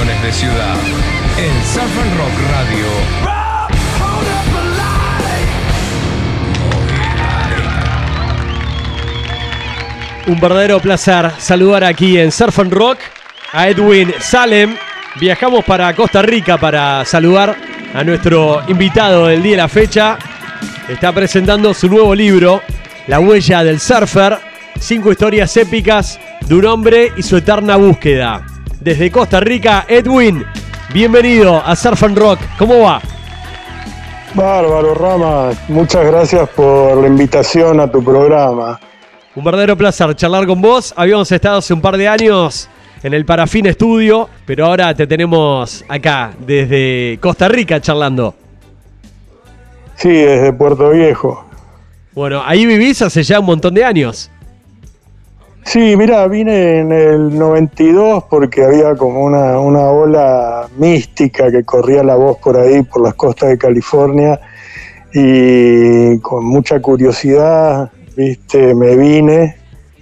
De ciudad. En Rock Radio. Un verdadero placer saludar aquí en Surf and Rock a Edwin Salem. Viajamos para Costa Rica para saludar a nuestro invitado del día de la fecha. Está presentando su nuevo libro, La huella del surfer, cinco historias épicas de un hombre y su eterna búsqueda. Desde Costa Rica, Edwin, bienvenido a Surf and Rock. ¿Cómo va? Bárbaro, Rama. Muchas gracias por la invitación a tu programa. Un verdadero placer charlar con vos. Habíamos estado hace un par de años en el Parafín Estudio, pero ahora te tenemos acá, desde Costa Rica, charlando. Sí, desde Puerto Viejo. Bueno, ahí vivís hace ya un montón de años. Sí, mira, vine en el 92 porque había como una, una ola mística que corría la voz por ahí, por las costas de California, y con mucha curiosidad viste, me vine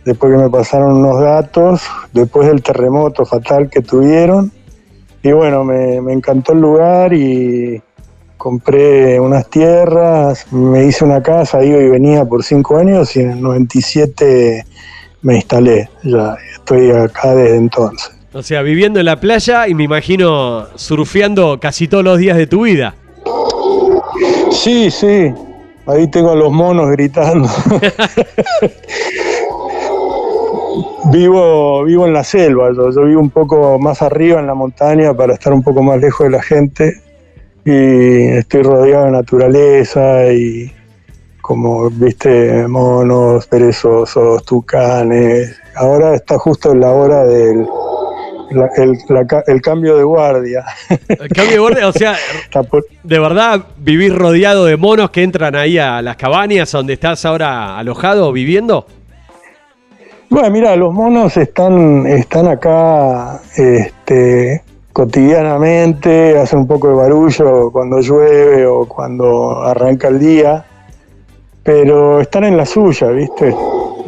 después que me pasaron unos datos, después del terremoto fatal que tuvieron. Y bueno, me, encantó el lugar y compré unas tierras, me hice una casa, iba y venía por cinco años y en el 97 me instalé. Ya estoy acá desde entonces. O sea, viviendo en la playa y me imagino surfeando casi todos los días de tu vida. Sí, sí, Ahí tengo a los monos gritando. vivo, vivo en la selva, yo, vivo un poco más arriba en la montaña para estar un poco más lejos de la gente y estoy rodeado de naturaleza y como viste monos, perezosos, tucanes. Ahora está justo en la hora del, el, cambio de guardia. El cambio de guardia, o sea, de verdad vivís rodeado de monos que entran ahí a las cabañas donde estás ahora alojado, viviendo. Bueno, mira, los monos están, están acá este, cotidianamente, hacen un poco de barullo cuando llueve o cuando arranca el día, pero están en la suya, ¿viste?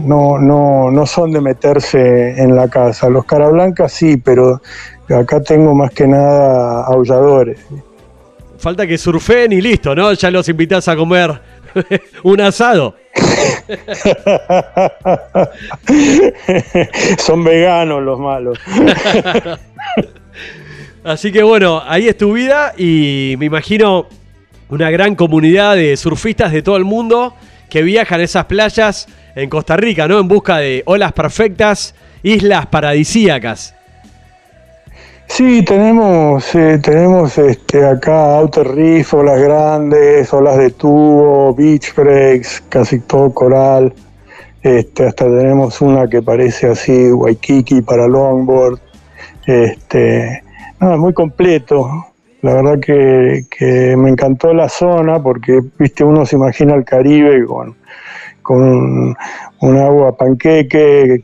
no, no, no son de meterse en la casa. Los cara blancas sí, pero acá tengo más que nada aulladores. Falta que surfen y listo, ¿no? Ya los invitas a comer un asado. son veganos los malos. Así que bueno, ahí es tu vida y me imagino una gran comunidad de surfistas de todo el mundo que viajan a esas playas en Costa Rica, ¿no? En busca de olas perfectas, islas paradisíacas. Sí, tenemos, eh, tenemos este, acá outer reef, olas grandes, olas de tubo, beach breaks, casi todo coral. Este, hasta tenemos una que parece así, Waikiki para longboard. Este, nada, muy completo. La verdad que, me encantó la zona porque, viste, uno se imagina el Caribe con con un, agua panqueque,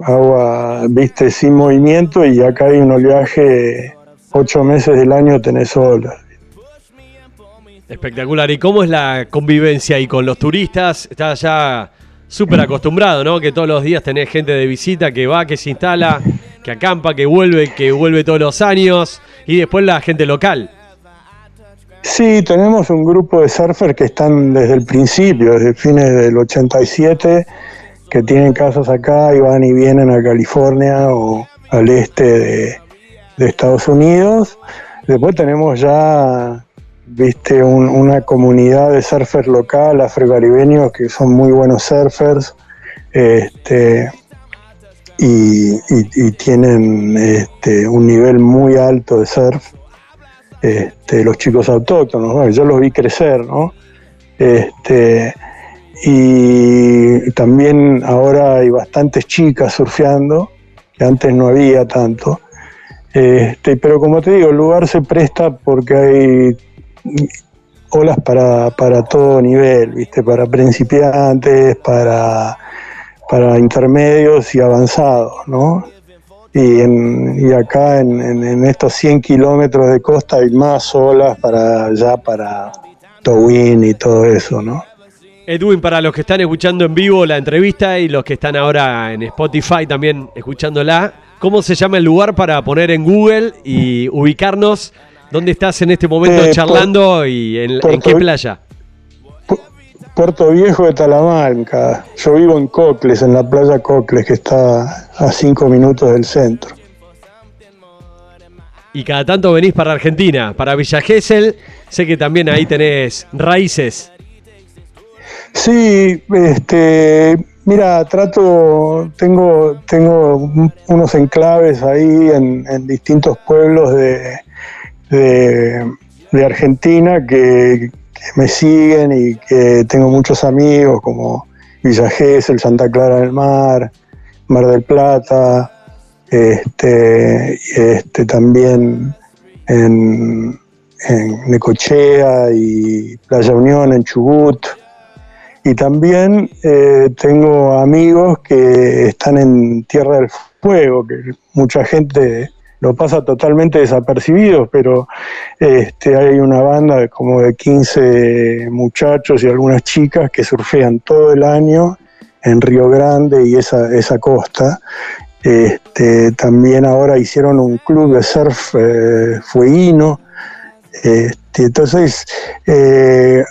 agua, viste, sin movimiento y acá hay un oleaje, ocho meses del año tenés olas. Espectacular. ¿Y cómo es la convivencia ahí con los turistas? Estás ya súper acostumbrado, ¿no? Que todos los días tenés gente de visita que va, que se instala, que acampa, que vuelve, que vuelve todos los años y después la gente local. Sí, tenemos un grupo de surfers que están desde el principio, desde fines del 87, que tienen casas acá y van y vienen a California o al este de, Estados Unidos. Después tenemos ya, viste, una comunidad de surfers local, afrocaribeños, que son muy buenos surfers. Este, y, tienen este, un nivel muy alto de surf este, los chicos autóctonos, yo los vi crecer, ¿no? Y también ahora hay bastantes chicas surfeando, que antes no había tanto. Pero como te digo, el lugar se presta porque hay olas para, para todo nivel, ¿viste? para principiantes, para, para intermedios y avanzados. ¿no? y, en, acá en, estos 100 kilómetros de costa hay más olas para allá, para Towin y todo eso, ¿no? Edwin, para los que están escuchando en vivo la entrevista y los que están ahora en Spotify también escuchándola, ¿Cómo se llama el lugar para poner en Google y ubicarnos? ¿Dónde estás en este momento Eh, charlando y en, qué playa? Puerto Viejo de Talamanca. Yo vivo en Cocles, en la playa Cocles, que está a cinco minutos del centro. Y cada tanto venís para Argentina, para Villa Gesell. Sé que también ahí tenés raíces. Sí, este, mira, trato, tengo, tengo unos enclaves ahí en, en distintos pueblos de, de, Argentina que, me siguen y que tengo muchos amigos como Villa Gesell, Santa Clara del Mar, Mar del Plata, este, este también en, en Necochea y Playa Unión en Chubut. Y también eh, tengo amigos que están en Tierra del Fuego, que mucha gente lo pasa totalmente desapercibido, pero este, hay una banda de como de 15 muchachos y algunas chicas que surfean todo el año en Río Grande y esa, esa costa. Este, también ahora hicieron un club de surf eh, fueguino. Este, entonces, eh,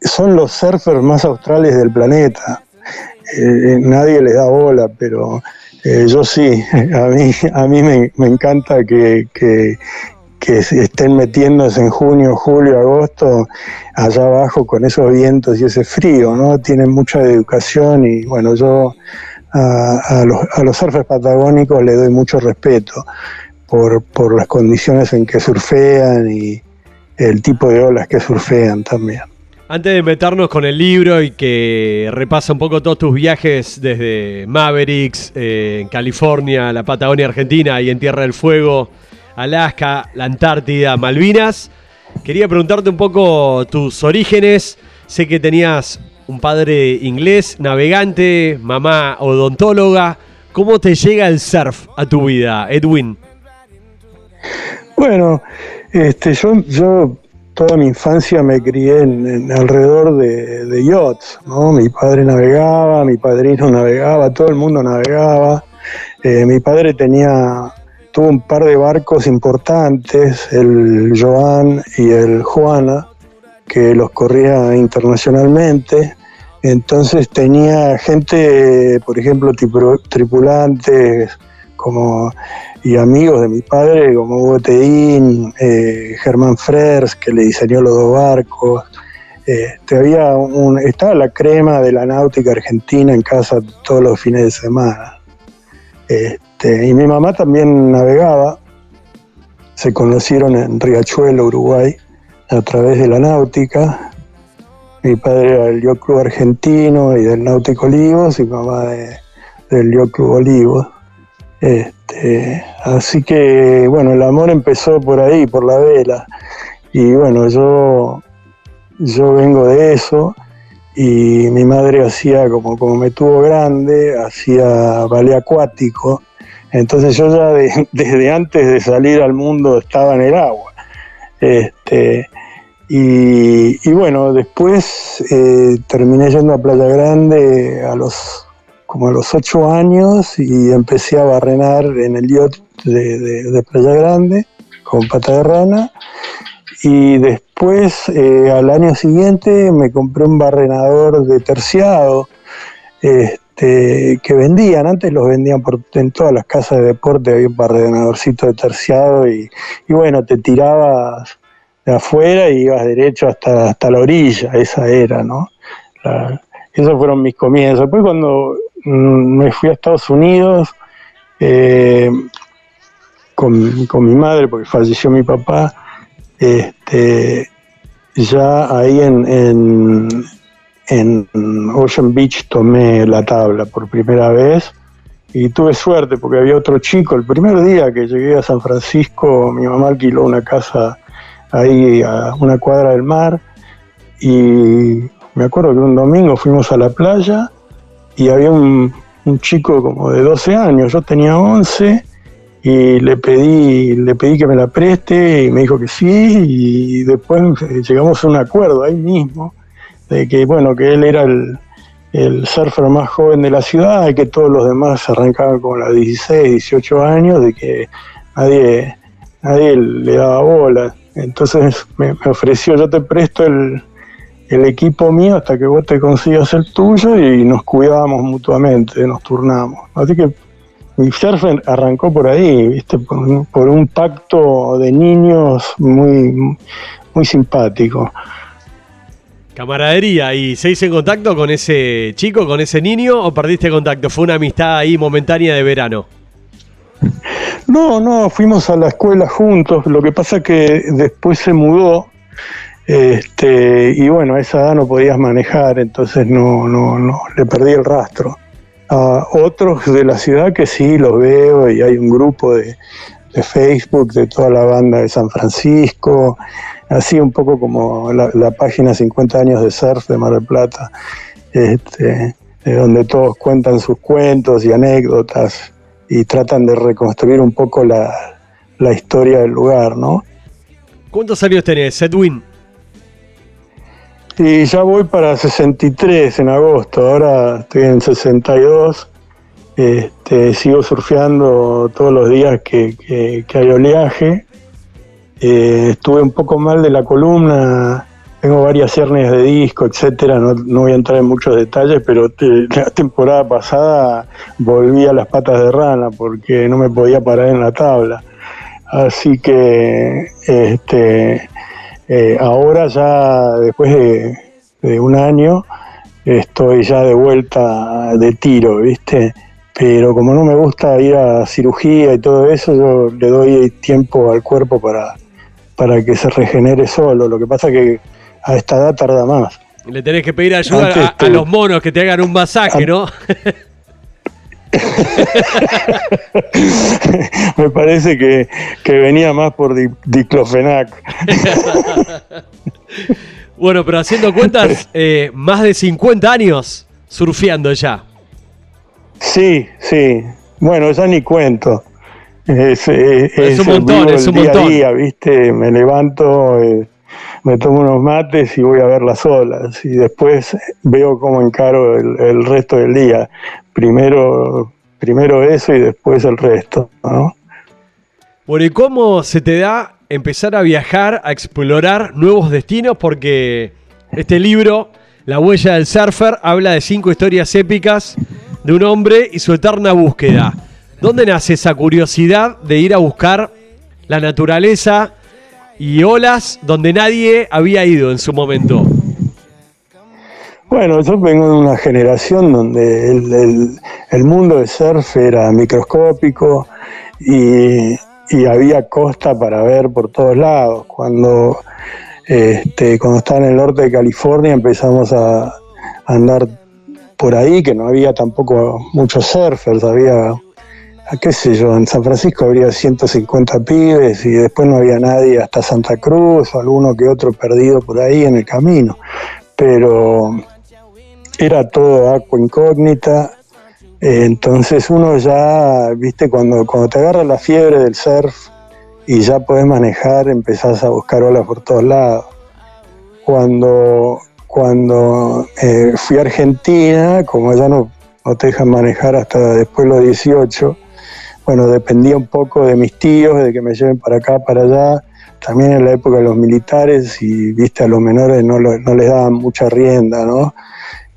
son los surfers más australes del planeta. Eh, nadie les da bola, pero eh, yo sí. A mí, a mí me, encanta que, que, estén metiéndose en junio, julio, agosto, allá abajo con esos vientos y ese frío, ¿no? Tienen mucha educación y bueno, yo a, los, a los surfers patagónicos le doy mucho respeto por las condiciones en que surfean y el tipo de olas que surfean también. Antes de meternos con el libro y que repasa un poco todos tus viajes desde Mavericks, eh, en California, la Patagonia Argentina y en Tierra del Fuego, Alaska, la Antártida, Malvinas, quería preguntarte un poco tus orígenes. Sé que tenías un padre inglés, navegante, mamá odontóloga. ¿Cómo te llega el surf a tu vida, Edwin? Bueno, este, yo, yo toda mi infancia me crié en, alrededor de, de yachts, ¿no? Mi padre navegaba, mi padrino navegaba, todo el mundo navegaba. Eh, mi padre tenía, tuvo un par de barcos importantes, el Joan y el Juana, que los corría internacionalmente. Entonces tenía gente, por ejemplo, tripulantes como y amigos de mi padre como Hugo Tedín, eh, Germán Frers, que le diseñó los dos barcos. Este, estaba la crema de la náutica argentina en casa todos los fines de semana. Este, y mi mamá también navegaba. Se conocieron en Riachuelo, Uruguay, a través de la náutica. Mi padre era del Yacht Club Argentino y del Náutico Olivos, y mamá de- del Yacht Club Olivos. Este, así que, bueno, el amor empezó por ahí, por la vela. Y bueno, yo, yo vengo de eso y mi madre hacía, como, como me tuvo grande, hacía ballet acuático. Entonces yo ya de- desde antes de salir al mundo estaba en el agua. Este, y, y bueno, después eh, terminé yendo a Playa Grande a los como a los ocho años y empecé a barrenar en el yacht de, Playa Grande con pata de rana. Y después, eh, al año siguiente, me compré un barrenador de terciado este, que vendían. Antes los vendían por, en todas las casas de deporte, había un barrenadorcito de terciado y, bueno, te tirabas de afuera y ibas derecho hasta, hasta la orilla, esa era, ¿no? Esos fueron mis comienzos. Después cuando me fui a Estados Unidos eh, con, con mi madre, porque falleció mi papá, este, ya ahí en, en, en Ocean Beach tomé la tabla por primera vez y tuve suerte porque había otro chico. El primer día que llegué a San Francisco, mi mamá alquiló una casa ahí a una cuadra del mar y me acuerdo que un domingo fuimos a la playa y había un, un chico como de 12 años, yo tenía 11 y le pedí, le pedí que me la preste y me dijo que sí y después eh, llegamos a un acuerdo ahí mismo de que bueno que él era el, el surfer más joven de la ciudad, y que todos los demás arrancaban con los 16, 18 años, de que nadie, nadie le daba bola. Entonces me, ofreció, yo te presto el, equipo mío hasta que vos te consigas el tuyo y nos cuidábamos mutuamente, nos turnamos. Así que mi surf arrancó por ahí, ¿viste? Por, un pacto de niños muy, muy simpático. Camaradería, ¿y se hizo en contacto con ese chico, con ese niño o perdiste contacto? ¿Fue una amistad ahí momentánea de verano? No, no, fuimos a la escuela juntos, lo que pasa que después se mudó este, y bueno, esa edad no podías manejar, entonces no, no, no, le perdí el rastro. A otros de la ciudad que sí los veo y hay un grupo de, Facebook de toda la banda de San Francisco, así un poco como la, página 50 años de surf de Mar del Plata, este, donde todos cuentan sus cuentos y anécdotas y tratan de reconstruir un poco la, historia del lugar, ¿no? ¿Cuántos años tenés, Edwin? Y ya voy para 63 en agosto, ahora estoy en 62. Este, sigo surfeando todos los días que, hay oleaje. Eh, estuve un poco mal de la columna tengo varias ciernes de disco, etcétera, no, voy a entrar en muchos detalles, pero la temporada pasada volví a las patas de rana porque no me podía parar en la tabla. Así que este, eh, ahora ya después de, un año estoy ya de vuelta de tiro, ¿viste? Pero como no me gusta ir a cirugía y todo eso, yo le doy tiempo al cuerpo para, para que se regenere solo. Lo que pasa que a esta edad tarda más. Le tenés que pedir ayuda a, los monos que te hagan un masaje, ¿no? Me parece que, venía más por diclofenac. bueno, pero haciendo cuentas, eh, más de 50 años surfeando ya. Sí, sí. Bueno, ya ni cuento. Es, un montón, es un día montón. A día, ¿viste? Me levanto. Eh, me tomo unos mates y voy a ver las olas y después veo cómo encaro el, resto del día. Primero, primero eso y después el resto. ¿no? ¿y cómo se te da empezar a viajar, a explorar nuevos destinos? Porque este libro, La huella del surfer, habla de cinco historias épicas de un hombre y su eterna búsqueda. ¿Dónde nace esa curiosidad de ir a buscar la naturaleza, y olas donde nadie había ido en su momento. Bueno, yo vengo de una generación donde el, mundo de surf era microscópico y, había costa para ver por todos lados. Cuando, este, cuando estaba en el norte de California empezamos a andar por ahí, que no había tampoco muchos surfers, había qué sé yo, en San Francisco habría 150 pibes y después no había nadie hasta Santa Cruz o alguno que otro perdido por ahí en el camino. Pero era todo agua incógnita. Eh, entonces uno ya, viste, cuando, cuando te agarra la fiebre del surf y ya podés manejar, empezás a buscar olas por todos lados. Cuando, cuando eh, fui a Argentina, como ya no, no te dejan manejar hasta después de los 18, bueno, dependía un poco de mis tíos, de que me lleven para acá, para allá. También en la época de los militares y, viste, a los menores no, no les daban mucha rienda, ¿no?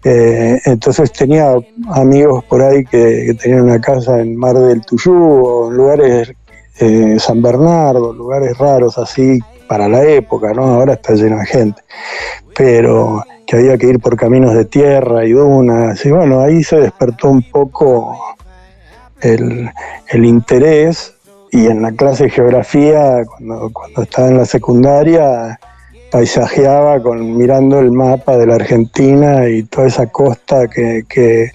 Eh, entonces tenía amigos por ahí que, tenían una casa en Mar del Tuyú o en lugares, eh, San Bernardo, lugares raros así para la época, ¿no? Ahora está lleno de gente. Pero que había que ir por caminos de tierra y dunas. Y bueno, ahí se despertó un poco el, interés y en la clase de geografía, cuando, estaba en la secundaria, paisajeaba con, mirando el mapa de la Argentina y toda esa costa que, que,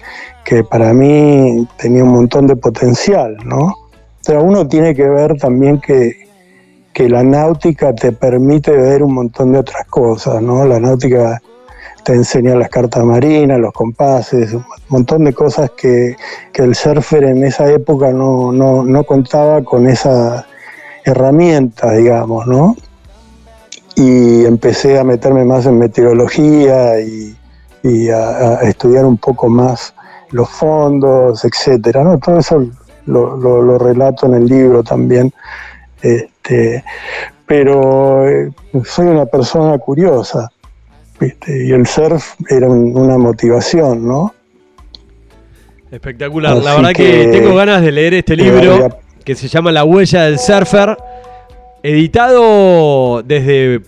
para mí tenía un montón de potencial, ¿no? O sea, uno tiene que ver también que, que la náutica te permite ver un montón de otras cosas, ¿no? La náutica te enseña las cartas marinas, los compases, un montón de cosas que, el surfer en esa época no, no, contaba con esa herramienta, digamos, ¿no? Y empecé a meterme más en meteorología y, y a, estudiar un poco más los fondos, etcétera, ¿no? Todo eso lo, relato en el libro también. Este, pero eh, soy una persona curiosa, y el surf era una motivación, ¿no? Espectacular. la verdad que, tengo ganas de leer este libro que se llama La huella del surfer, editado desde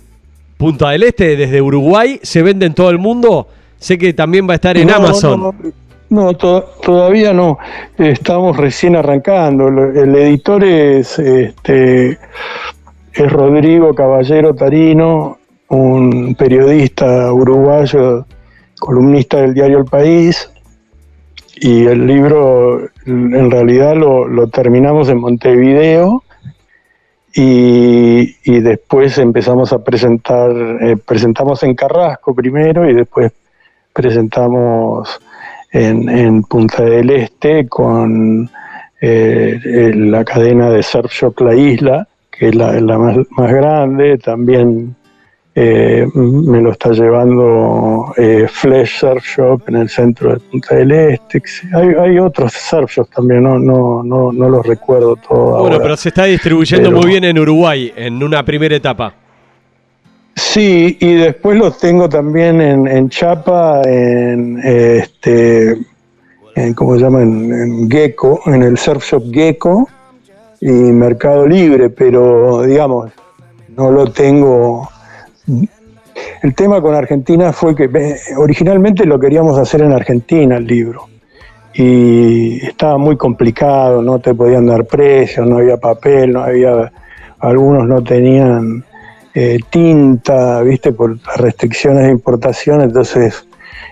Punta del Este, desde Uruguay. Se vende en todo el mundo. Sé que también va a estar en Amazon. No, todavía no. Estamos recién arrancando. El editor es, este, es Rodrigo Caballero Tarino, un periodista uruguayo, columnista del diario El País, y el libro en realidad lo, terminamos en Montevideo y, después empezamos a presentar, eh, presentamos en Carrasco primero y después presentamos en, Punta del Este con eh, la cadena de Surf La Isla, que es la, más, grande, también eh, me lo está llevando eh, Flesh Surf Shop en el centro de Punta del Este. Hay, otros surf shops también, no, no, no, no los recuerdo todos. Bueno, pero se está distribuyendo muy bien en Uruguay en una primera etapa. Sí, y después los tengo también en, en Chapa, en este, en, ¿cómo se llama? En, en Gecko, en el surf shop Gecko y Mercado Libre, pero digamos, no lo tengo el tema con Argentina fue que eh, originalmente lo queríamos hacer en Argentina el libro y estaba muy complicado, no te podían dar precios, no había papel, no había, algunos no tenían eh, tinta, viste, por restricciones de importación, entonces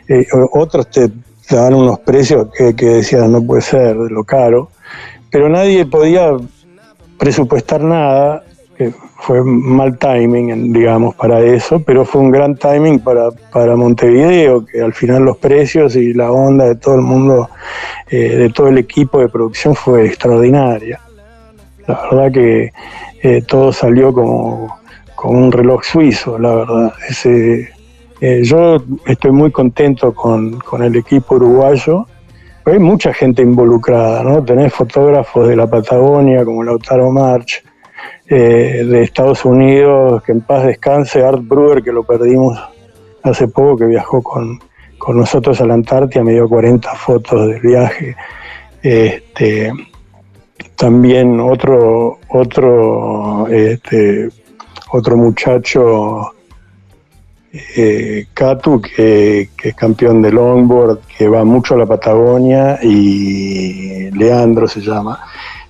eh, otros te daban unos precios que, que decían no puede ser, de lo caro, pero nadie podía presupuestar nada fue mal timing, digamos, para eso, pero fue un gran timing para, para Montevideo, que al final los precios y la onda de todo el mundo, eh, de todo el equipo de producción fue extraordinaria. La verdad que eh, todo salió como, como, un reloj suizo, la verdad. Ese, eh, yo estoy muy contento con, con el equipo uruguayo. Hay mucha gente involucrada, ¿no? Tenés fotógrafos de la Patagonia como Lautaro March, eh, de Estados Unidos, que en paz descanse, Art Brewer, que lo perdimos hace poco, que viajó con, nosotros a la Antártida, me dio 40 fotos del viaje. Este, también otro, otro, este, otro muchacho, eh, Katu, que, que, es campeón de longboard, que va mucho a la Patagonia, y Leandro se llama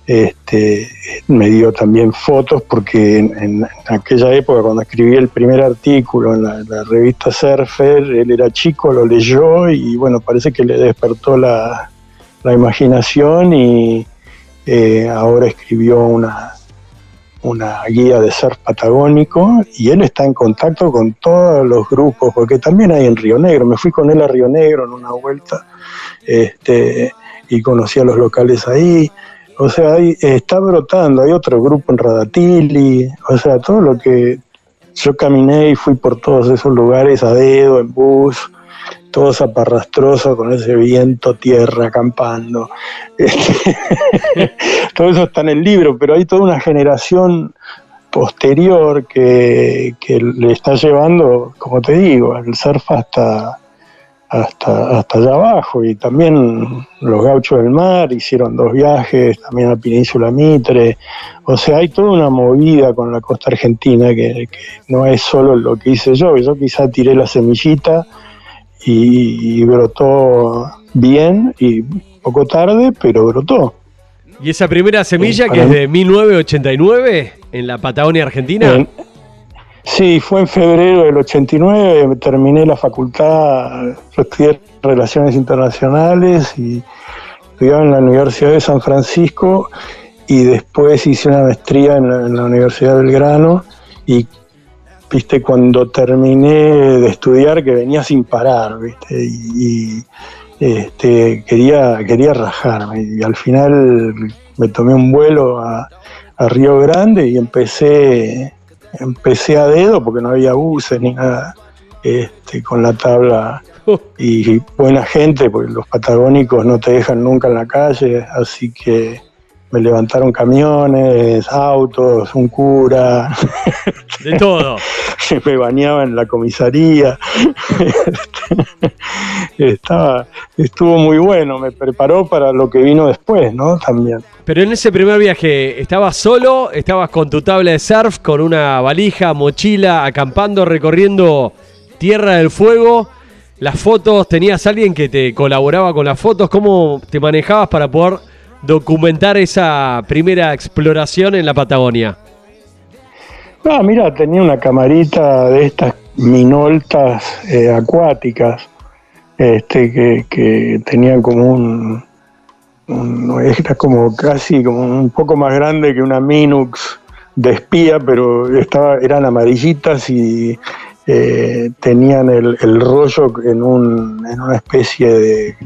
este, me dio también fotos porque en, aquella época cuando escribí el primer artículo en la, revista Surfer, él era chico, lo leyó y bueno, parece que le despertó la, imaginación y eh, ahora escribió una, una guía de surf patagónico y él está en contacto con todos los grupos, porque también hay en Río Negro, me fui con él a Río Negro en una vuelta este, y conocí a los locales ahí. O sea, está brotando, hay otro grupo en Radatili, o sea, todo lo que yo caminé y fui por todos esos lugares a dedo, en bus, todo zaparrastroso con ese viento, tierra, acampando. todo eso está en el libro, pero hay toda una generación posterior que, que le está llevando, como te digo, el surf hasta hasta, hasta allá abajo y también los gauchos del mar hicieron dos viajes, también a Península Mitre, o sea, hay toda una movida con la costa argentina que, no es solo lo que hice yo, yo quizá tiré la semillita y, brotó bien y poco tarde, pero brotó. ¿Y esa primera semilla que es de 1989 en la Patagonia Argentina? Sí, fue en febrero del 89, terminé la facultad, estudié Relaciones Internacionales y estudiaba en la Universidad de San Francisco y después hice una maestría en la, Universidad del Grano y viste cuando terminé de estudiar que venía sin parar, viste, y, este, quería, quería rajarme y al final me tomé un vuelo a, a Río Grande y empecé empecé a dedo porque no había buses ni nada. este, con la tabla y buena gente, porque los patagónicos no te dejan nunca en la calle, así que me levantaron camiones, autos, un cura. De todo. me bañaba en la comisaría. Estaba, estuvo muy bueno, me preparó para lo que vino después, ¿no? También. Pero en ese primer viaje, ¿estabas solo? ¿Estabas con tu tabla de surf, con una valija, mochila, acampando, recorriendo Tierra del Fuego? Las fotos, ¿tenías alguien que te colaboraba con las fotos? ¿Cómo te manejabas para poder documentar esa primera exploración en la Patagonia? Ah, mira, tenía una camarita de estas minoltas eh, acuáticas, este, que, que tenían como un, era como casi como un poco más grande que una Minux de espía, pero estaba, eran amarillitas y eh, tenían el, el rollo en, un, en una especie de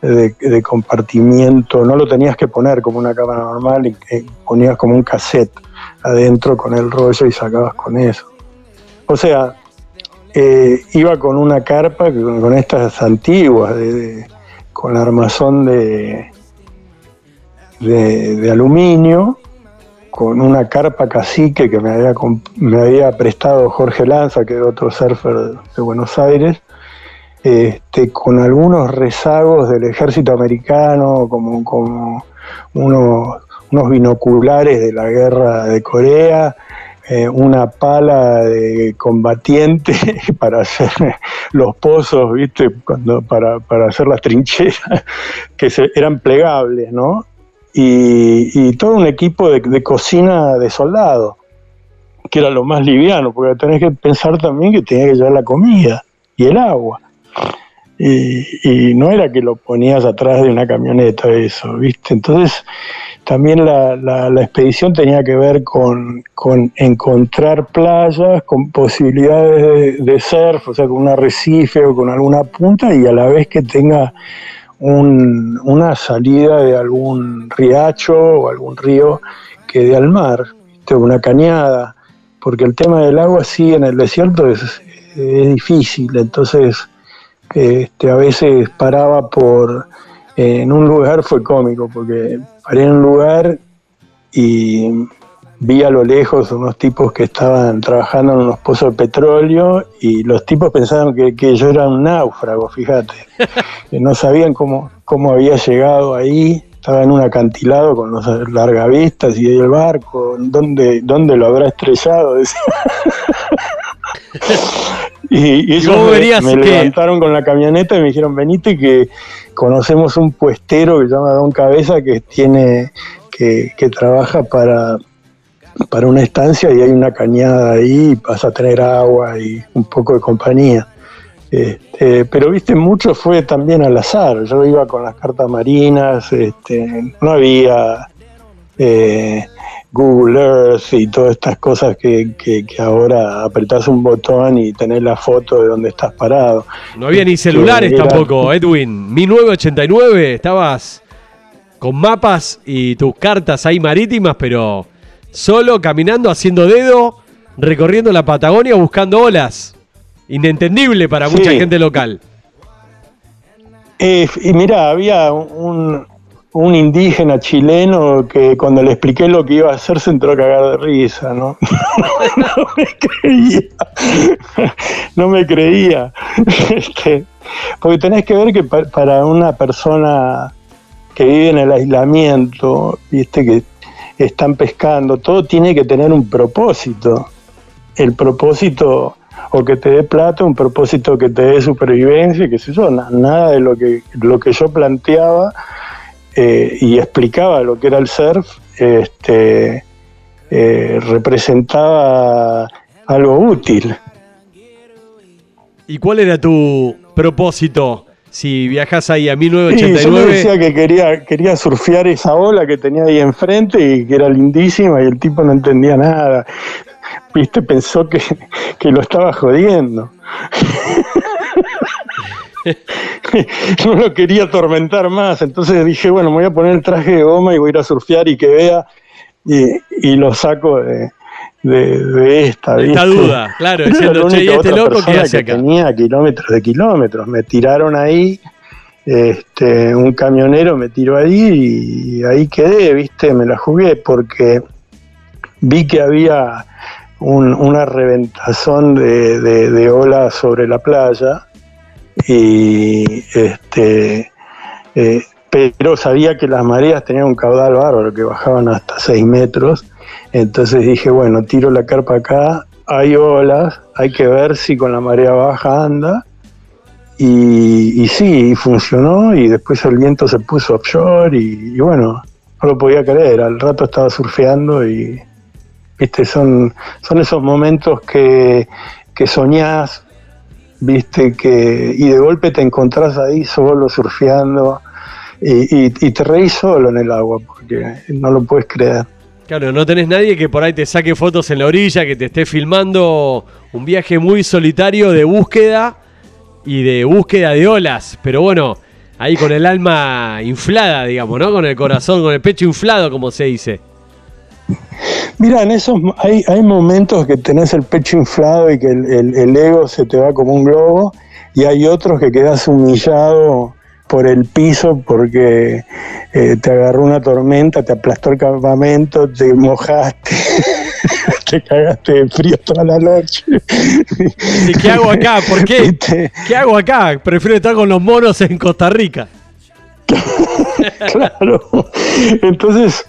de, compartimiento, no lo tenías que poner como una cámara normal, y, ponías como un cassette adentro con el rollo y sacabas con eso. O sea, eh, iba con una carpa con, estas antiguas, con armazón de, de, aluminio, con una carpa cacique que me había, me había prestado Jorge Lanza, que era otro surfer de Buenos Aires, este, con algunos rezagos del ejército americano, como, como unos, binoculares de la guerra de Corea, eh, una pala de combatiente para hacer los pozos, ¿viste? Cuando, para, hacer las trincheras, que eran plegables, ¿no? Y, todo un equipo de, de cocina de soldados, que era lo más liviano, porque tenés que pensar también que tenía que llevar la comida y el agua. Y, no era que lo ponías atrás de una camioneta, eso, ¿viste? Entonces, también la, la, expedición tenía que ver con, encontrar playas, con posibilidades de, surf, o sea, con un arrecife o con alguna punta, y a la vez que tenga una salida de algún riacho o algún río que dé al mar, ¿viste? una cañada, porque el tema del agua sí en el desierto es, es difícil, entonces este, a veces paraba por, en un lugar fue cómico, porque paré en un lugar y vi a lo lejos unos tipos que estaban trabajando en unos pozos de petróleo y los tipos pensaban que, yo era un náufrago, fíjate, que no sabían cómo, cómo había llegado ahí, estaba en un acantilado con los largavistas y el barco, ¿dónde, dónde lo habrá estrellado? Y, ellos me, levantaron con la camioneta y me dijeron, venite que conocemos un puestero que se llama Don Cabeza que tiene, que, trabaja para, para una estancia y hay una cañada ahí y vas a tener agua y un poco de compañía. Este, pero viste, mucho fue también al azar. Yo iba con las cartas marinas, este, no había eh, Google Earth y todas estas cosas que, ahora apretás un botón y tenés la foto de donde estás parado. No había ni celulares tampoco, Edwin. 1989 estabas con mapas y tus cartas ahí marítimas, pero solo caminando, haciendo dedo, recorriendo la Patagonia buscando olas. Inentendible para mucha gente local. Eh, y mira, había un, un indígena chileno que cuando le expliqué lo que iba a hacer se entró a cagar de risa, ¿no? no me creía. No me creía. Este, porque tenés que ver que para una persona que vive en el aislamiento, viste que están pescando, todo tiene que tener un propósito. El propósito o que te dé plata, un propósito que te dé supervivencia, qué sé yo, nada de lo que, lo que yo planteaba eh, y explicaba lo que era el surf, este, eh, representaba algo útil. ¿Y cuál era tu propósito si viajas ahí a 1989? yo decía que quería, quería surfear esa ola que tenía ahí enfrente y que era lindísima y el tipo no entendía nada. Viste, pensó que, que lo estaba jodiendo. no lo quería atormentar más, entonces dije, bueno, me voy a poner el traje de goma y voy a ir a surfear y que vea, y, lo saco de, de, esta. Esta duda, claro, diciendo, che, este loco que hace acá? tenía kilómetros de kilómetros. Me tiraron ahí, este, un camionero me tiró ahí y ahí quedé, viste, me la jugué porque vi que había una reventazón de, de, olas sobre la playa y este eh, pero sabía que las mareas tenían un caudal bárbaro que bajaban hasta 6 metros entonces dije bueno tiro la carpa acá hay olas hay que ver si con la marea baja anda y, y sí funcionó y después el viento se puso offshore y, y bueno no lo podía creer al rato estaba surfeando y ¿viste? Son, son esos momentos que, que soñás, ¿viste? Que, y de golpe te encontrás ahí solo surfeando y, te reís solo en el agua porque no lo puedes creer. Claro, no tenés nadie que por ahí te saque fotos en la orilla, que te esté filmando un viaje muy solitario de búsqueda y de búsqueda de olas. Pero bueno, ahí con el alma inflada, digamos, ¿no? Con el corazón, con el pecho inflado, como se dice. Mira, en esos hay, hay momentos que tenés el pecho inflado y que el, ego se te va como un globo, y hay otros que quedas humillado por el piso porque eh, te agarró una tormenta, te aplastó el campamento, te mojaste, te cagaste de frío toda la noche. ¿Y qué hago acá? ¿Por qué? ¿Qué hago acá? Prefiero estar con los monos en Costa Rica. claro. Entonces,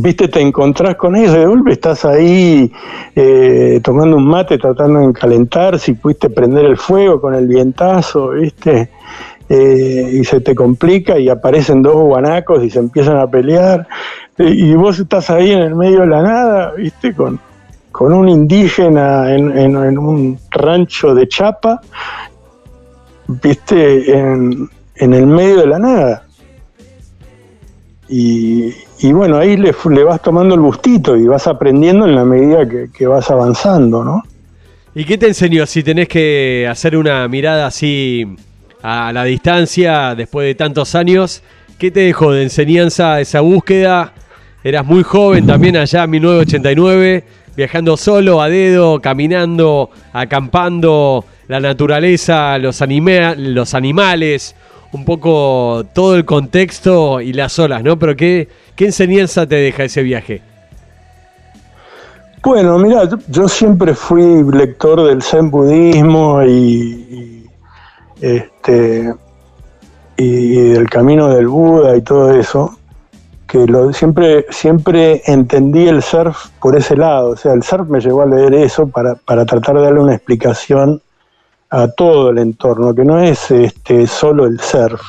viste, te encontrás con ellos, de golpe estás ahí eh, tomando un mate, tratando de calentar, si pudiste prender el fuego con el vientazo, viste, eh, y se te complica y aparecen dos guanacos y se empiezan a pelear, y vos estás ahí en el medio de la nada, viste, con, con un indígena en, un rancho de chapa, viste, en, en el medio de la nada. Y, y bueno, ahí le, vas tomando el gustito y vas aprendiendo en la medida que, vas avanzando, ¿no? ¿Y qué te enseñó si tenés que hacer una mirada así a la distancia después de tantos años? ¿Qué te dejó de enseñanza esa búsqueda? Eras muy joven también allá en 1989, viajando solo, a dedo, caminando, acampando, la naturaleza, los, los animales, un poco todo el contexto y las olas, ¿no? Pero ¿qué, qué enseñanza te deja ese viaje? Bueno, mira, yo, siempre fui lector del Zen budismo y, este y del camino del Buda y todo eso, que lo, siempre, siempre entendí el surf por ese lado. O sea, el surf me llevó a leer eso para, para tratar de darle una explicación a todo el entorno, que no es este, solo el surf,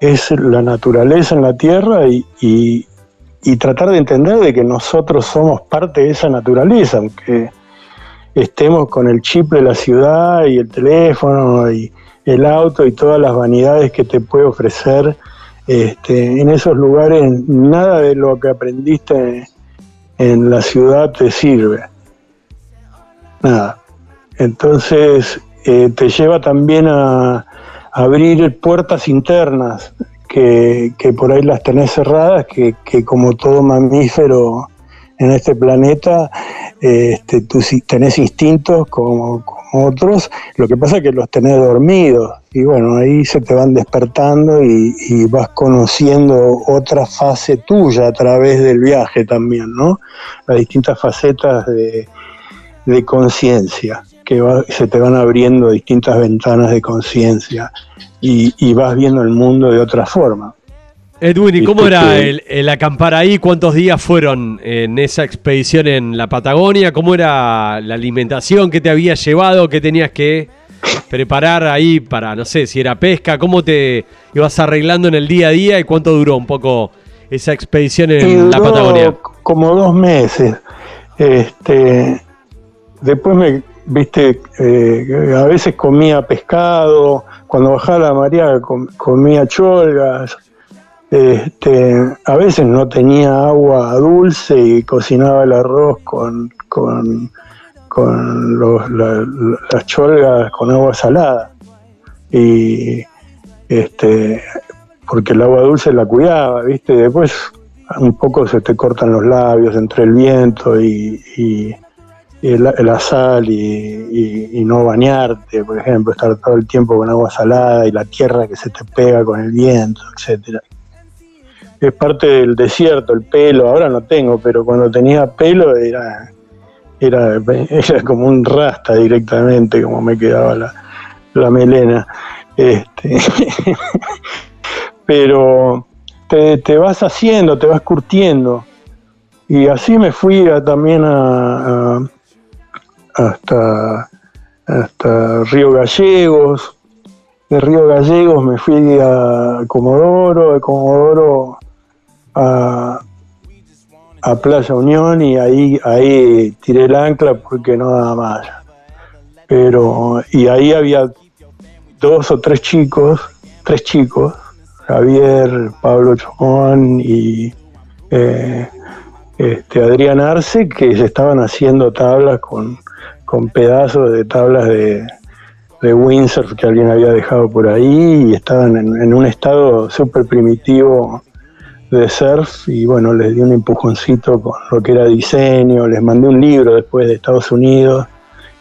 es la naturaleza en la tierra y, y, tratar de entender de que nosotros somos parte de esa naturaleza, aunque estemos con el chip de la ciudad y el teléfono y el auto y todas las vanidades que te puede ofrecer este, en esos lugares, nada de lo que aprendiste en la ciudad te sirve. Nada. Entonces, eh, te lleva también a, abrir puertas internas que, por ahí las tenés cerradas, que, como todo mamífero en este planeta, este, tú tenés instintos como, otros, lo que pasa es que los tenés dormidos y bueno, ahí se te van despertando y, vas conociendo otra fase tuya a través del viaje también, ¿no? Las distintas facetas de conciencia que se te van abriendo distintas ventanas de conciencia y, vas viendo el mundo de otra forma. Edwin, ¿y cómo era el, acampar ahí? ¿Cuántos días fueron en esa expedición en la Patagonia? ¿Cómo era la alimentación que te había llevado? ¿Qué tenías que preparar ahí para, no sé, si era pesca? ¿Cómo te ibas arreglando en el día a día y cuánto duró un poco esa expedición en la Patagonia? Como dos meses. Este, después me, viste, eh, a veces comía pescado, cuando bajaba la marea comía cholgas, este, a veces no tenía agua dulce y cocinaba el arroz con, con, las cholgas con agua salada. Y este, porque el agua dulce la cuidaba, ¿viste? Después un poco se te cortan los labios entre el viento y, la, sal y, no bañarte, por ejemplo, estar todo el tiempo con agua salada y la tierra que se te pega con el viento, etcétera. Es parte del desierto, el pelo, ahora no tengo, pero cuando tenía pelo era, era, era como un rasta directamente, como me quedaba la, la melena. Este, pero te, vas haciendo, te vas curtiendo. Y así me fui también a, hasta, hasta Río Gallegos. De Río Gallegos me fui a Comodoro, de Comodoro a, a Playa Unión y ahí, ahí tiré el ancla porque no daba más. Pero, y ahí había dos o tres chicos, tres chicos, Javier, Pablo Chomón y eh, este, Adrián Arce, que se estaban haciendo tablas con, pedazos de tablas de, de, windsurf que alguien había dejado por ahí y estaban en, un estado súper primitivo de surf y bueno, les di un empujoncito con lo que era diseño, les mandé un libro después de Estados Unidos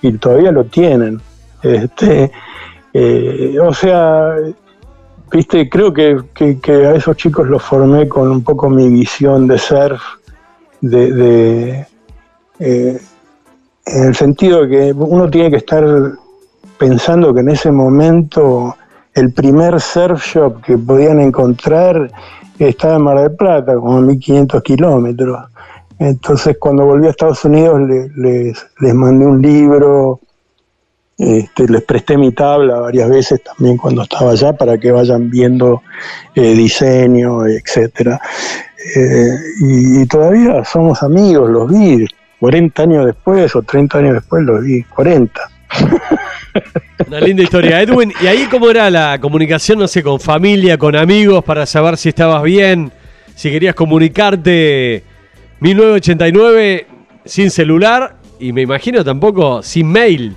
y todavía lo tienen. Este, eh, o sea, viste, creo que, a esos chicos los formé con un poco mi visión de surf, de, eh, en el sentido de que uno tiene que estar pensando que en ese momento el primer surf shop que podían encontrar estaba en Mar del Plata, como a 1500 kilómetros. Entonces cuando volví a Estados Unidos les, les mandé un libro, este, les presté mi tabla varias veces también cuando estaba allá para que vayan viendo eh, diseño, etcétera. Eh, y, todavía somos amigos, los vi 40 años después o 30 años después, los vi 40. Una linda historia, Edwin. ¿Y ahí cómo era la comunicación, no sé, con familia, con amigos, para saber si estabas bien, si querías comunicarte 1989 sin celular y me imagino tampoco sin mail?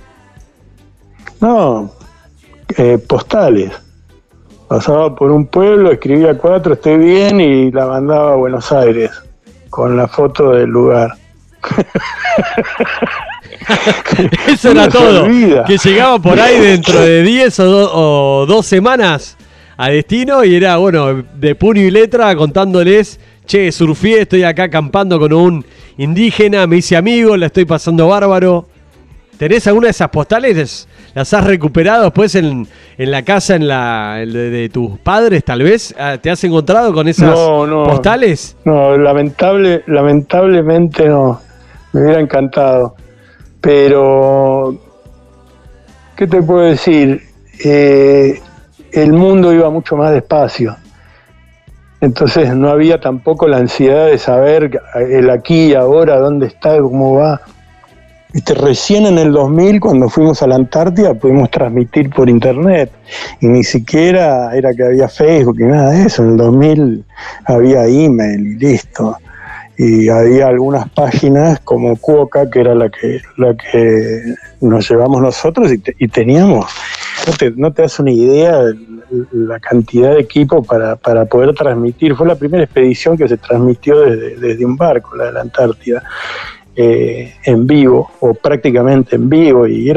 No, eh, postales. Pasaba por un pueblo, escribía cuatro, estoy bien, y la mandaba a Buenos Aires con la foto del lugar. Eso era todo. Que llegaba por ahí dentro de 10 o, dos semanas a destino y era, bueno, de puño y letra contándoles, che, surfié, estoy acá acampando con un indígena, me hice amigo, la estoy pasando bárbaro. ¿Tenés alguna de esas postales? ¿Las has recuperado después en, la casa en la, de, tus padres, tal vez? Ah, ¿Te has encontrado con esas postales? No, lamentable, lamentablemente no. Me hubiera encantado. Pero, ¿qué te puedo decir? Eh, el mundo iba mucho más despacio. Entonces no había tampoco la ansiedad de saber el aquí y ahora, dónde está, cómo va. Viste, recién en el 2000, cuando fuimos a la Antártida, pudimos transmitir por internet. Y ni siquiera era que había Facebook y nada de eso. En el 2000 había email y listo. Y había algunas páginas como Cuoca, que era la que, la que nos llevamos nosotros, y, teníamos, no te, no te das una idea de la cantidad de equipo para, para, poder transmitir. Fue la primera expedición que se transmitió desde, desde un barco, la de la Antártida. Eh, en vivo o prácticamente en vivo y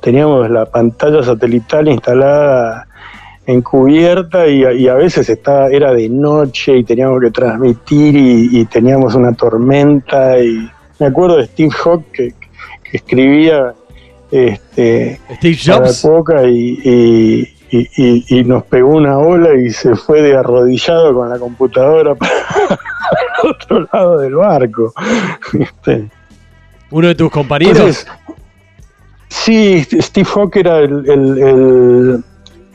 teníamos la pantalla satelital instalada en cubierta y, a veces estaba, era de noche y teníamos que transmitir y, teníamos una tormenta y me acuerdo de Steve Hawk que, escribía este, Steve Jobs. y, y, nos pegó una ola y se fue de arrodillado con la computadora para el otro lado del barco. ¿Uno de tus compañeros? sí, Steve Hawk era el, el,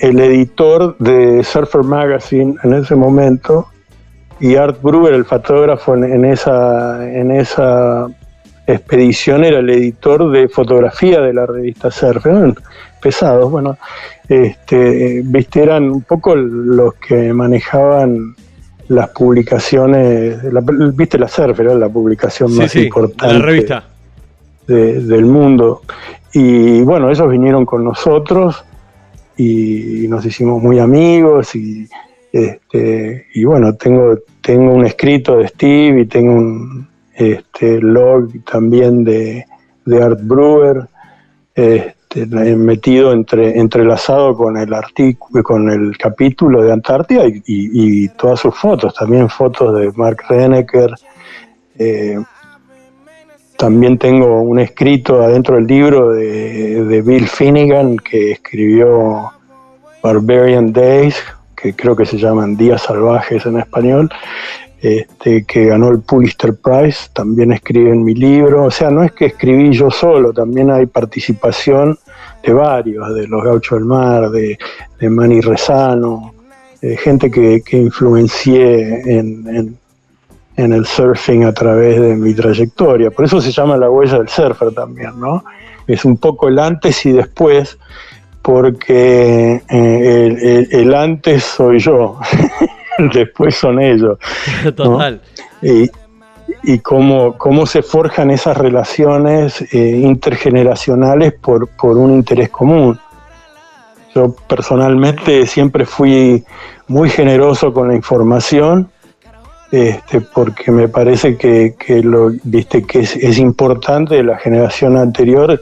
editor de Surfer Magazine en ese momento y Art Brewer, el fotógrafo en, esa, en esa expedición, era el editor de fotografía de la revista Surfer. pesados, bueno, este, viste, eran un poco los que manejaban las publicaciones, viste la SERF era la publicación más importante la revista. del mundo. Y bueno, ellos vinieron con nosotros y nos hicimos muy amigos y, este, y bueno, tengo, tengo un escrito de Steve y tengo un este, log también de, de Art Brewer, este, metido entre, entrelazado con el artículo, con el capítulo de Antártida y, todas sus fotos, también fotos de Mark Reneker. Eh, también tengo un escrito adentro del libro de, Bill Finnegan que escribió Barbarian Days, que creo que se llaman Días Salvajes en español, este, que ganó el Pulitzer Prize, también escribe en mi libro. O sea, no es que escribí yo solo, también hay participación de varios, de los Gauchos del Mar, de, de Manny Rezano, de gente que, que influencié en, en, el surfing a través de mi trayectoria. Por eso se llama la huella del surfer también, ¿no? Es un poco el antes y después porque eh, el, antes soy yo, después son ellos. Total. Y, y cómo, cómo, se forjan esas relaciones eh, intergeneracionales por, por un interés común. Yo personalmente siempre fui muy generoso con la información, este, porque me parece que, que lo, viste, que es, importante de la generación anterior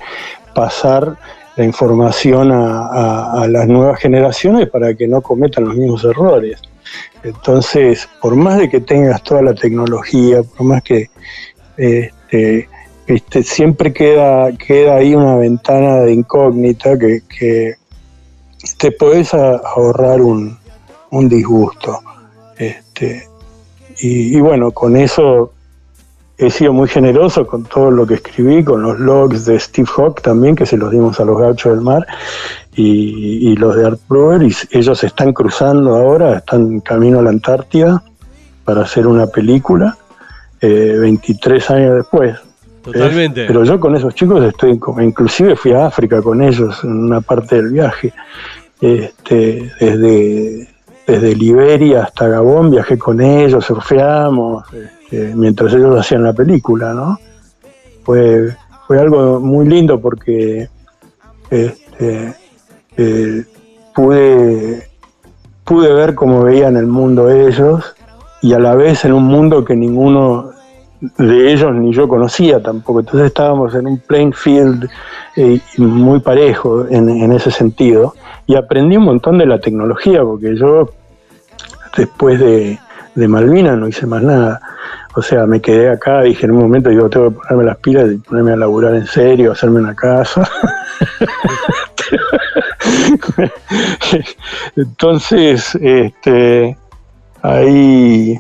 pasar la información a, las nuevas generaciones para que no cometan los mismos errores. Entonces, por más de que tengas toda la tecnología, por más que este, siempre queda, queda ahí una ventana de incógnita que, te puedes ahorrar un, disgusto. Este, y, y, bueno, con eso he sido muy generoso con todo lo que escribí, con los logs de Steve Hawk también, que se los dimos a los gauchos del mar, y, los de Art Brewer, y ellos están cruzando ahora, están camino a la Antártida para hacer una película, 23 eh, años después. Totalmente. pero yo con esos chicos estoy, inclusive fui a África con ellos en una parte del viaje, este, desde, desde Liberia hasta Gabón viajé con ellos, surfeamos. Este, mientras ellos hacían la película, ¿no? Fue, fue algo muy lindo porque este, eh, pude, pude ver cómo veían el mundo ellos y a la vez en un mundo que ninguno de ellos ni yo conocía tampoco. Entonces estábamos en un playing field eh, muy parejo en, ese sentido y aprendí un montón de la tecnología porque yo después de, de Malvinas no hice más nada. O sea, me quedé acá, dije en un momento, digo, tengo que ponerme las pilas y ponerme a laburar en serio, hacerme una casa. Entonces, este, ahí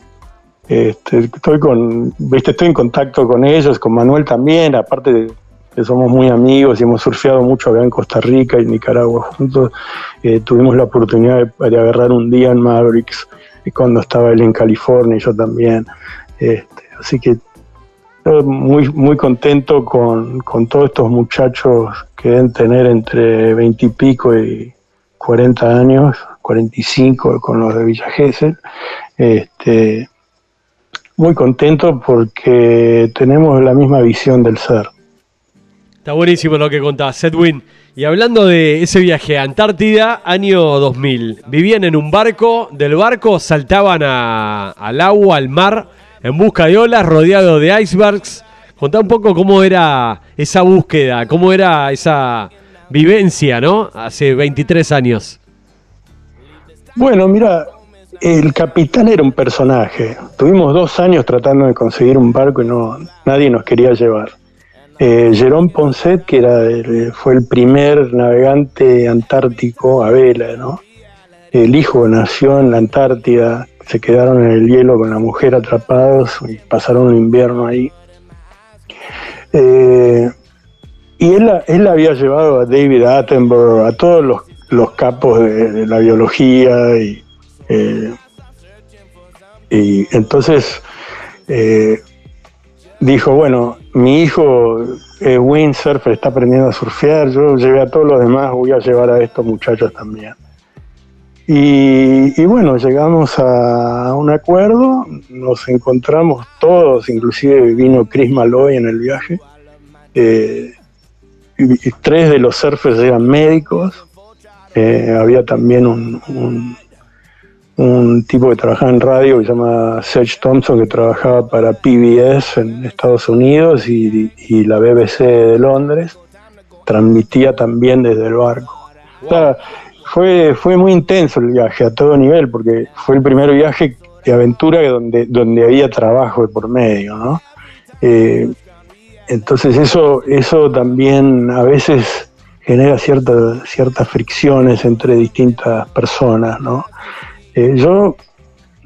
este, estoy con, viste, estoy en contacto con ellos, con Manuel también, aparte de que somos muy amigos y hemos surfeado mucho acá en Costa Rica y Nicaragua juntos, eh, tuvimos la oportunidad de, agarrar un día en Mavericks cuando estaba él en California y yo también. Este, así que muy, muy contento con, todos estos muchachos que deben tener entre 20 y pico y 40 años, 45 con los de Villa Gesell. Este, muy contento porque tenemos la misma visión del ser. Está buenísimo lo que contás, Edwin. Y hablando de ese viaje a Antártida, año 2000, vivían en un barco, del barco saltaban al agua, al mar en busca de olas, rodeado de icebergs. Contá un poco cómo era esa búsqueda, cómo era esa vivencia, ¿no? Hace 23 años. Bueno, mira, el capitán era un personaje. Tuvimos dos años tratando de conseguir un barco y no nadie nos quería llevar. Eh, Jerón Ponset, que era fue el primer navegante antártico a vela, ¿no? El hijo nació en la Antártida, se quedaron en el hielo con la mujer atrapados y pasaron un invierno ahí. Eh, y él, él, había llevado a David Attenborough, a todos los, capos de, la biología y, eh, y entonces eh, dijo, bueno, mi hijo windsurfer está aprendiendo a surfear, yo llevé a todos los demás, voy a llevar a estos muchachos también. Y, bueno, llegamos a un acuerdo, nos encontramos todos, inclusive vino Chris Malloy en el viaje. Eh, y, tres de los surfers eran médicos. Eh, había también un tipo que trabajaba en radio que se llama Serge Thompson, que trabajaba para PBS en Estados Unidos y, la BBC de Londres. Transmitía también desde el barco. fue, fue muy intenso el viaje a todo nivel, porque fue el primer viaje de aventura donde, donde había trabajo de por medio, ¿no? Eh, entonces eso, eso también a veces genera ciertas ciertas fricciones entre distintas personas, ¿no? Eh, yo,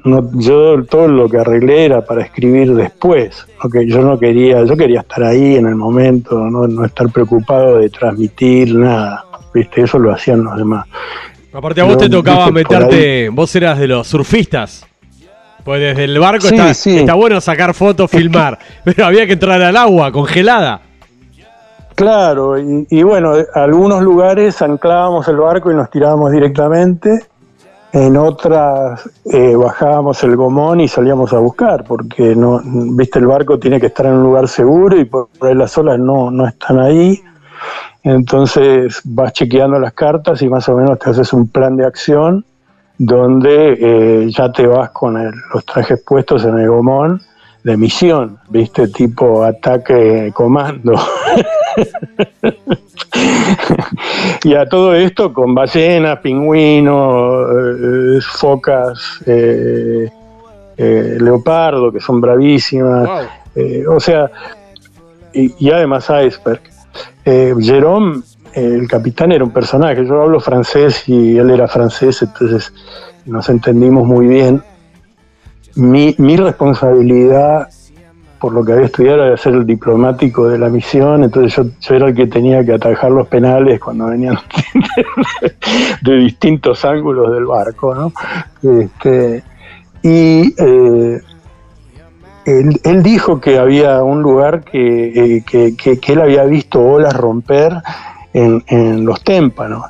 no, yo todo lo que arreglé era para escribir después, que yo no quería, yo quería estar ahí en el momento, no, estar preocupado de transmitir nada, viste, eso lo hacían los demás. Aparte a vos te tocaba meterte, vos eras de los surfistas. Pues desde el barco está, está, bueno sacar fotos, filmar, pero había que entrar al agua congelada. Claro, y, y, bueno, algunos lugares anclábamos el barco y nos tirábamos directamente, en otras eh, bajábamos el gomón y salíamos a buscar, porque no, viste, el barco tiene que estar en un lugar seguro y por, ahí las olas no, no están ahí. Entonces vas chequeando las cartas y más o menos te haces un plan de acción donde eh, ya te vas con los trajes puestos en el gomón de misión, viste, tipo ataque comando. y a todo esto con ballenas, pingüinos, eh, focas, eh, eh, leopardo, que son bravísimas. o sea, y, además iceberg. Jerome, el capitán, era un personaje. Yo hablo francés y él era francés, entonces nos entendimos muy bien. Mi, mi responsabilidad por lo que había estudiado era ser el diplomático de la misión, entonces yo, era el que tenía que atajar los penales cuando venían de, distintos ángulos del barco, ¿no? Este, y eh, él, dijo que había un lugar que, eh, él había visto olas romper en, los témpanos.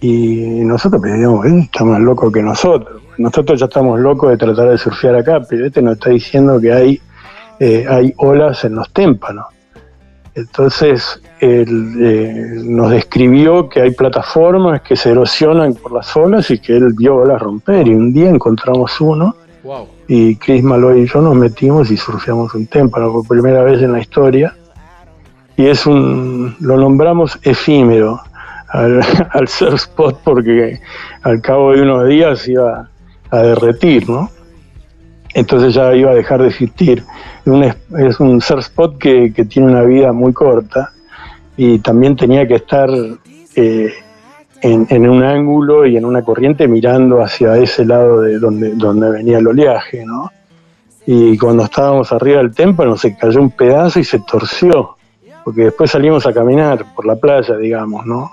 Y nosotros pedíamos, él está más loco que nosotros. Nosotros ya estamos locos de tratar de surfear acá, pero este nos está diciendo que hay eh, hay olas en los témpanos. Entonces, él eh, nos describió que hay plataformas que se erosionan por las olas y que él vio olas romper. Y un día encontramos uno y Chris Malloy y yo nos metimos y surfeamos un témpano por primera vez en la historia. Y es un, lo nombramos efímero al, al surf spot porque al cabo de unos días iba a derretir, ¿no? Entonces ya iba a dejar de existir. es un surf spot que, tiene una vida muy corta y también tenía que estar eh, en, un ángulo y en una corriente mirando hacia ese lado de donde, donde venía el oleaje, ¿no? Y cuando estábamos arriba del témpano se cayó un pedazo y se torció, porque después salimos a caminar por la playa, digamos, ¿no?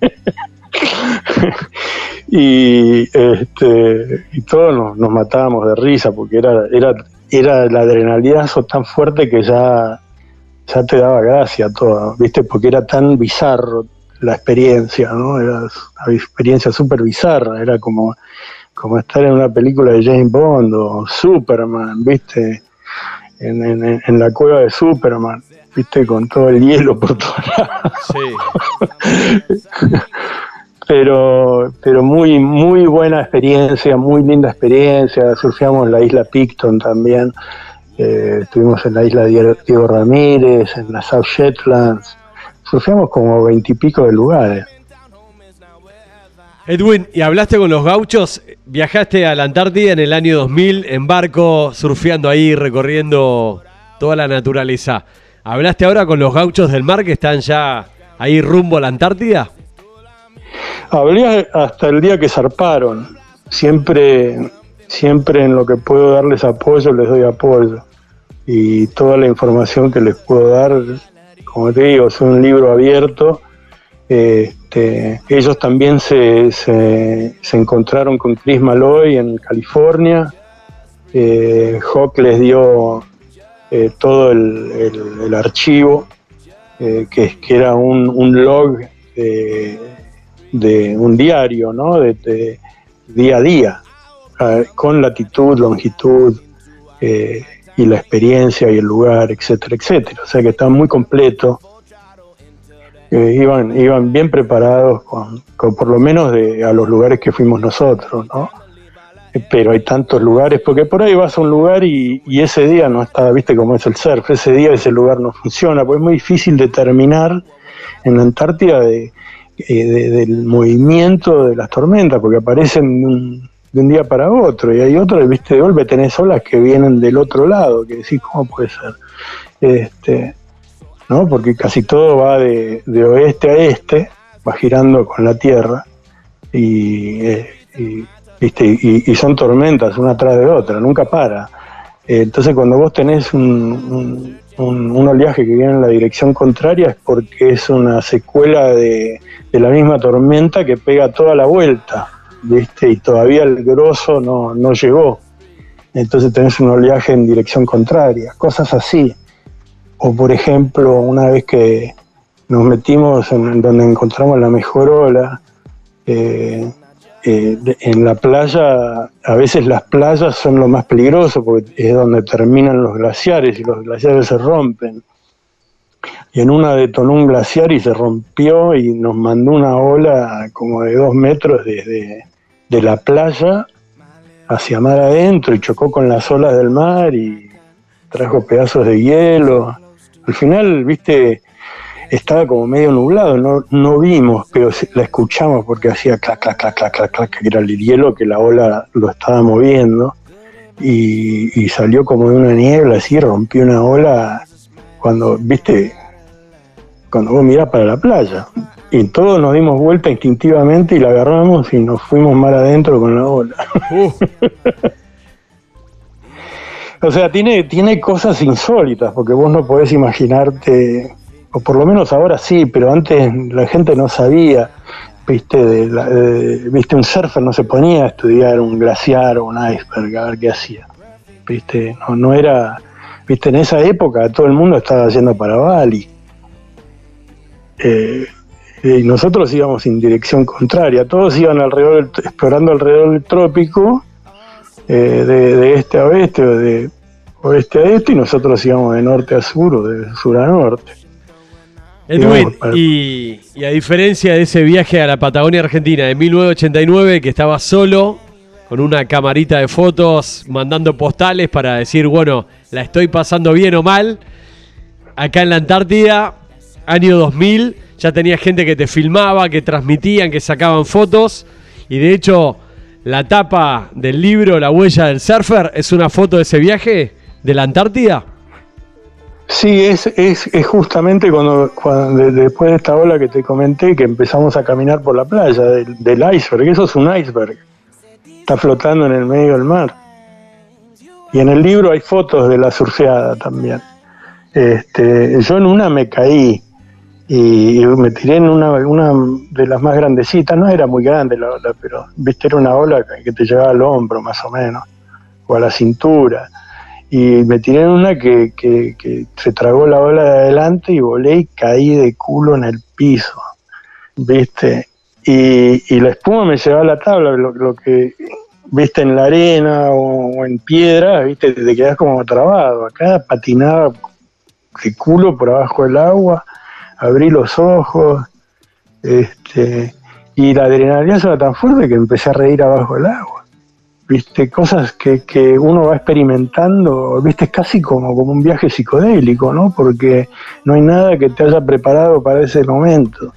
y este y todos nos, matábamos de risa porque era era era el adrenalinazo tan fuerte que ya ya te daba gracia todo viste porque era tan bizarro la experiencia no era una experiencia súper bizarra era como como estar en una película de James Bond o Superman viste en, en la cueva de Superman viste con todo el hielo por todos lados. Sí pero, pero muy, muy buena experiencia, muy linda experiencia. Surfeamos la isla Picton también. Eh, estuvimos en la isla Diego Ramírez, en la South Shetlands. Surfeamos como veintipico de lugares. Edwin, ¿y hablaste con los gauchos? Viajaste a la Antártida en el año 2000 en barco, surfeando ahí, recorriendo toda la naturaleza. ¿Hablaste ahora con los gauchos del mar que están ya ahí rumbo a la Antártida? Hablé hasta el día que zarparon. Siempre, siempre en lo que puedo darles apoyo, les doy apoyo. Y toda la información que les puedo dar, como te digo, es un libro abierto. Este, ellos también se, se, encontraron con Chris Malloy en California. Eh, Hawk les dio eh, todo el, archivo, eh, que, era un, un log de un diario, ¿no? De, día a día, con latitud, longitud eh, y la experiencia y el lugar, etcétera, etcétera. O sea que está muy completo. eh, iban, iban bien preparados con, por lo menos de, a los lugares que fuimos nosotros, ¿no? Pero hay tantos lugares, porque por ahí vas a un lugar y, ese día no está, viste cómo es el surf, ese día ese lugar no funciona, pues es muy difícil determinar en la Antártida de, eh, del movimiento de las tormentas, porque aparecen de un día para otro, y hay otros, viste, de golpe tenés olas que vienen del otro lado, que decís, ¿cómo puede ser? Este, ¿no? Porque casi todo va de, oeste a este, va girando con la Tierra, y, eh, ¿viste? y, son tormentas una tras de otra, nunca para. entonces cuando vos tenés un, oleaje que viene en la dirección contraria es porque es una secuela de, la misma tormenta que pega toda la vuelta. Y todavía el grosso no, no llegó. Entonces tenés un oleaje en dirección contraria, cosas así. O por ejemplo, una vez que nos metimos en, donde encontramos la mejor ola, eh, eh, en la playa, a veces las playas son lo más peligroso porque es donde terminan los glaciares y los glaciares se rompen. Y en una detonó un glaciar y se rompió y nos mandó una ola como de dos metros desde, de la playa hacia mar adentro y chocó con las olas del mar y trajo pedazos de hielo. Al final, viste, estaba como medio nublado, no, no vimos, pero la escuchamos porque hacía clac, clac, clac, clac, clac, clac, que era el hielo que la ola lo estaba moviendo. Y, y salió como de una niebla así, rompió una ola cuando, viste, cuando vos mirás para la playa. Y todos nos dimos vuelta instintivamente y la agarramos y nos fuimos mar adentro con la ola. Uh. o sea, tiene, tiene cosas insólitas, porque vos no podés imaginarte, o por lo menos ahora sí, pero antes la gente no sabía, viste, de viste, un surfer no se ponía a estudiar un glaciar o un iceberg a ver qué hacía. Viste, no, no era, viste, en esa época todo el mundo estaba yendo para Bali. Eh, y nosotros íbamos en dirección contraria, todos iban alrededor, explorando alrededor del trópico, eh, de, este a oeste o de oeste a este, y nosotros íbamos de norte a sur o de sur a norte. Edwin, y, y, a diferencia de ese viaje a la Patagonia Argentina de 1989, que estaba solo, con una camarita de fotos, mandando postales para decir, bueno, la estoy pasando bien o mal, acá en la Antártida, año 2000, ya tenía gente que te filmaba, que transmitían, que sacaban fotos. Y de hecho, la tapa del libro La huella del surfer es una foto de ese viaje de la Antártida. Sí, es, es, justamente cuando, después de esta ola que te comenté, que empezamos a caminar por la playa del, del iceberg. Eso es un iceberg. Está flotando en el medio del mar. Y en el libro hay fotos de la surfeada también. Este, yo en una me caí, y me tiré en una, una de las más grandecitas, no era muy grande la ola, pero viste, era una ola que te llevaba al hombro más o menos, o a la cintura. Y me tiré en una que, que, se tragó la ola de adelante y volé y caí de culo en el piso, viste. Y, y la espuma me llevaba a la tabla, lo, que viste en la arena o, en piedra, viste, te quedas como trabado. Acá patinaba de culo por abajo del agua abrí los ojos, este, y la adrenalina era tan fuerte que empecé a reír abajo del agua. Viste, cosas que, que uno va experimentando, viste, es casi como, como un viaje psicodélico, ¿no? Porque no hay nada que te haya preparado para ese momento.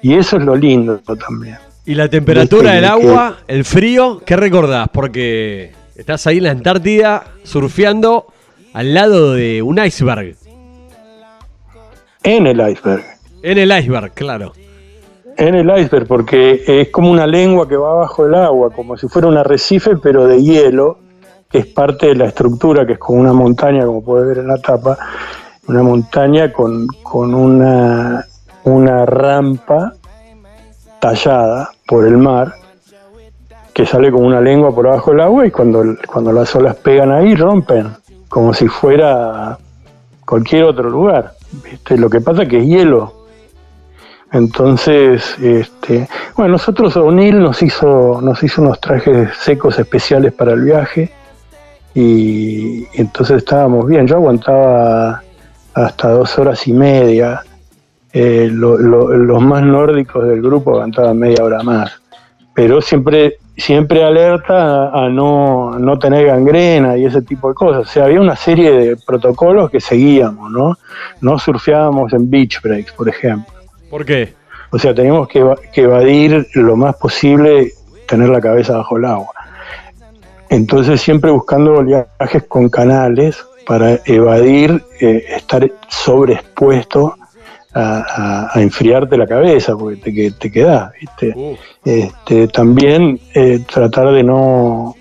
Y eso es lo lindo también. ¿Y la temperatura del agua, el frío, qué recordás? Porque estás ahí en la Antártida surfeando al lado de un iceberg. En el iceberg. En el iceberg, claro. En el iceberg, porque es como una lengua que va bajo el agua, como si fuera un arrecife, pero de hielo, que es parte de la estructura, que es como una montaña, como puede ver en la tapa, una montaña con, una, una rampa tallada por el mar, que sale como una lengua por abajo del agua y cuando, cuando las olas pegan ahí rompen, como si fuera cualquier otro lugar. ¿viste? Lo que pasa es que es hielo. Entonces, este, bueno, nosotros O'Neill nos hizo, nos hizo unos trajes secos especiales para el viaje y, entonces estábamos bien. Yo aguantaba hasta dos horas y media eh, lo- lo- los más nórdicos del grupo aguantaban media hora más. Pero siempre, siempre alerta a, a no, no tener gangrena y ese tipo de cosas. O sea, había una serie de protocolos que seguíamos, ¿no? No surfeábamos en beach breaks, por ejemplo. ¿Por qué? O sea, teníamos que, eva- que evadir lo más posible tener la cabeza bajo el agua. Entonces siempre buscando oleajes con canales para evadir eh, estar sobreexpuesto a, a- a enfriarte la cabeza, porque te, que- te quedás, ¿viste? Uh, Este, también eh, tratar de no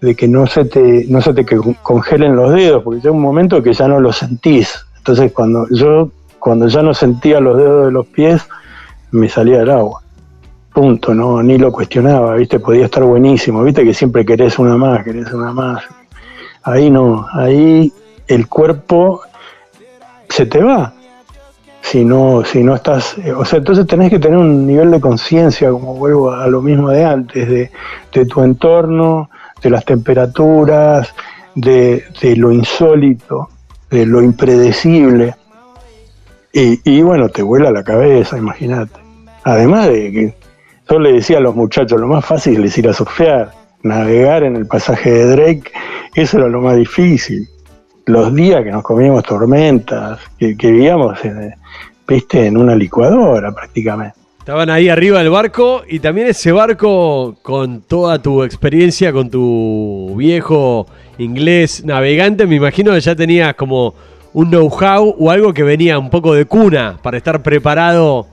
de que no se te no se te congelen los dedos porque llega un momento que ya no los sentís entonces cuando yo cuando ya no sentía los dedos de los pies me salía del agua punto no ni lo cuestionaba viste podía estar buenísimo viste que siempre querés una más querés una más ahí no ahí el cuerpo se te va si no, si no estás, o sea, entonces tenés que tener un nivel de conciencia, como vuelvo a lo mismo de antes, de, de tu entorno, de las temperaturas, de, de lo insólito, de lo impredecible. Y, y bueno, te vuela la cabeza, imagínate. Además de que yo le decía a los muchachos, lo más fácil es ir a surfear, navegar en el pasaje de Drake, eso era lo más difícil los días que nos comíamos tormentas, que, vivíamos viste, en una licuadora prácticamente. Estaban ahí arriba del barco y también ese barco con toda tu experiencia, con tu viejo inglés navegante, me imagino que ya tenías como un know-how o algo que venía un poco de cuna para estar preparado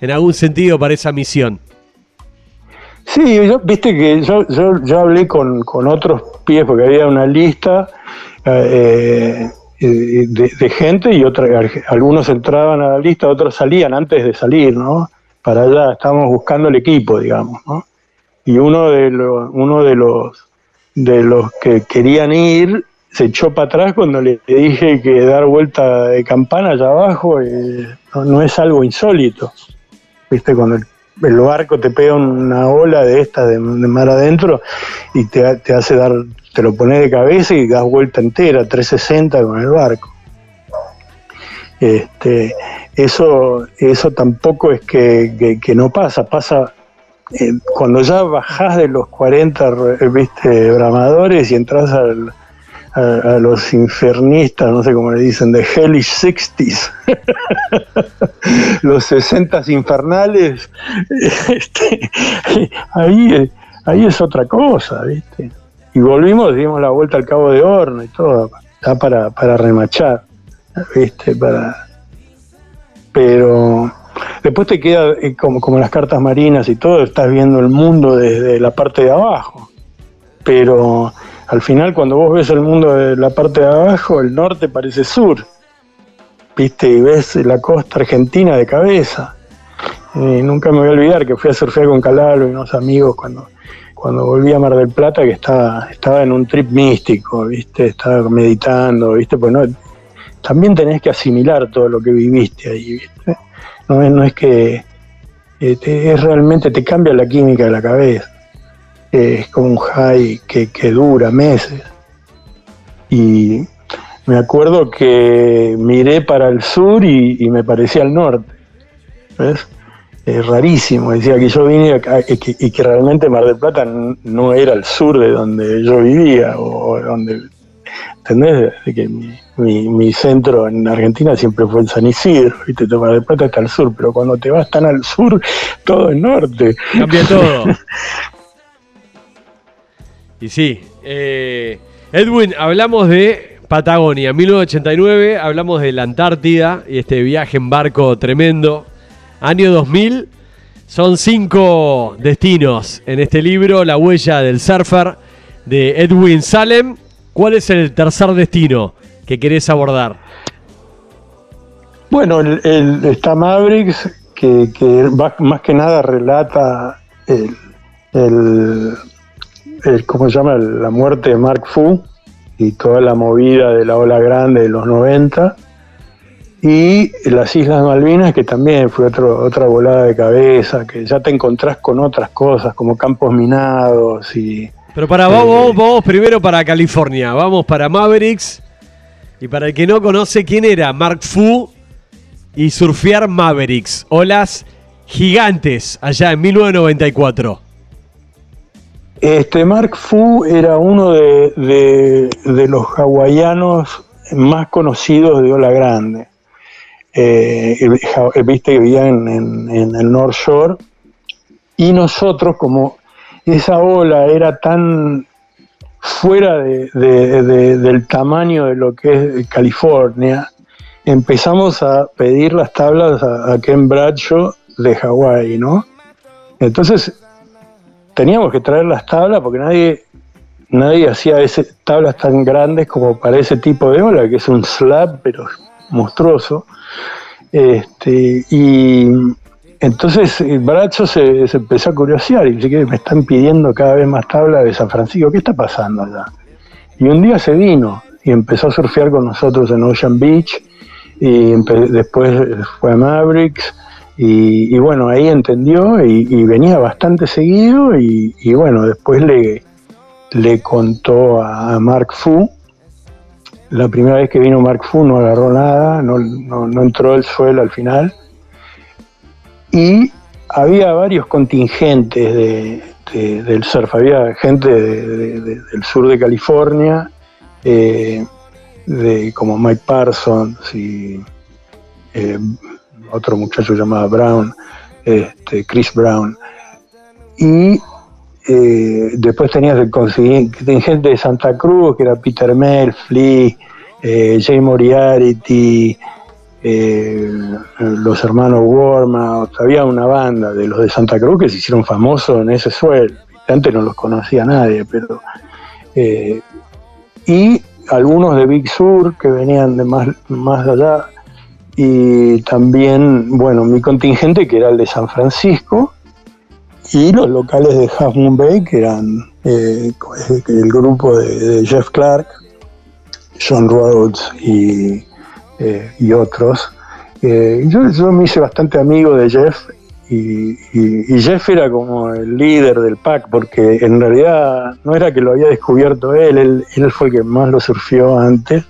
en algún sentido para esa misión. Sí, yo, viste que yo, yo, hablé con, con otros pies porque había una lista eh, eh, de, de gente y otra, algunos entraban a la lista, otros salían antes de salir, ¿no? Para allá, estábamos buscando el equipo, digamos, ¿no? Y uno de los, uno de los de los que querían ir se echó para atrás cuando le dije que dar vuelta de campana allá abajo eh, no, es algo insólito. Viste, cuando el barco te pega una ola de esta de, de mar adentro y te, te, hace dar, te lo pones de cabeza y das vuelta entera, 360 con el barco. Este, eso, eso tampoco es que, que, que no pasa, pasa eh, cuando ya bajás de los 40 viste, bramadores y entras al, a, los infernistas, no sé cómo le dicen, de Hellish Sixties, los 60 infernales, este, ahí, ahí es otra cosa, ¿viste? Y volvimos, dimos la vuelta al cabo de horno y todo, ya para, para remachar, ¿viste? Para, pero después te queda eh, como, como las cartas marinas y todo, estás viendo el mundo desde la parte de abajo, pero al final cuando vos ves el mundo de la parte de abajo, el norte parece sur, viste, y ves la costa argentina de cabeza. Y nunca me voy a olvidar que fui a surfear con Calalo y unos amigos cuando, cuando volví a Mar del Plata, que estaba, estaba en un trip místico, viste, estaba meditando, viste, pues no, también tenés que asimilar todo lo que viviste ahí, viste. No es, no es que eh, es realmente te cambia la química de la cabeza es como un high que, que, dura meses. Y me acuerdo que miré para el sur y, y me parecía al norte. ¿Ves? Es rarísimo. Decía que yo vine acá y que, y que, realmente Mar del Plata no era el sur de donde yo vivía o donde. ¿Entendés? De que mi, mi, mi, centro en Argentina siempre fue en San Isidro, ¿viste? Mar del Plata está al sur, pero cuando te vas tan al sur, todo es norte. Cambia todo. Y sí, eh, Edwin, hablamos de Patagonia, 1989, hablamos de la Antártida y este viaje en barco tremendo. Año 2000, son cinco destinos en este libro, La huella del surfer de Edwin Salem. ¿Cuál es el tercer destino que querés abordar? Bueno, el, el, está Mavericks, que, que más que nada relata el, el el, ¿cómo se llama? La muerte de Mark Fu y toda la movida de la ola grande de los 90. Y las Islas Malvinas, que también fue otro, otra volada de cabeza, que ya te encontrás con otras cosas, como campos minados y... Pero para, eh, vamos, vamos primero para California, vamos para Mavericks. Y para el que no conoce quién era Mark Fu, y surfear Mavericks, olas gigantes allá en 1994? Este Mark Fu era uno de, los hawaianos más conocidos de ola grande. Eh, viste que vivía en, el North Shore y nosotros como esa ola era tan fuera del tamaño de lo que es California, empezamos a pedir las tablas a, Ken Bradshaw de Hawái, ¿no? Entonces teníamos que traer las tablas porque nadie, nadie hacía ese, tablas tan grandes como para ese tipo de ola, que es un slab, pero monstruoso. Este, y entonces el brazo se, empezó a curiosear y dice que me están pidiendo cada vez más tablas de San Francisco, ¿qué está pasando allá? Y un día se vino y empezó a surfear con nosotros en Ocean Beach y después fue a Mavericks y, bueno, ahí entendió y, venía bastante seguido y, bueno, después le, le contó a Mark Fu. La primera vez que vino Mark Fu no agarró nada, no, no, entró el suelo al final. Y había varios contingentes de, del surf, había gente del sur de California, eh, de, como Mike Parsons y eh, otro muchacho llamado Brown, este, Chris Brown. Y eh, después tenías el contingente de Santa Cruz, que era Peter Melfly, eh, Jay Moriarty, eh, los hermanos Worma, había una banda de los de Santa Cruz que se hicieron famosos en ese suelo. Antes no los conocía nadie, pero. y algunos de Big Sur que venían de más, más allá y también, bueno, mi contingente que era el de San Francisco y los locales de Half Moon Bay que eran eh, el grupo de, Jeff Clark, John Rhodes y, eh, otros. Eh, yo, me hice bastante amigo de Jeff y, Jeff era como el líder del pack porque en realidad no era que lo había descubierto él, él, él fue el que más lo surfió antes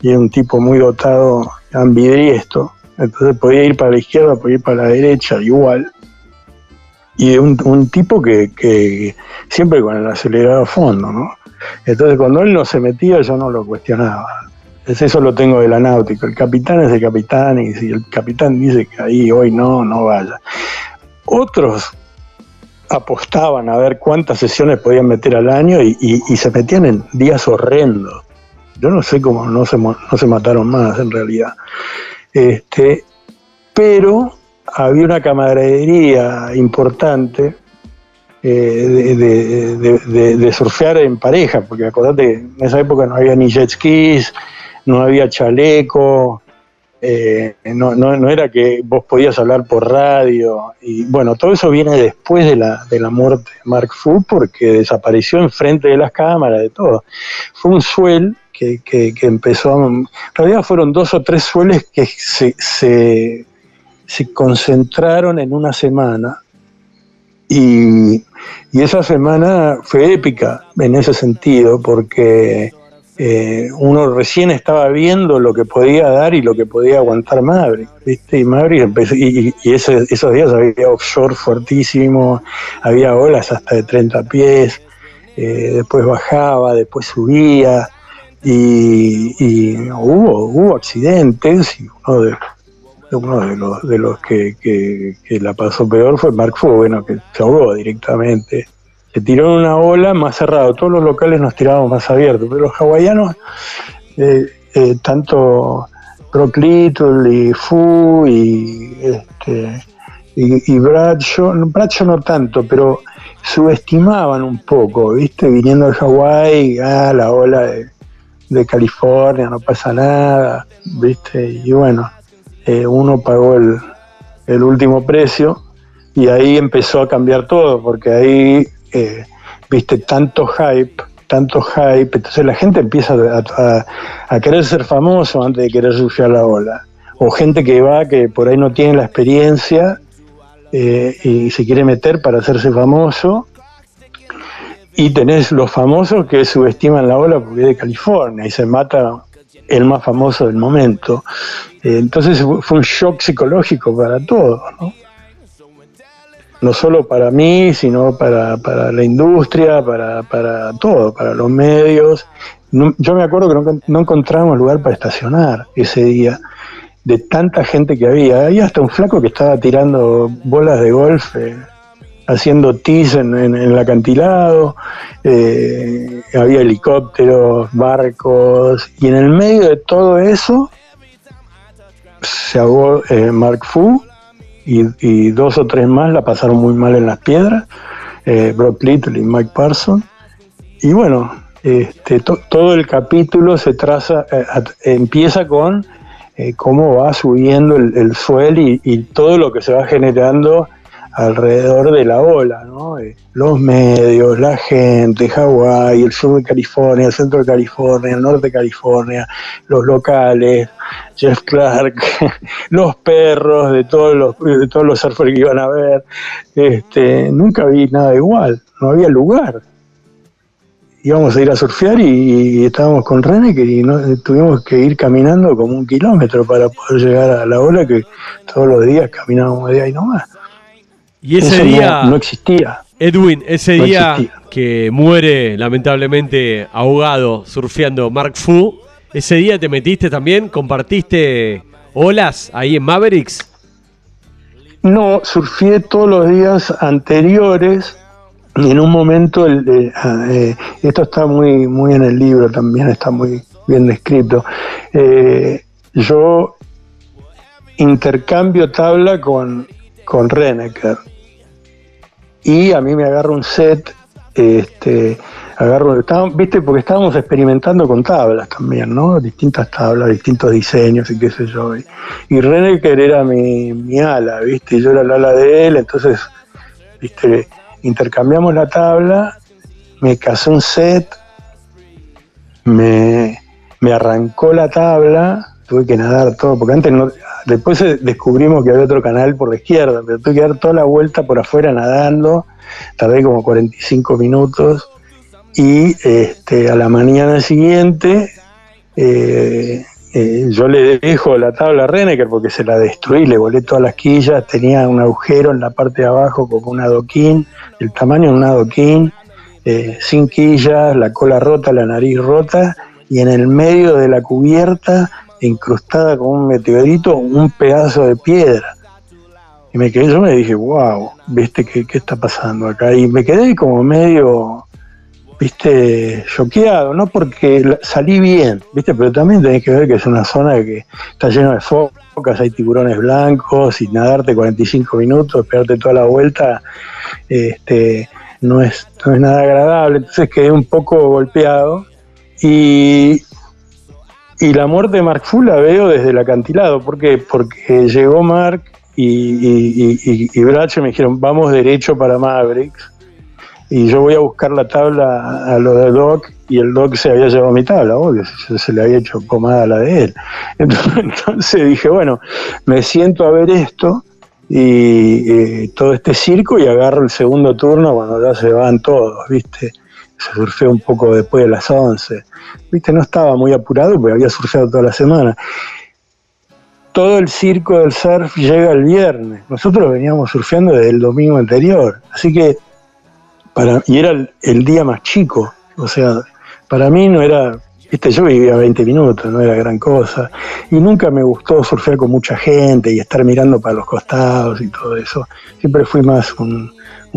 y era un tipo muy dotado ambidiesto, entonces podía ir para la izquierda, podía ir para la derecha, igual. Y un, un tipo que, siempre con el acelerador a fondo, ¿no? Entonces cuando él no se metía yo no lo cuestionaba. Eso lo tengo de la náutica. El capitán es el capitán y si el capitán dice que ahí hoy no, no vaya. Otros apostaban a ver cuántas sesiones podían meter al año y, y se metían en días horrendos. Yo no sé cómo no se, no se mataron más en realidad. Este, pero había una camaradería importante eh, de, surfear en pareja, porque acordate que en esa época no había ni jet skis, no había chaleco, eh, no, no, era que vos podías hablar por radio. Y bueno, todo eso viene después de la, de la muerte de Mark Fu, porque desapareció enfrente de las cámaras, de todo. Fue un suel que, empezó, en realidad fueron dos o tres sueles que se, se, concentraron en una semana y, y, esa semana fue épica en ese sentido porque eh, uno recién estaba viendo lo que podía dar y lo que podía aguantar Maverick, ¿viste? Y Maverick empezó, y, esos días había offshore fuertísimo, había olas hasta de 30 pies, eh, después bajaba, después subía, y, hubo, hubo accidentes y uno de, uno de los, de los que, que, la pasó peor fue Mark Fu, bueno, que se ahogó directamente. Se tiró en una ola más cerrado, todos los locales nos tirábamos más abiertos, pero los hawaianos, eh, eh, tanto Brock Little y Fu y, este, y, y Bradshaw, no tanto, pero subestimaban un poco, ¿viste? Viniendo de Hawái, ah, la ola de California, no pasa nada, ¿viste? Y bueno, eh, uno pagó el, el, último precio y ahí empezó a cambiar todo, porque ahí, eh, viste, tanto hype, tanto hype, entonces la gente empieza a, querer ser famoso antes de querer surfear la ola. O gente que va, que por ahí no tiene la experiencia eh, y se quiere meter para hacerse famoso y tenés los famosos que subestiman la ola porque es de California y se mata el más famoso del momento. Eh, entonces fue un shock psicológico para todos, ¿no? No solo para mí, sino para, para la industria, para, para todo, para los medios. yo me acuerdo que no, encontrábamos lugar para estacionar ese día de tanta gente que había. Había hasta un flaco que estaba tirando bolas de golf, eh, haciendo tis en, el acantilado, eh, había helicópteros, barcos, y en el medio de todo eso se ahogó eh, Mark Fu y, dos o tres más la pasaron muy mal en las piedras, Brock Little y Mike Parson. Y bueno, este, todo el capítulo se traza, empieza con eh, cómo va subiendo el, suelo y, todo lo que se va generando alrededor de la ola, ¿no? Eh, los medios, la gente, Hawái, el sur de California, el centro de California, el norte de California, los locales, Jeff Clark, los perros de todos los, de todos los surfers que iban a ver. Este, nunca vi nada igual, no había lugar íbamos a ir a surfear y, estábamos con René y no, tuvimos que ir caminando como un kilómetro para poder llegar a la ola que todos los días caminábamos de ahí nomás. Y ese día no, existía. Edwin, ese día que muere lamentablemente ahogado surfeando Mark Fu, ese día te metiste también, compartiste olas ahí en Mavericks. No, surfé todos los días anteriores y en un momento, el, ah, eh, esto está muy, muy en el libro también, está muy bien descrito, eh, yo intercambio tabla con, con Reneker y a mí me agarra un set, este, agarro, viste, porque estábamos experimentando con tablas también, ¿no? Distintas tablas, distintos diseños y qué sé yo. Y, y Reneker era mi, mi ala, viste, y yo era la ala de él, entonces, viste, intercambiamos la tabla, me casé un set, me, arrancó la tabla, tuve que nadar todo, porque antes no, después descubrimos que había otro canal por la izquierda, pero tuve que dar toda la vuelta por afuera nadando, tardé como 45 minutos y este, a la mañana siguiente eh, eh, yo le dejo la tabla a Reneker porque se la destruí, le volé todas las quillas, tenía un agujero en la parte de abajo como un adoquín, el tamaño de un adoquín, eh, sin quillas, la cola rota, la nariz rota, y en el medio de la cubierta, incrustada con un meteorito, un pedazo de piedra. Y me quedé, yo me dije, wow, ¿viste qué, qué está pasando acá? Y me quedé como medio viste, choqueado, no porque salí bien, viste, pero también tenés que ver que es una zona que está llena de focas, hay tiburones blancos y nadarte 45 minutos, esperarte toda la vuelta, este, no es, no es nada agradable, entonces quedé un poco golpeado y, y la muerte de Mark Fu la veo desde el acantilado, ¿por qué? Porque llegó Mark y, y, y, me dijeron, vamos derecho para Mavericks y yo voy a buscar la tabla a lo de Doc y el Doc se había llevado mi tabla, obvio, se, le había hecho pomada la de él. Entonces, dije, bueno, me siento a ver esto y todo este circo y agarro el segundo turno cuando ya se van todos, ¿viste? Se surfeó un poco después de las 11. ¿Viste? No estaba muy apurado porque había surfeado toda la semana. Todo el circo del surf llega el viernes. Nosotros veníamos surfeando desde el domingo anterior. Así que y era el, día más chico, o sea, para mí no era, este, yo vivía 20 minutos, no era gran cosa, y nunca me gustó surfear con mucha gente y estar mirando para los costados y todo eso, siempre fui más un,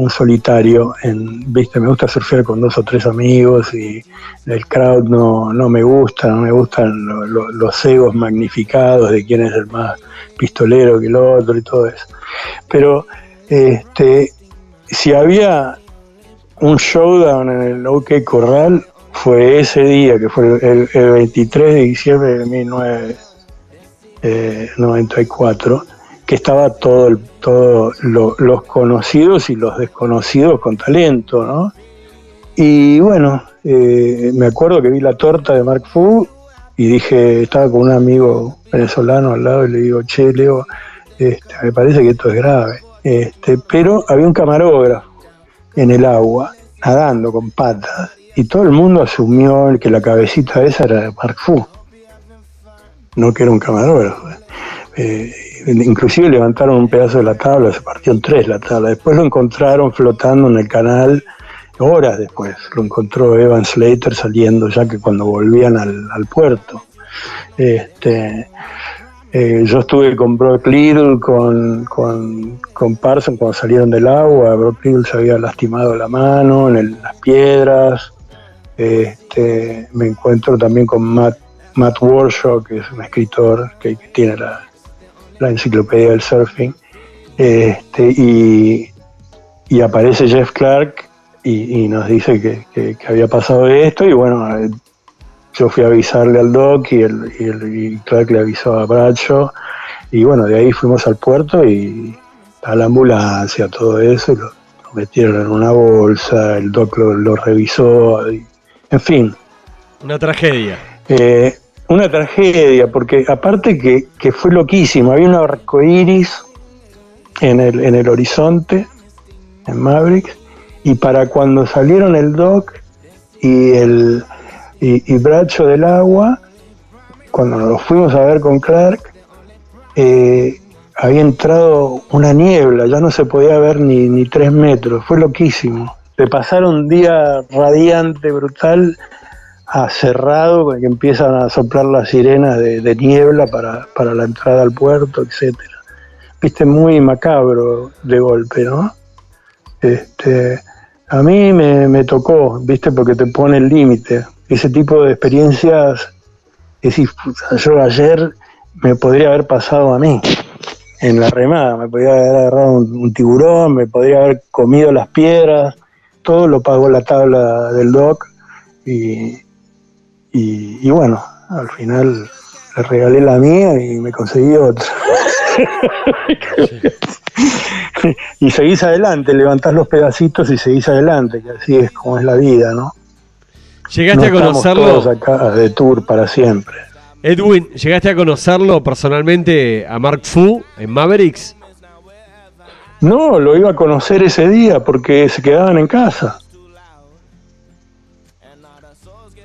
solitario, en, viste, me gusta surfear con dos o tres amigos y el crowd no, no me gusta, no me gustan los egos magnificados de quién es el más pistolero que el otro y todo eso. Pero este, si había un showdown en el OK Corral fue ese día, que fue el, 23 de diciembre de 1994, eh, que estaba todo, todo los conocidos y los desconocidos con talento, ¿no? Y bueno, eh, me acuerdo que vi la torta de Mark Fu y dije, estaba con un amigo venezolano al lado y le digo, che, Leo, este, me parece que esto es grave. Este, pero había un camarógrafo en el agua, nadando con patas, y todo el mundo asumió que la cabecita esa era de Mark Fu. no que era un camarógrafo. Eh, inclusive levantaron un pedazo de la tabla, se partió en tres la tabla. Después lo encontraron flotando en el canal horas después. Lo encontró Evan Slater saliendo ya que cuando volvían al, puerto. Este, eh, yo estuve con Brock Little, con, con, con, Parson cuando salieron del agua. Brock Little se había lastimado la mano en las piedras. Este, me encuentro también con Matt, Matt Warshaw, que es un escritor que, tiene la, enciclopedia del surfing. Este, y, y aparece Jeff Clark y, nos dice que, había pasado esto y bueno, eh, yo fui a avisarle al doc y, el, y, el, Clark le avisó a Bracho y bueno, de ahí fuimos al puerto y a la ambulancia, todo eso, lo, metieron en una bolsa, el doc lo, revisó, en fin. Una tragedia. Eh, una tragedia, porque aparte que, que, fue loquísimo, había un arco iris en el, en el horizonte, en Mavericks, y para cuando salieron el Doc y el y, Bracho del agua, cuando nos fuimos a ver con Clark, eh, había entrado una niebla, ya no se podía ver ni, ni tres metros, fue loquísimo. De pasar un día radiante, brutal, a que empiezan a soplar las sirenas de, niebla para, para, la entrada al puerto, etcétera. Viste, muy macabro de golpe, ¿no? Este, a mí me, tocó, viste, porque te pone el límite. Ese tipo de experiencias, decir, yo ayer me podría haber pasado a mí en la remada, me podría haber agarrado un, tiburón, me podría haber comido las piedras, todo lo pagó la tabla del doc y, y bueno, al final le regalé la mía y me conseguí otra. y seguís adelante, levantás los pedacitos y seguís adelante, que así es como es la vida, ¿no? ¿Llegaste a conocerlo? acá de tour para siempre. Edwin, ¿llegaste a conocerlo personalmente a Mark Fu en Mavericks? No, lo iba a conocer ese día porque se quedaban en casa.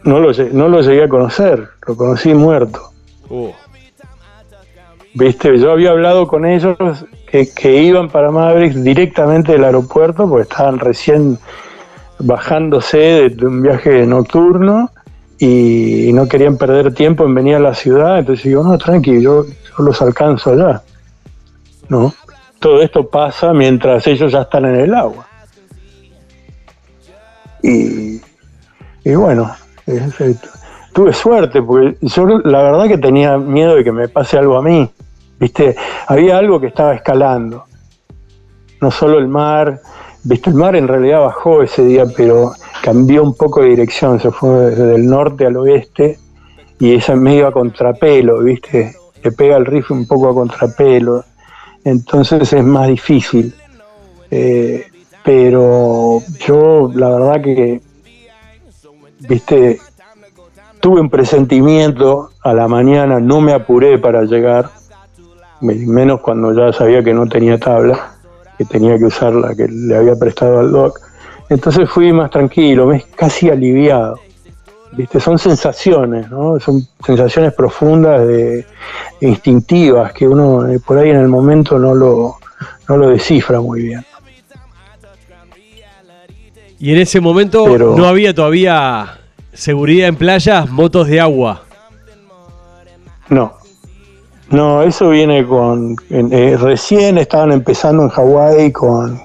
No lo, no lo llegué a conocer, lo conocí muerto. Uh. Viste, yo había hablado con ellos que, iban para Mavericks directamente del aeropuerto porque estaban recién bajándose de, un viaje nocturno y, no querían perder tiempo en venir a la ciudad. Entonces digo, no, tranqui, yo, los alcanzo allá. ¿No? Todo esto pasa mientras ellos ya están en el agua. Y, y bueno, tuve suerte porque yo la verdad que tenía miedo de que me pase algo a mí. ¿Viste? Había algo que estaba escalando. No solo el mar, ¿viste? El mar en realidad bajó ese día, pero cambió un poco de dirección, se fue desde el norte al oeste y esa medio a contrapelo, ¿viste? Le pega el rifle un poco a contrapelo. Entonces es más difícil. Eh, pero yo la verdad que, viste, tuve un presentimiento a la mañana, no me apuré para llegar, menos cuando ya sabía que no tenía tabla, que tenía que usar la que le había prestado al doc. Entonces fui más tranquilo, casi aliviado. ¿Viste? Son sensaciones, ¿no? Son sensaciones profundas, de, instintivas, que uno eh, por ahí en el momento no lo, no lo descifra muy bien. Y en ese momento no había todavía seguridad en playas, motos de agua. No, no, eso viene con. Eh, recién estaban empezando en Hawái con,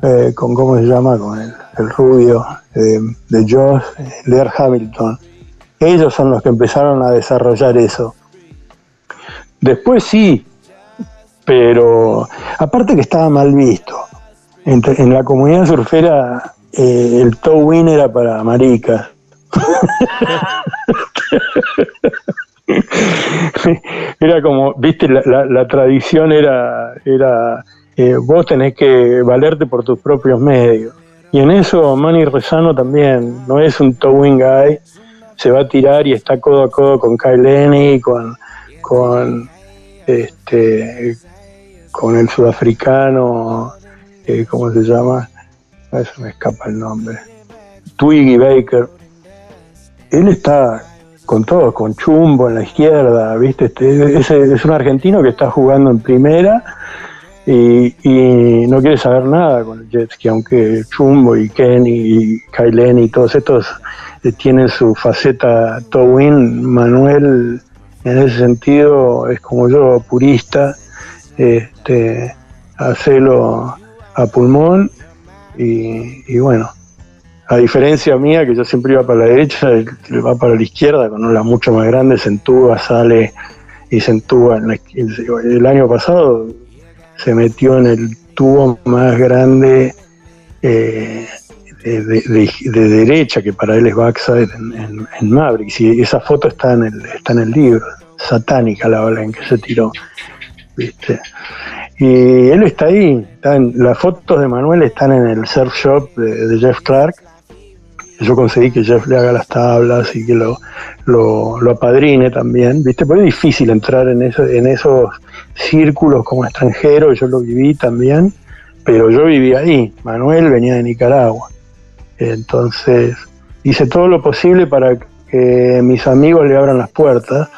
eh, con. ¿Cómo se llama? Con el, rubio de, de Josh, Lear Hamilton. Ellos son los que empezaron a desarrollar eso. Después sí, pero aparte que estaba mal visto. En, en la comunidad surfera eh, el towing era para maricas. era como, viste, la, tradición era, era eh, vos tenés que valerte por tus propios medios. Y en eso Manny Rezano también, no es un towing guy, se va a tirar y está codo a codo con Kyle Lenny, con, con, este, con el sudafricano, eh, ¿cómo se llama? A eso me escapa el nombre. Twiggy Baker. Él está con todos, con Chumbo en la izquierda, ¿viste? Este, es un argentino que está jugando en primera y, no quiere saber nada con el Jets, que aunque Chumbo y Kenny y Kailen y todos estos eh, tienen su faceta Towin, Manuel en ese sentido es como yo, purista, este, hacerlo a pulmón y, bueno, a diferencia mía, que yo siempre iba para la derecha, él va para la izquierda, con una mucho más grande, se entuba, sale y se entuba. el año pasado se metió en el tubo más grande eh, de, derecha, que para él es backside en, en. Y esa foto está en el, está en el libro, satánica la ola en que se tiró. ¿viste? Y él está ahí, las fotos de Manuel están en el surf shop de, Jeff Clark. Yo conseguí que Jeff le haga las tablas y que lo, lo, apadrine también, ¿viste? Porque es difícil entrar en, eso, en esos círculos como extranjero, yo lo viví también, pero yo viví ahí. Manuel venía de Nicaragua. Entonces hice todo lo posible para que mis amigos le abran las puertas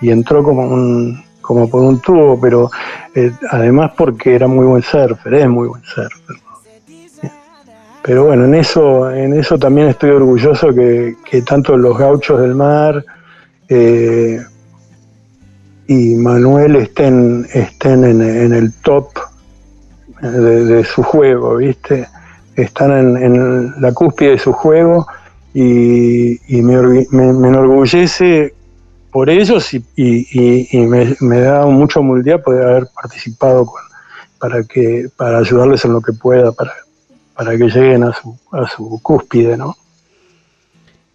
y entró como un, como por un tubo, pero eh, además porque era muy buen surfer, es muy buen surfer. Pero bueno, en eso, en eso también estoy orgulloso que, tanto los gauchos del mar eh, y Manuel estén, estén en, el top de, su juego, ¿viste? Están en, la cúspide de su juego y, me, me enorgullece por ellos y, me, da mucho humildad poder haber participado para que para ayudarles en lo que pueda para, para que lleguen a su, a su cúspide, ¿no?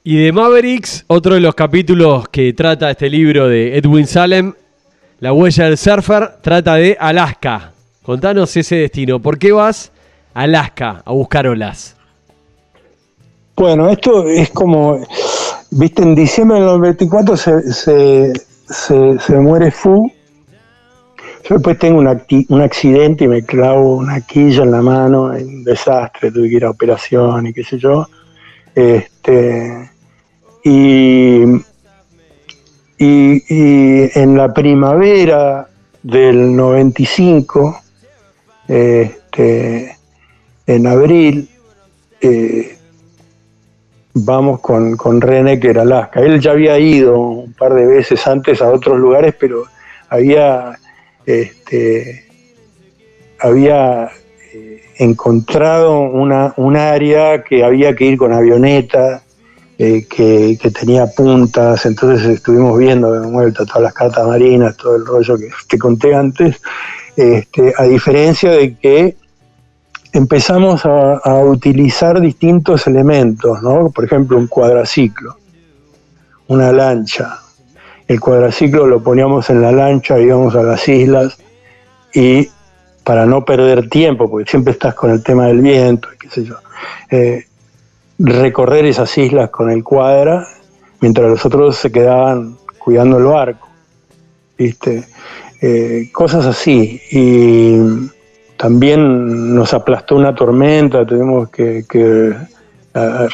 Y de Mavericks, otro de los capítulos que trata este libro de Edwin Salem, La huella del surfer, trata de Alaska. Contanos ese destino. ¿Por qué vas a Alaska a buscar olas? Bueno, esto es como Viste, en diciembre del 94 se, se, se, muere Fu. Yo después tengo un, accidente y me clavo una quilla en la mano, un desastre, tuve que ir a operación y qué sé yo. Este, y, y, en la primavera del 95, este, en abril, eh, vamos con, con que era Alaska. Él ya había ido un par de veces antes a otros lugares, pero había, este, había eh, encontrado una, un área que había que ir con avioneta, eh, que, tenía puntas, entonces estuvimos viendo de vuelta todas las cartas marinas, todo el rollo que te conté antes, este, a diferencia de que empezamos a, utilizar distintos elementos, ¿no? Por ejemplo, un cuadraciclo, una lancha. El cuadraciclo lo poníamos en la lancha, íbamos a las islas y para no perder tiempo, porque siempre estás con el tema del viento, qué sé yo, eh, recorrer esas islas con el cuadra, mientras los otros se quedaban cuidando el barco, ¿viste? Eh, cosas así. Y también nos aplastó una tormenta, tuvimos que,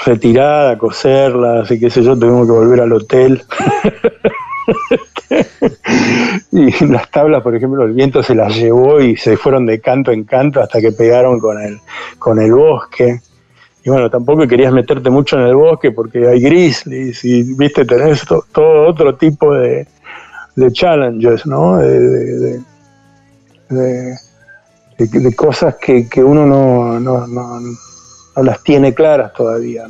retirar, a coserla, así que sé yo, tuvimos que volver al hotel. y las tablas, por ejemplo, el viento se las llevó y se fueron de canto en canto hasta que pegaron con el, con el bosque. Y bueno, tampoco querías meterte mucho en el bosque porque hay grizzlies y, viste, tenés todo otro tipo de, challenges, ¿no? de, de, cosas que, uno no, no, las tiene claras todavía.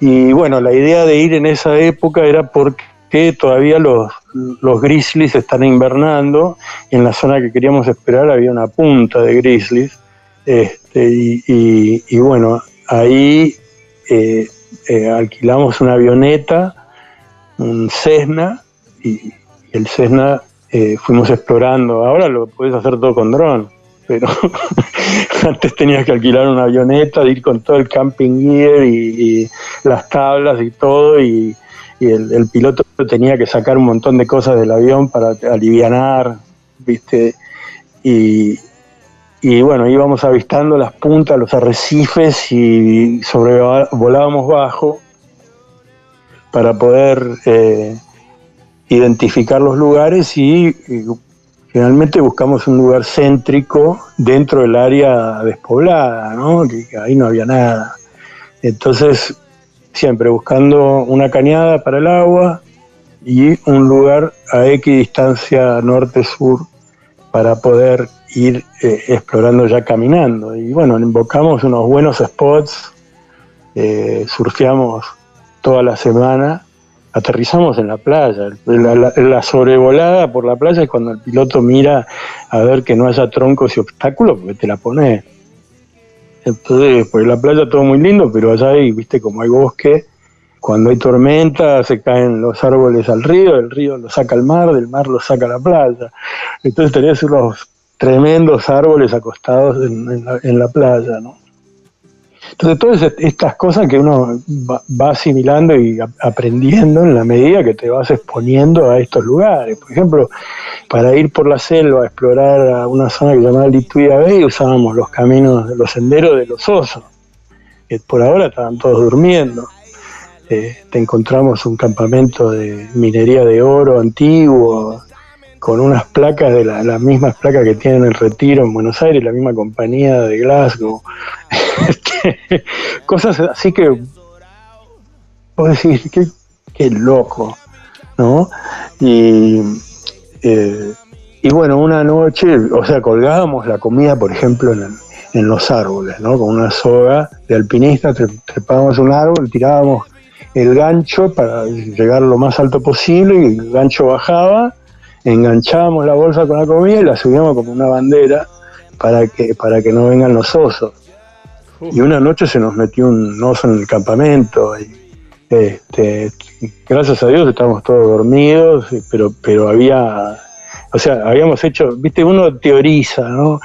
Y bueno, la idea de ir en esa época era porque todavía los, los grizzlies están invernando. En la zona que queríamos esperar había una punta de grizzlies. Este, y, bueno, ahí eh, eh, alquilamos una avioneta, un Cessna, y el Cessna eh, fuimos explorando. Ahora lo puedes hacer todo con dron pero antes tenías que alquilar una avioneta, ir con todo el camping gear y, las tablas y todo, y, el, piloto tenía que sacar un montón de cosas del avión para alivianar, ¿viste? Y, y bueno, íbamos avistando las puntas, los arrecifes y sobrevolábamos bajo. para poder eh, identificar los lugares y, y Finalmente buscamos un lugar céntrico dentro del área despoblada, ¿no? que, ahí no había nada. Entonces, siempre buscando una cañada para el agua y un lugar a equidistancia norte-sur para poder ir eh, explorando ya caminando. Y bueno, invocamos unos buenos spots, eh, surfeamos toda la semana aterrizamos en la playa. La, sobrevolada por la playa es cuando el piloto mira a ver que no haya troncos y obstáculos, porque te la pone. Entonces, pues la playa todo muy lindo, pero allá hay, viste, como hay bosque, cuando hay tormenta se caen los árboles al río, el río lo saca al mar, del mar lo saca a la playa. Entonces tenés unos tremendos árboles acostados en la playa, ¿no? Entonces, todas estas cosas que uno va, asimilando y aprendiendo en la medida que te vas exponiendo a estos lugares. Por ejemplo, para ir por la selva a explorar a una zona que llamaba Lituia Bay, usábamos los caminos, los senderos de los osos, que por ahora estaban todos durmiendo. Eh, te encontramos un campamento de minería de oro antiguo, con unas placas de las mismas placas que tienen el retiro en Buenos Aires, la misma compañía de Glasgow. Este, cosas así que puedo decir, qué, qué loco, ¿no? Y, eh, y bueno, una noche, o sea, colgábamos la comida, por ejemplo, en, en los árboles, ¿no? Con una soga de alpinista, trepábamos un árbol, tirábamos el gancho para llegar lo más alto posible y el gancho bajaba enganchábamos la bolsa con la comida y la subíamos como una bandera para que, para que no vengan los osos. Y una noche se nos metió un oso en el campamento y este, gracias a Dios estábamos todos dormidos, pero, pero había, o sea, habíamos hecho, viste, uno teoriza, ¿no?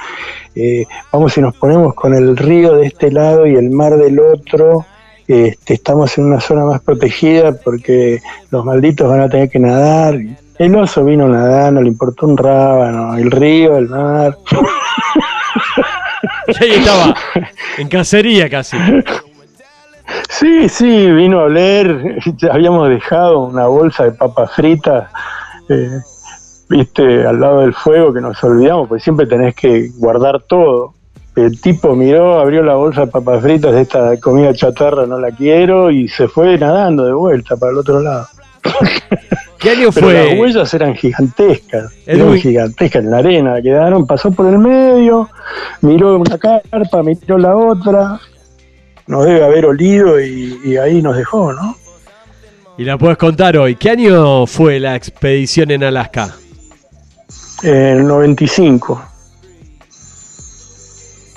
Eh, vamos y nos ponemos con el río de este lado y el mar del otro, este, estamos en una zona más protegida porque los malditos van a tener que nadar. El oso vino nadando, le importó un rábano, el río, el mar. Y ahí estaba, en cacería casi. Sí, sí, vino a oler. Habíamos dejado una bolsa de papas fritas, eh, viste, al lado del fuego que nos olvidamos, porque siempre tenés que guardar todo. El tipo miró, abrió la bolsa de papas fritas de esta comida chatarra, no la quiero, y se fue nadando de vuelta para el otro lado. ¿Qué año fue? Las huellas eran gigantescas, eran gigantescas en la arena, quedaron, pasó por el medio, miró una carpa, miró la otra, nos debe haber olido y, ahí nos dejó, ¿no? Y la puedes contar hoy. ¿Qué año fue la expedición en Alaska? El 95.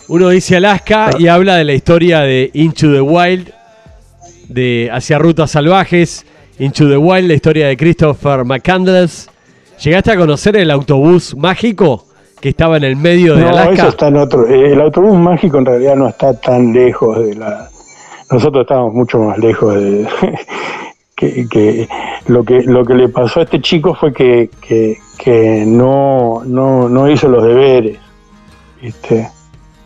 Uno dice Alaska y habla de la historia de Into the Wild, de hacia rutas salvajes Into the Wild, la historia de Christopher McCandless. ¿Llegaste a conocer el autobús mágico que estaba en el medio de no, Eso está en otro. Eh, el autobús mágico en realidad no está tan lejos de la. Nosotros estábamos mucho más lejos de. que, lo que lo que le pasó a este chico fue que, que, no, no, no hizo los deberes. ¿viste?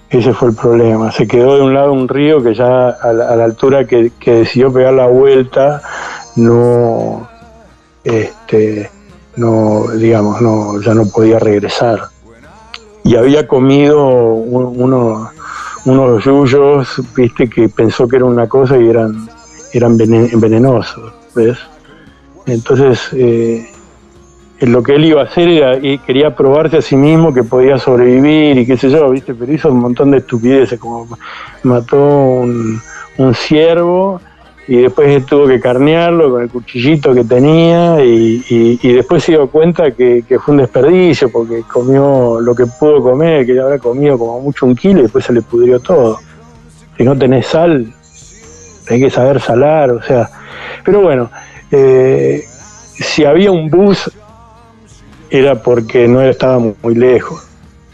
Ese fue el problema. Se quedó de un lado un río que ya a la, a la altura que, que decidió pegar la vuelta no, este, no, digamos, no, ya no podía regresar. Y había comido unos yuyos, viste, que pensó que era una cosa y eran, eran venenosos, ¿ves? Entonces, eh, lo que él iba a hacer era, y quería probarse a sí mismo que podía sobrevivir y qué sé yo, ¿viste? Pero hizo un montón de estupideces, como mató un, un ciervo y después tuvo que carnearlo con el cuchillito que tenía y, después se dio cuenta que, fue un desperdicio porque comió lo que pudo comer, que habrá comido como mucho un kilo y después se le pudrió todo. Si no tenés sal, tenés que saber salar, o sea. Pero bueno, eh, si había un bus era porque no estaba muy lejos.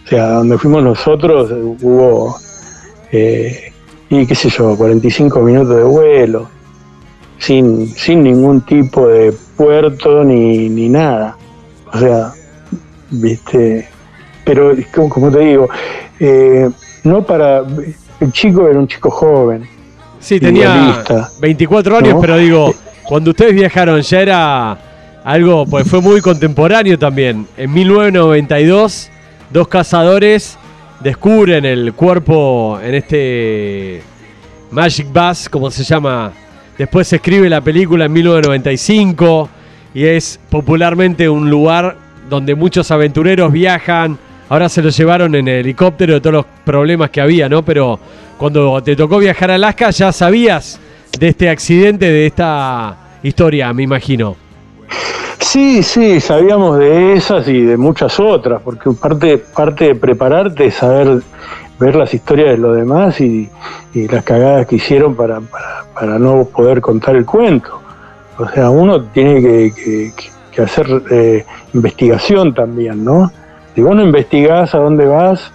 O sea, donde fuimos nosotros hubo, eh, y qué sé yo, 45 minutos de vuelo sin, sin ningún tipo de puerto ni, ni nada. O sea, viste, pero como, te digo, eh, no para... El chico era un chico joven. Sí, tenía 24 años, pero digo, cuando ustedes viajaron ya era algo, pues fue muy contemporáneo también. En 1992, dos cazadores descubren el cuerpo en este Magic Bus, como se llama. Después se escribe la película en 1995 y es popularmente un lugar donde muchos aventureros viajan. Ahora se lo llevaron en helicóptero de todos los problemas que había, ¿no? Pero cuando te tocó viajar a Alaska ya sabías de este accidente, de esta historia, me imagino. Sí, sí, sabíamos de esas y de muchas otras, porque parte, parte de prepararte es saber ver las historias de los demás y, las cagadas que hicieron para, para, no poder contar el cuento. O sea, uno tiene que, hacer eh, investigación también, ¿no? Si vos no investigás a dónde vas,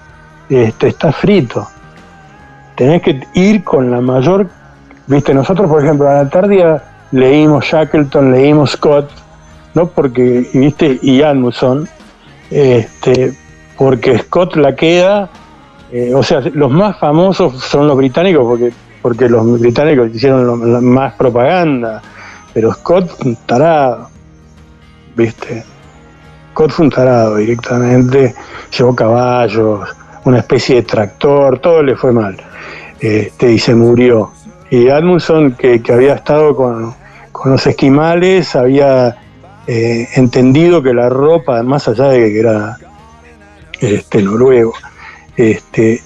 este, estás frito. Tenés que ir con la mayor... Viste, nosotros, por ejemplo, a la tarde leímos Shackleton, leímos Scott, no porque, viste, y Admuson, este, porque Scott la queda, eh, o sea, los más famosos son los británicos, porque, porque los británicos hicieron más propaganda, pero Scott un tarado, viste, Scott fue un tarado directamente, llevó caballos, una especie de tractor, todo le fue mal, este, y se murió. Y Admundson, que, que había estado con, con los esquimales, había eh, entendido que la ropa, más allá de que era este, noruego, este,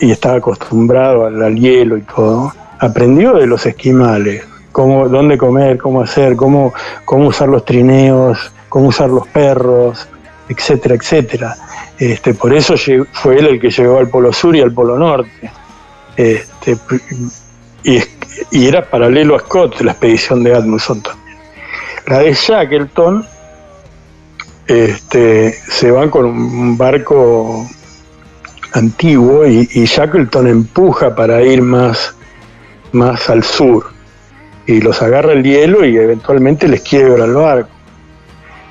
y estaba acostumbrado al, hielo y todo, aprendió de los esquimales, cómo, dónde comer, cómo hacer, cómo, cómo usar los trineos, cómo usar los perros, etcétera, etcétera. Este, por eso fue él el que llegó al Polo Sur y al Polo Norte. Este, y, era paralelo a Scott, la expedición de Admundson la de Shackleton este, se van con un barco antiguo y, Shackleton empuja para ir más, más al sur y los agarra el hielo y eventualmente les quiebra el barco.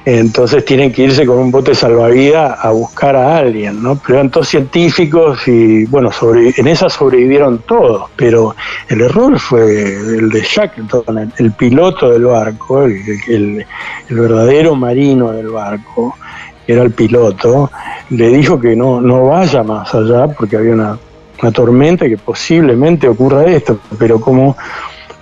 Entonces tienen que irse con un bote salvavidas a buscar a alguien, ¿no? Pero eran todos científicos y, bueno, en esa sobrevivieron todos, pero el error fue el de Shackleton, el, piloto del barco, el, verdadero marino del barco, era el piloto, le dijo que no, no vaya más allá porque había una, una tormenta que posiblemente ocurra esto, pero como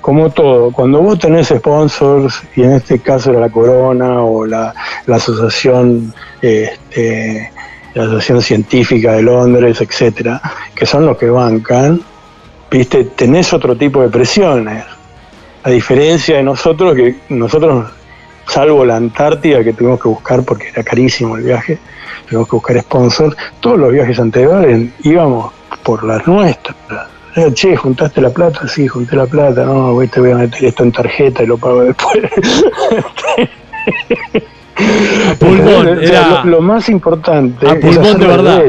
como todo, cuando vos tenés sponsors, y en este caso era la Corona o la, asociación, este, la Asociación Científica de Londres, etcétera, que son los que bancan, viste, tenés otro tipo de presiones. A diferencia de nosotros, que nosotros, salvo la Antártida que tuvimos que buscar porque era carísimo el viaje, tuvimos que buscar sponsors, todos los viajes anteriores íbamos por las nuestras eh, che, juntaste la plata, sí, junté la plata, no, voy, te voy a meter esto en tarjeta y lo pago después. pulmón, era... lo, más importante a pulmón de verdad.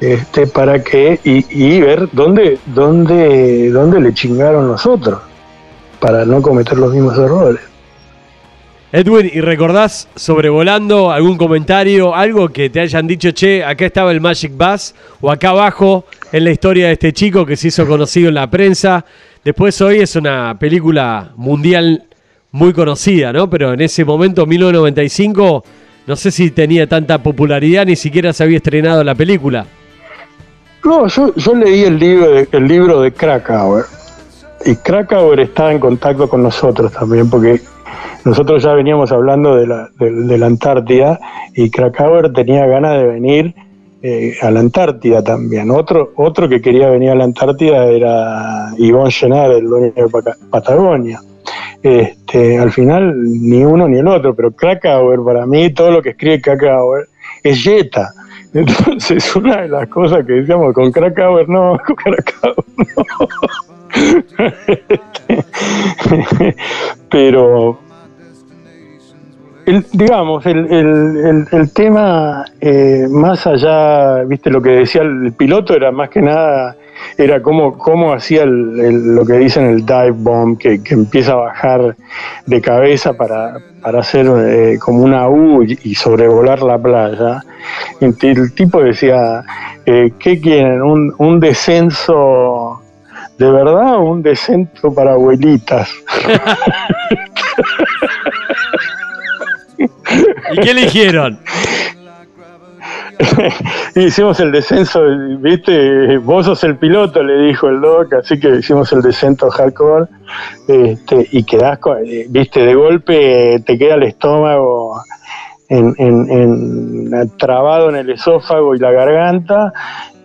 este, para que y, y, ver dónde, dónde, dónde le chingaron los otros, para no cometer los mismos errores. Edwin, ¿y recordás sobrevolando algún comentario, algo que te hayan dicho, che, acá estaba el Magic Bus, o acá abajo en la historia de este chico que se hizo conocido en la prensa? Después hoy es una película mundial muy conocida, ¿no? Pero en ese momento, 1995, no sé si tenía tanta popularidad, ni siquiera se había estrenado la película. No, yo, leí el libro, de, Krakauer, y Krakauer estaba en contacto con nosotros también, porque nosotros ya veníamos hablando de la, de, la Antártida y Krakauer tenía ganas de venir eh, a la Antártida también. Otro, otro que quería venir a la Antártida era Ivonne Llenar, el dueño de Patagonia. Este, al final ni uno ni el otro, pero Krakauer, para mí, todo lo que escribe Krakauer es Jetta. Entonces, una de las cosas que decíamos con Krakauer, no, con Krakauer no. pero, digamos, el, el, tema eh, más allá, viste, lo que decía el piloto era más que nada, era cómo, cómo hacía lo que dicen el dive bomb, que, empieza a bajar de cabeza para, para hacer eh, como una U y, sobrevolar la playa. El tipo decía, eh, ¿qué quieren? ¿Un, un descenso de verdad un descenso para abuelitas? ¿Y qué eligieron? hicimos el descenso, viste, vos sos el piloto, le dijo el doc, así que hicimos el descenso hardcore, este, y quedás, eh, viste, de golpe te queda el estómago en, en, trabado en el esófago y la garganta,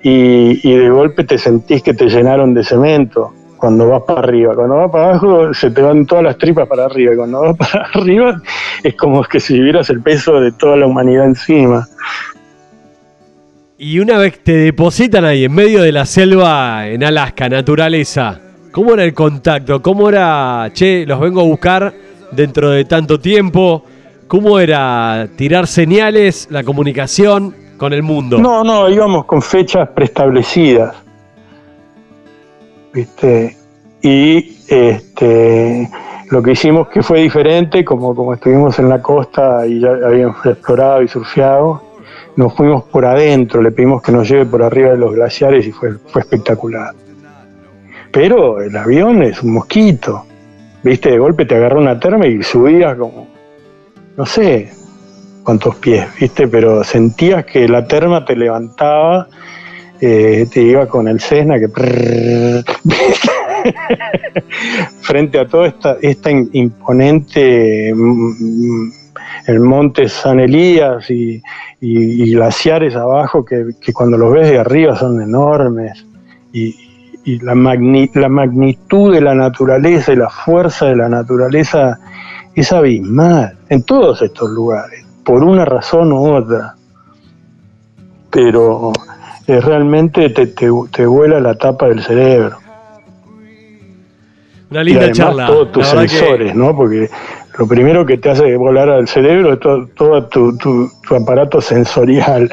y, de golpe te sentís que te llenaron de cemento cuando vas para arriba. Cuando vas para abajo se te van todas las tripas para arriba. Y cuando vas para arriba es como que si vivieras el peso de toda la humanidad encima. Y una vez te depositan ahí en medio de la selva en Alaska, naturaleza, ¿cómo era el contacto? ¿Cómo era, che, los vengo a buscar dentro de tanto tiempo? ¿Cómo era tirar señales, la comunicación con el mundo? No, no, íbamos con fechas preestablecidas. ¿Viste? Y este, lo que hicimos que fue diferente, como, como estuvimos en la costa y ya habíamos explorado y surfeado, nos fuimos por adentro, le pedimos que nos lleve por arriba de los glaciares y fue, fue espectacular. Pero el avión es un mosquito, viste, de golpe te agarró una terma y subías como, no sé cuántos pies, viste, pero sentías que la terma te levantaba, eh, te iba con el Cessna que... frente a toda esta, esta imponente mm, el monte San Elías y, glaciares abajo que, cuando los ves de arriba son enormes y, la, la magnitud de la naturaleza y la fuerza de la naturaleza es abismal en todos estos lugares, por una razón u otra. Pero eh, realmente te, te, vuela la tapa del cerebro. Una linda y además, charla. Todos tus sensores, ¿no? Porque lo primero que te hace volar al cerebro es todo, tu, aparato sensorial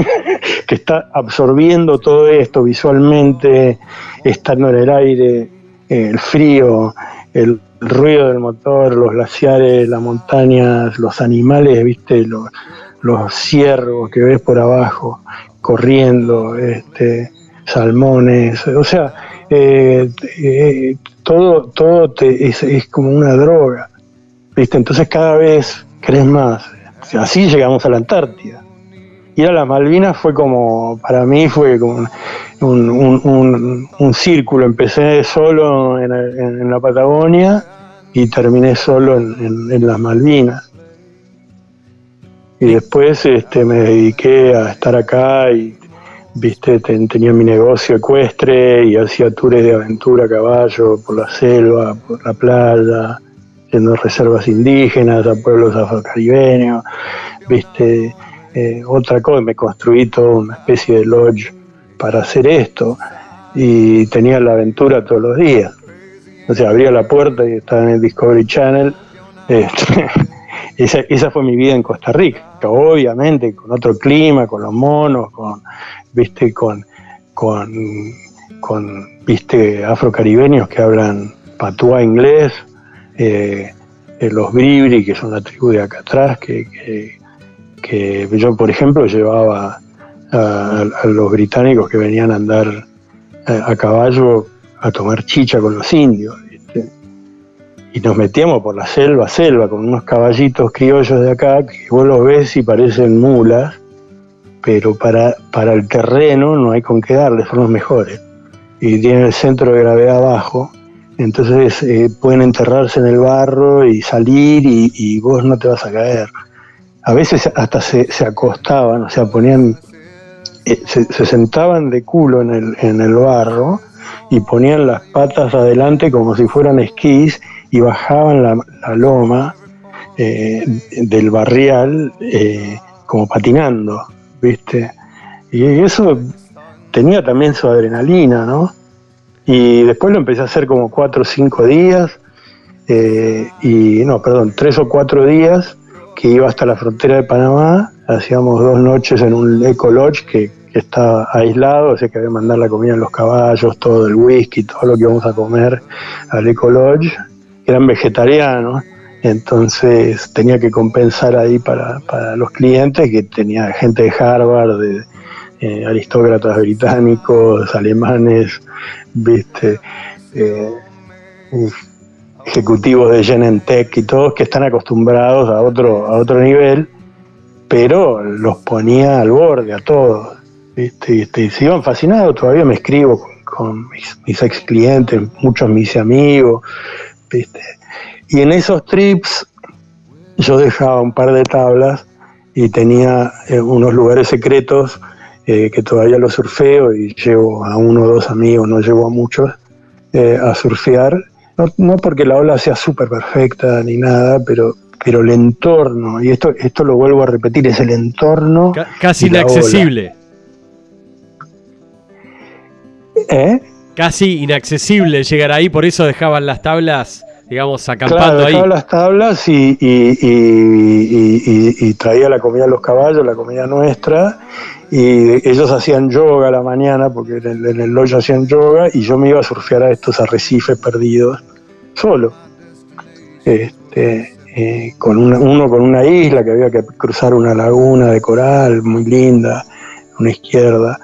que está absorbiendo todo esto visualmente, estando en el aire, el frío, el ruido del motor, los glaciares, las montañas, los animales, viste, los, los ciervos que ves por abajo corriendo, este, salmones, o sea, eh, eh, todo, todo es, es como una droga. ¿viste? Entonces cada vez crees más. Así llegamos a la Antártida. Ir a las Malvinas fue como, para mí fue como un, círculo. Empecé solo en, la Patagonia y terminé solo en, las Malvinas. Y después este, me dediqué a estar acá y viste tenía mi negocio ecuestre y hacía tours de aventura a caballo por la selva, por la playa haciendo reservas indígenas, a pueblos afrocaribeños, viste, eh, otra cosa, me construí toda una especie de lodge para hacer esto y tenía la aventura todos los días. O sea, abría la puerta y estaba en el Discovery Channel. Este, esa, esa, fue mi vida en Costa Rica, obviamente con otro clima, con los monos, con, viste, con, con, con viste, afrocaribeños que hablan patuá inglés, eh, los Bribri, que son la tribu de acá atrás, que, yo, por ejemplo, llevaba a, los británicos que venían a andar eh, a, caballo a tomar chicha con los indios. Y nos metíamos por la selva, selva, con unos caballitos criollos de acá, que vos los ves y parecen mulas, pero para, para el terreno no hay con qué darles, son los mejores. Y tienen el centro de gravedad bajo, entonces eh, pueden enterrarse en el barro y salir y, vos no te vas a caer. A veces hasta se, acostaban, o sea, ponían, eh, se, sentaban de culo en el, en el barro y ponían las patas adelante como si fueran esquís y bajaban la, loma eh, del barrial como patinando, ¿viste? Y eso tenía también su adrenalina, ¿no? Y después lo empecé a hacer como cuatro o cinco días, eh, y no, perdón, tres o cuatro días que iba hasta la frontera de Panamá, hacíamos dos noches en un eco lodge que, está aislado, sea que había que mandar la comida en los caballos, todo el whisky, todo lo que íbamos a comer al eco lodge, eran vegetarianos, entonces tenía que compensar ahí para, para los clientes que tenía gente de Harvard, de, eh, aristócratas británicos, alemanes, viste. Eh, ejecutivos de Genentech y todos que están acostumbrados a otro, a otro nivel, pero los ponía al borde a todos. ¿viste? Y, se iban fascinados, todavía me escribo con, mis, ex clientes, muchos mis amigos. ¿viste? Y en esos trips yo dejaba un par de tablas y tenía eh, unos lugares secretos eh, que todavía los surfeo y llevo a uno o dos amigos, no llevo a muchos, eh, a surfear. No, porque la ola sea súper perfecta ni nada, pero, pero el entorno, y esto, esto lo vuelvo a repetir, es el entorno. casi inaccesible. ¿Eh? Casi inaccesible llegar ahí, por eso dejaban las tablas digamos, acampando claro, las tablas y, y, traía la comida a los caballos, la comida nuestra, y ellos hacían yoga a la mañana, porque en el, en hacían yoga, y yo me iba a surfear a estos arrecifes perdidos, solo. Este, eh, con uno con una isla que había que cruzar una laguna de coral muy linda, una izquierda,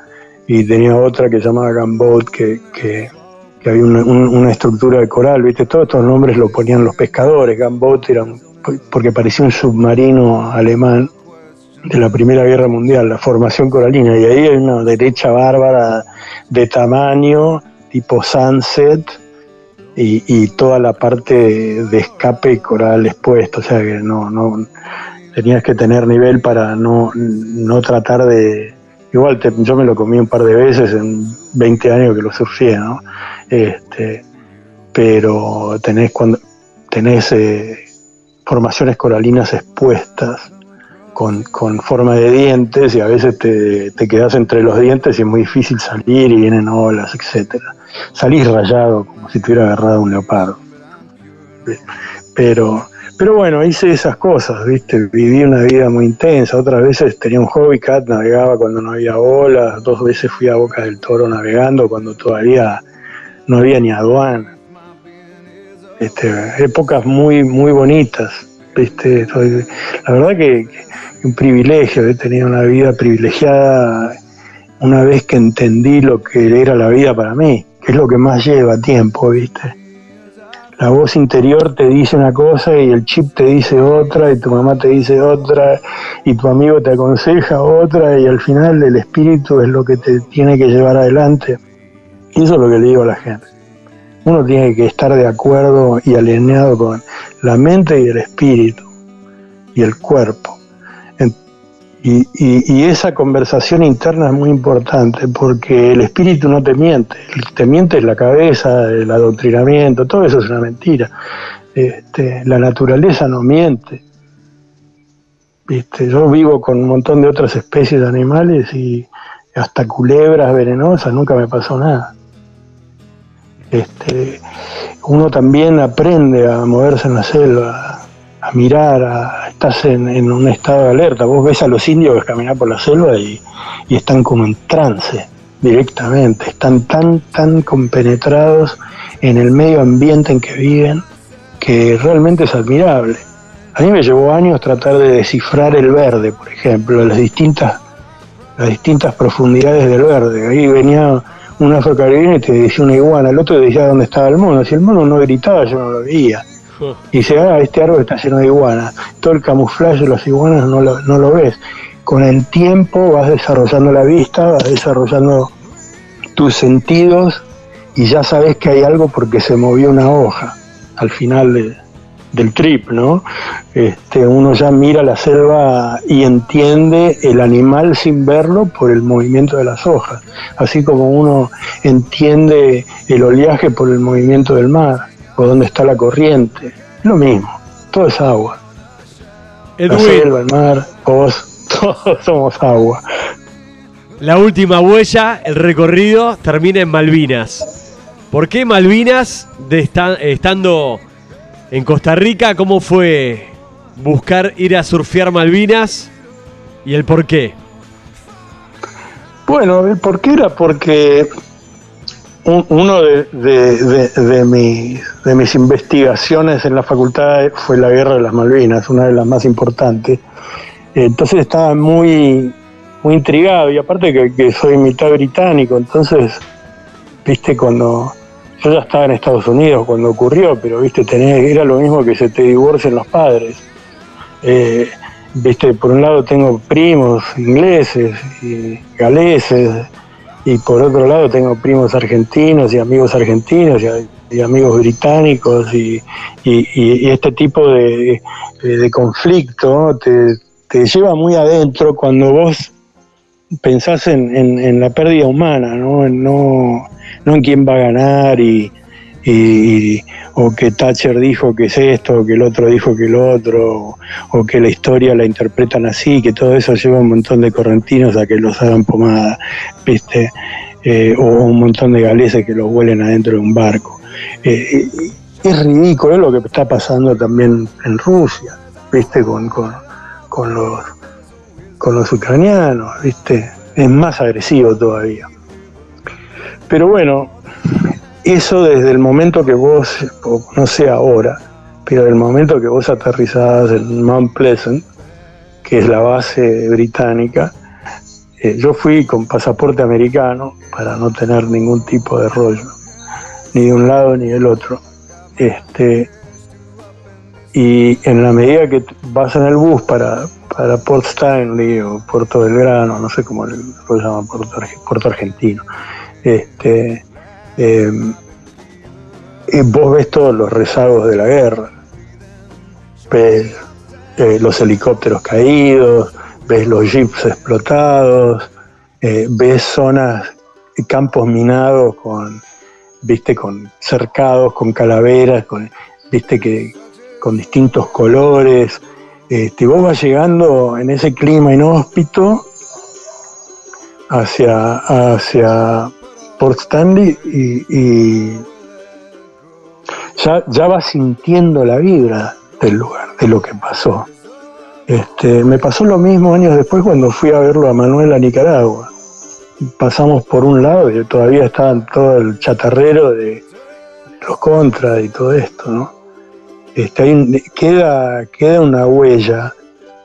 y tenía otra que se llamaba Gambot, que, que que había una, estructura de coral, ¿viste? Todos estos nombres lo ponían los pescadores, Gambot era porque parecía un submarino alemán de la Primera Guerra Mundial, la formación coralina, y ahí hay una derecha bárbara de tamaño, tipo sunset, y, toda la parte de escape coral expuesto, o sea que no, no tenías que tener nivel para no, no tratar de... Igual yo me lo comí un par de veces en 20 años que lo surfé, ¿no? Este, pero tenés cuando tenés eh, formaciones coralinas expuestas con, forma de dientes y a veces te, te quedas entre los dientes y es muy difícil salir y vienen olas, etcétera. Salís rayado como si te hubiera agarrado un leopardo. Pero, pero bueno, hice esas cosas, ¿viste? Viví una vida muy intensa. Otras veces tenía un hobby cat, navegaba cuando no había olas. Dos veces fui a Boca del Toro navegando cuando todavía no había ni aduana. Este, épocas muy, muy bonitas. Este, la verdad que, un privilegio, he tenido una vida privilegiada una vez que entendí lo que era la vida para mí, que es lo que más lleva tiempo, ¿viste? La voz interior te dice una cosa y el chip te dice otra y tu mamá te dice otra y tu amigo te aconseja otra y al final el espíritu es lo que te tiene que llevar adelante. Y eso es lo que le digo a la gente. Uno tiene que estar de acuerdo y alineado con la mente y el espíritu y el cuerpo. Y, esa conversación interna es muy importante porque el espíritu no te miente, te miente la cabeza, el adoctrinamiento, todo eso es una mentira. Este, la naturaleza no miente. Yo vivo con un montón de otras especies de animales y hasta culebras venenosas, nunca me pasó nada. Este, uno también aprende a moverse en la selva, a mirar, a, estás en, un estado de alerta. Vos ves a los indios caminar por la selva y, están como en trance directamente, están tan, tan compenetrados en el medio ambiente en que viven que realmente es admirable. A mí me llevó años tratar de descifrar el verde, por ejemplo, las distintas, las distintas profundidades del verde. Ahí venía un afrocaribeño y te decía una iguana, el otro te decía dónde estaba el mono. Si el mono no gritaba, yo no lo veía. Y dice, ah, este árbol está lleno de iguanas. Todo el camuflaje de las iguanas no lo, no lo ves. Con el tiempo vas desarrollando la vista, vas desarrollando tus sentidos y ya sabes que hay algo porque se movió una hoja al final de, del trip, ¿no? Este, uno ya mira la selva y entiende el animal sin verlo por el movimiento de las hojas, así como uno entiende el oleaje por el movimiento del mar o dónde está la corriente. Lo mismo, todo es agua. La selva, el mar, vos, todos somos agua. La última huella, el recorrido, termina en Malvinas. ¿Por qué Malvinas, de estando en Costa Rica, ¿cómo fue buscar ir a surfear Malvinas y el por qué? Bueno, el por qué era porque uno de, mis, investigaciones en la facultad fue la guerra de las Malvinas, una de las más importantes. Entonces estaba muy, intrigado y aparte que, que soy mitad británico, entonces, viste, cuando yo ya estaba en Estados Unidos cuando ocurrió, pero viste, tenés, era lo mismo que se te divorcien los padres. Eh, viste, por un lado tengo primos ingleses y galeses, y por otro lado tengo primos argentinos y amigos argentinos y, amigos británicos, y, este tipo de, conflicto te, lleva muy adentro cuando vos pensás en, la pérdida humana, ¿no? no no en quién va a ganar y, o que Thatcher dijo que es esto, o que el otro dijo que el otro, o, que la historia la interpretan así, que todo eso lleva un montón de correntinos a que los hagan pomada, ¿viste? Eh, o un montón de galeses que los vuelen adentro de un barco. Eh, es ridículo lo que está pasando también en Rusia, ¿viste? Con, con, con, los, con los ucranianos, ¿viste? Es más agresivo todavía. Pero bueno, eso desde el momento que vos, no sé ahora, pero del momento que vos aterrizabas en Mount Pleasant, que es la base británica, eh, yo fui con pasaporte americano para no tener ningún tipo de rollo, ni de un lado ni del otro. Este, y en la medida que vas en el bus para, para Port Stanley o Puerto Belgrano, no sé cómo lo llaman, Puerto Argentino, este, em, y vos ves todos los rezagos de la guerra, ves eh, los helicópteros caídos, ves los jeeps explotados, eh, ves zonas, campos minados con, viste, con cercados, con calaveras, viste que con distintos colores. Este, vos vas llegando en ese clima inhóspito hacia, hacia Port Stanley y, ya, ya vas sintiendo la vibra del lugar, de lo que pasó. Este, me pasó lo mismo años después cuando fui a verlo a Manuel a Nicaragua. Pasamos por un lado y todavía estaban todo el chatarrero de los contras y todo esto, ¿no? Este, queda, queda una huella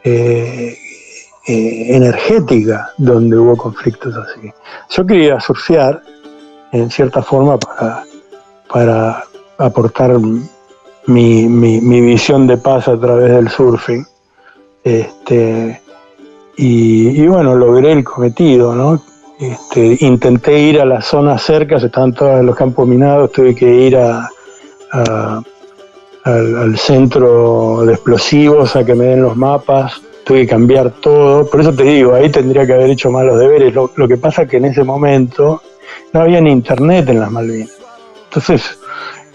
eh, eh, energética donde hubo conflictos así. Yo quería surfear en cierta forma para, para aportar mi, mi, visión de paz a través del surfing. Este, y, bueno, logré el cometido, ¿no? Este, intenté ir a las zonas cercas, estaban todos los campos minados, tuve que ir a, al, centro de explosivos a que me den los mapas, tuve que cambiar todo, por eso te digo, ahí tendría que haber hecho más los deberes. Lo, que pasa es que en ese momento no había ni internet en las Malvinas. Entonces,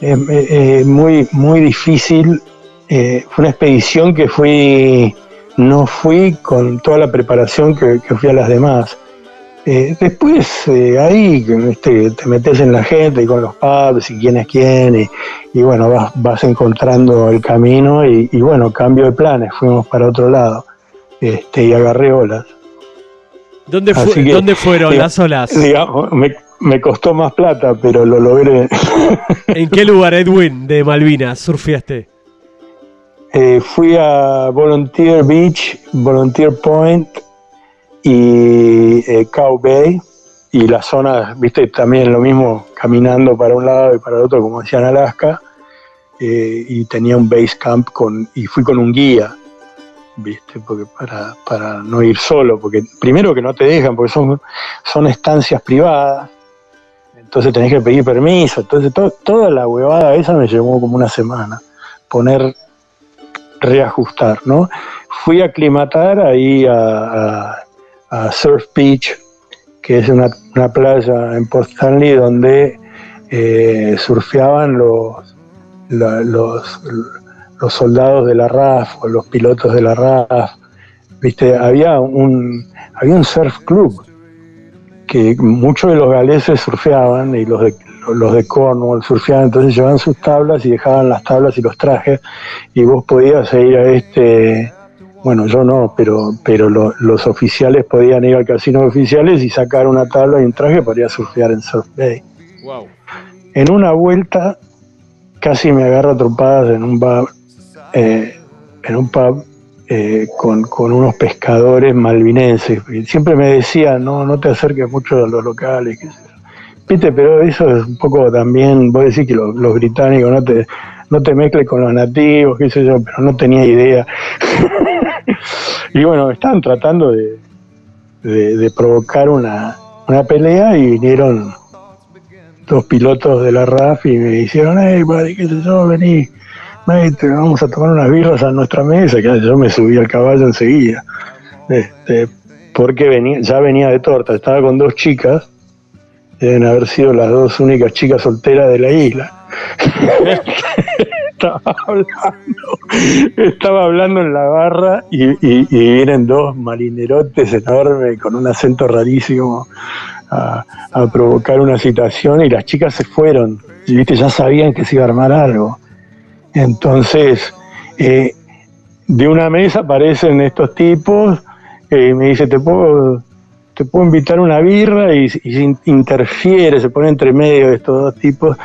es muy, muy difícil. Eh, fue una expedición que fui, no fui con toda la preparación que, fui a las demás. Eh, después eh, ahí este, te metes en la gente y con los pubs y quién es quién y, bueno, vas, vas, encontrando el camino y, bueno, cambio de planes, fuimos para otro lado este, y agarré olas. ¿Dónde, ¿dónde fueron las olas? Digamos, me, me costó más plata, pero lo logré. ¿En qué lugar, Edwin, de Malvinas surfeaste? Eh, fui a Volunteer Beach, Volunteer Point y eh, Cow Bay y la zona, viste, también lo mismo, caminando para un lado y para el otro, como decía en Alaska, eh, y tenía un base camp con, y fui con un guía, viste, porque para, para no ir solo, porque primero que no te dejan, porque son, son estancias privadas, entonces tenés que pedir permiso, entonces toda la huevada esa me llevó como una semana, poner, reajustar, ¿no? Fui a aclimatar ahí a, Surf Beach, que es una, playa en Port Stanley donde eh, surfeaban los, los, los soldados de la RAF o los pilotos de la RAF, viste, había un, había un surf club que muchos de los galeses surfeaban y los de, los de Cornwall surfeaban, entonces llevaban sus tablas y dejaban las tablas y los trajes y vos podías ir a este, bueno, yo no, pero, pero los oficiales podían ir al casino oficiales y sacar una tabla y un traje para surfear en Surf Bay. En una vuelta casi me agarra trompadas en un bar, eh, en un pub eh, con, unos pescadores malvinenses. Siempre me decían, no, no te acerques mucho a los locales. viste, pero eso es un poco también, vos decís que los, los británicos no te, no te mezcles con los nativos, qué sé yo, pero no tenía idea. y bueno, estaban tratando de, de, provocar una, una, pelea y vinieron dos pilotos de la RAF y me dijeron, hey, buddy, qué sé yo, vení, vamos a tomar unas birras a nuestra mesa, que yo me subí al caballo enseguida. Este, porque venía, ya venía de torta, estaba con dos chicas, deben haber sido las dos únicas chicas solteras de la isla. estaba hablando, estaba hablando en la barra y, vienen dos marinerotes enormes con un acento rarísimo a, provocar una situación y las chicas se fueron, ¿viste? ya sabían que se iba a armar algo. Entonces, eh, de una mesa aparecen estos tipos y me dice, ¿te puedo te puedo invitar una birra y, interfiere, se pone entre medio de estos dos tipos.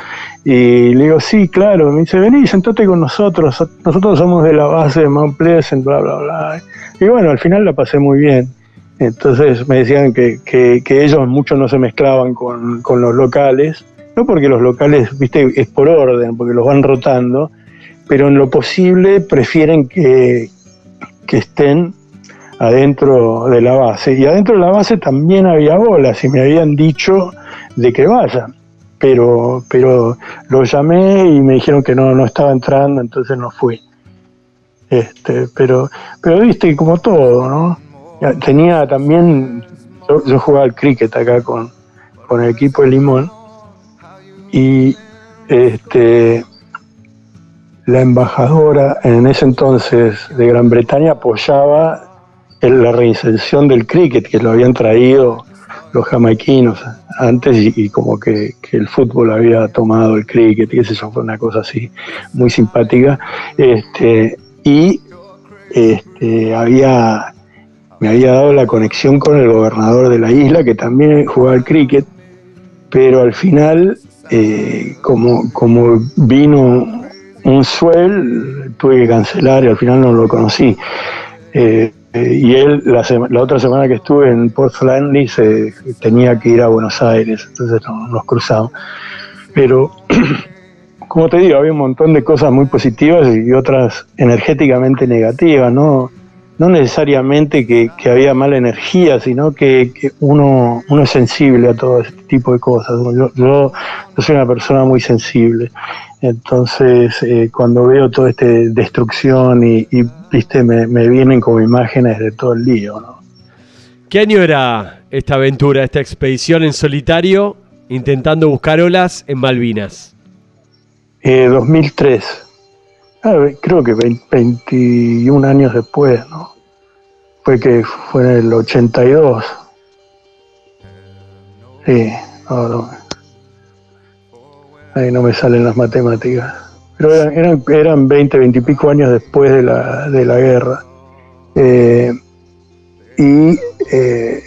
Y le digo, sí, claro. Me dice, vení, sentate con nosotros. Nosotros somos de la base de Mount Pleasant, bla, bla, bla. Y bueno, al final la pasé muy bien. Entonces me decían que, ellos mucho no se mezclaban con, los locales. No porque los locales, viste, es por orden, porque los van rotando. Pero en lo posible prefieren que, que estén adentro de la base. Y adentro de la base también había bolas y me habían dicho de que vaya. Pero, pero lo llamé y me dijeron que no, no estaba entrando, entonces no fui. Este, pero, pero viste, como todo, ¿no? Tenía también, yo, jugaba al cricket acá con, con el equipo de Limón y este, la embajadora en ese entonces de Gran Bretaña apoyaba la reinserción del cricket que lo habían traído los jamaiquinos antes y, como que, el fútbol había tomado el cricket y eso fue una cosa así muy simpática. Este, y este, había me había dado la conexión con el gobernador de la isla que también jugaba al cricket pero al final eh, como, como vino un suel tuve que cancelar y al final no lo conocí. Eh, eh, y él, la, otra semana que estuve en Port Stanley, se, tenía que ir a Buenos Aires, entonces nos cruzamos. Pero, como te digo, había un montón de cosas muy positivas y otras energéticamente negativas, ¿no? No necesariamente que, había mala energía, sino que, uno, uno es sensible a todo este tipo de cosas. Yo, yo, soy una persona muy sensible. Entonces, eh, cuando veo toda esta destrucción y viste, me, vienen como imágenes de todo el lío, ¿no? ¿Qué año era esta aventura, esta expedición en solitario, intentando buscar olas en Malvinas? 2003. Eh, ah, creo que 21 años después, ¿no? Fue que fue en el 82. Sí, no, Ahí no me salen las matemáticas pero eran, eran, 20, 20 y pico años después de la, de la guerra. Eh, eh,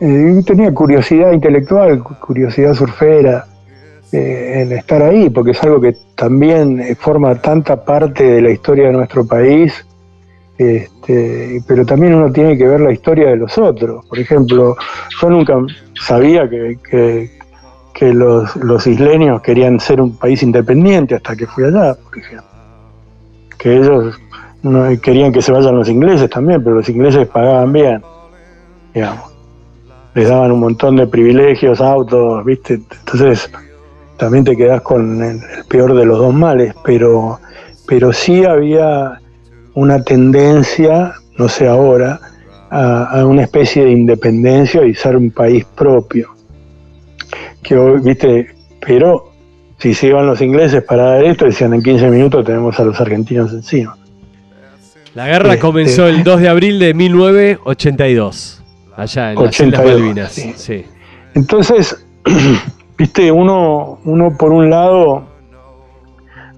y tenía curiosidad intelectual, curiosidad surfera eh, en estar ahí, porque es algo que también forma tanta parte de la historia de nuestro país, este, pero también uno tiene que ver la historia de los otros. Por ejemplo, yo nunca sabía que los, los isleños querían ser un país independiente hasta que fui allá, por ejemplo. Que ellos no, querían que se vayan los ingleses también, pero los ingleses pagaban bien, digamos. Les daban un montón de privilegios, autos, ¿viste? Entonces también te quedas con el, peor de los dos males, pero, pero sí había una tendencia, no sé ahora, a una especie de independencia y ser un país propio que hoy, viste, pero si se iban los ingleses para dar esto, decían en 15 minutos tenemos a los argentinos encima. La guerra este, comenzó el 2 de abril de 1982, allá en las Islas Malvinas. Sí. Entonces, viste, uno, uno por un lado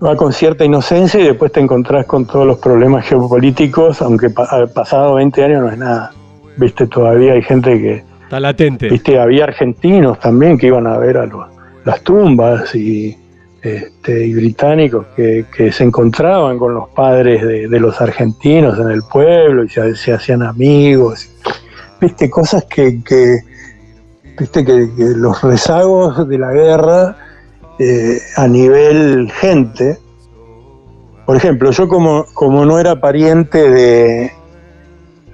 va con cierta inocencia y después te encontrás con todos los problemas geopolíticos, aunque ha pasado 20 años no es nada. Viste, todavía hay gente que, Está latente. Viste, había argentinos también que iban a ver a las tumbas y, este, británicos que, se encontraban con los padres de, los argentinos en el pueblo y se, hacían amigos. Viste, cosas que, viste que, los rezagos de la guerra eh, a nivel gente, por ejemplo, yo como, como no era pariente de,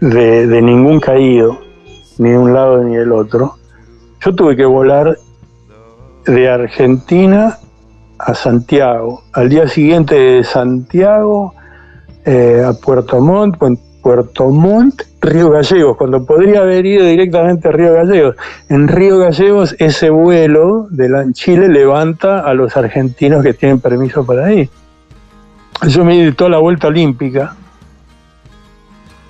de, ningún caído, ni de un lado ni del otro, yo tuve que volar de Argentina a Santiago. Al día siguiente de Santiago eh, a Puerto Montt, Puerto Montt, Río Gallegos, cuando podría haber ido directamente a Río Gallegos. En Río Gallegos ese vuelo de Chile levanta a los argentinos que tienen permiso para ir. Yo me di toda la vuelta olímpica.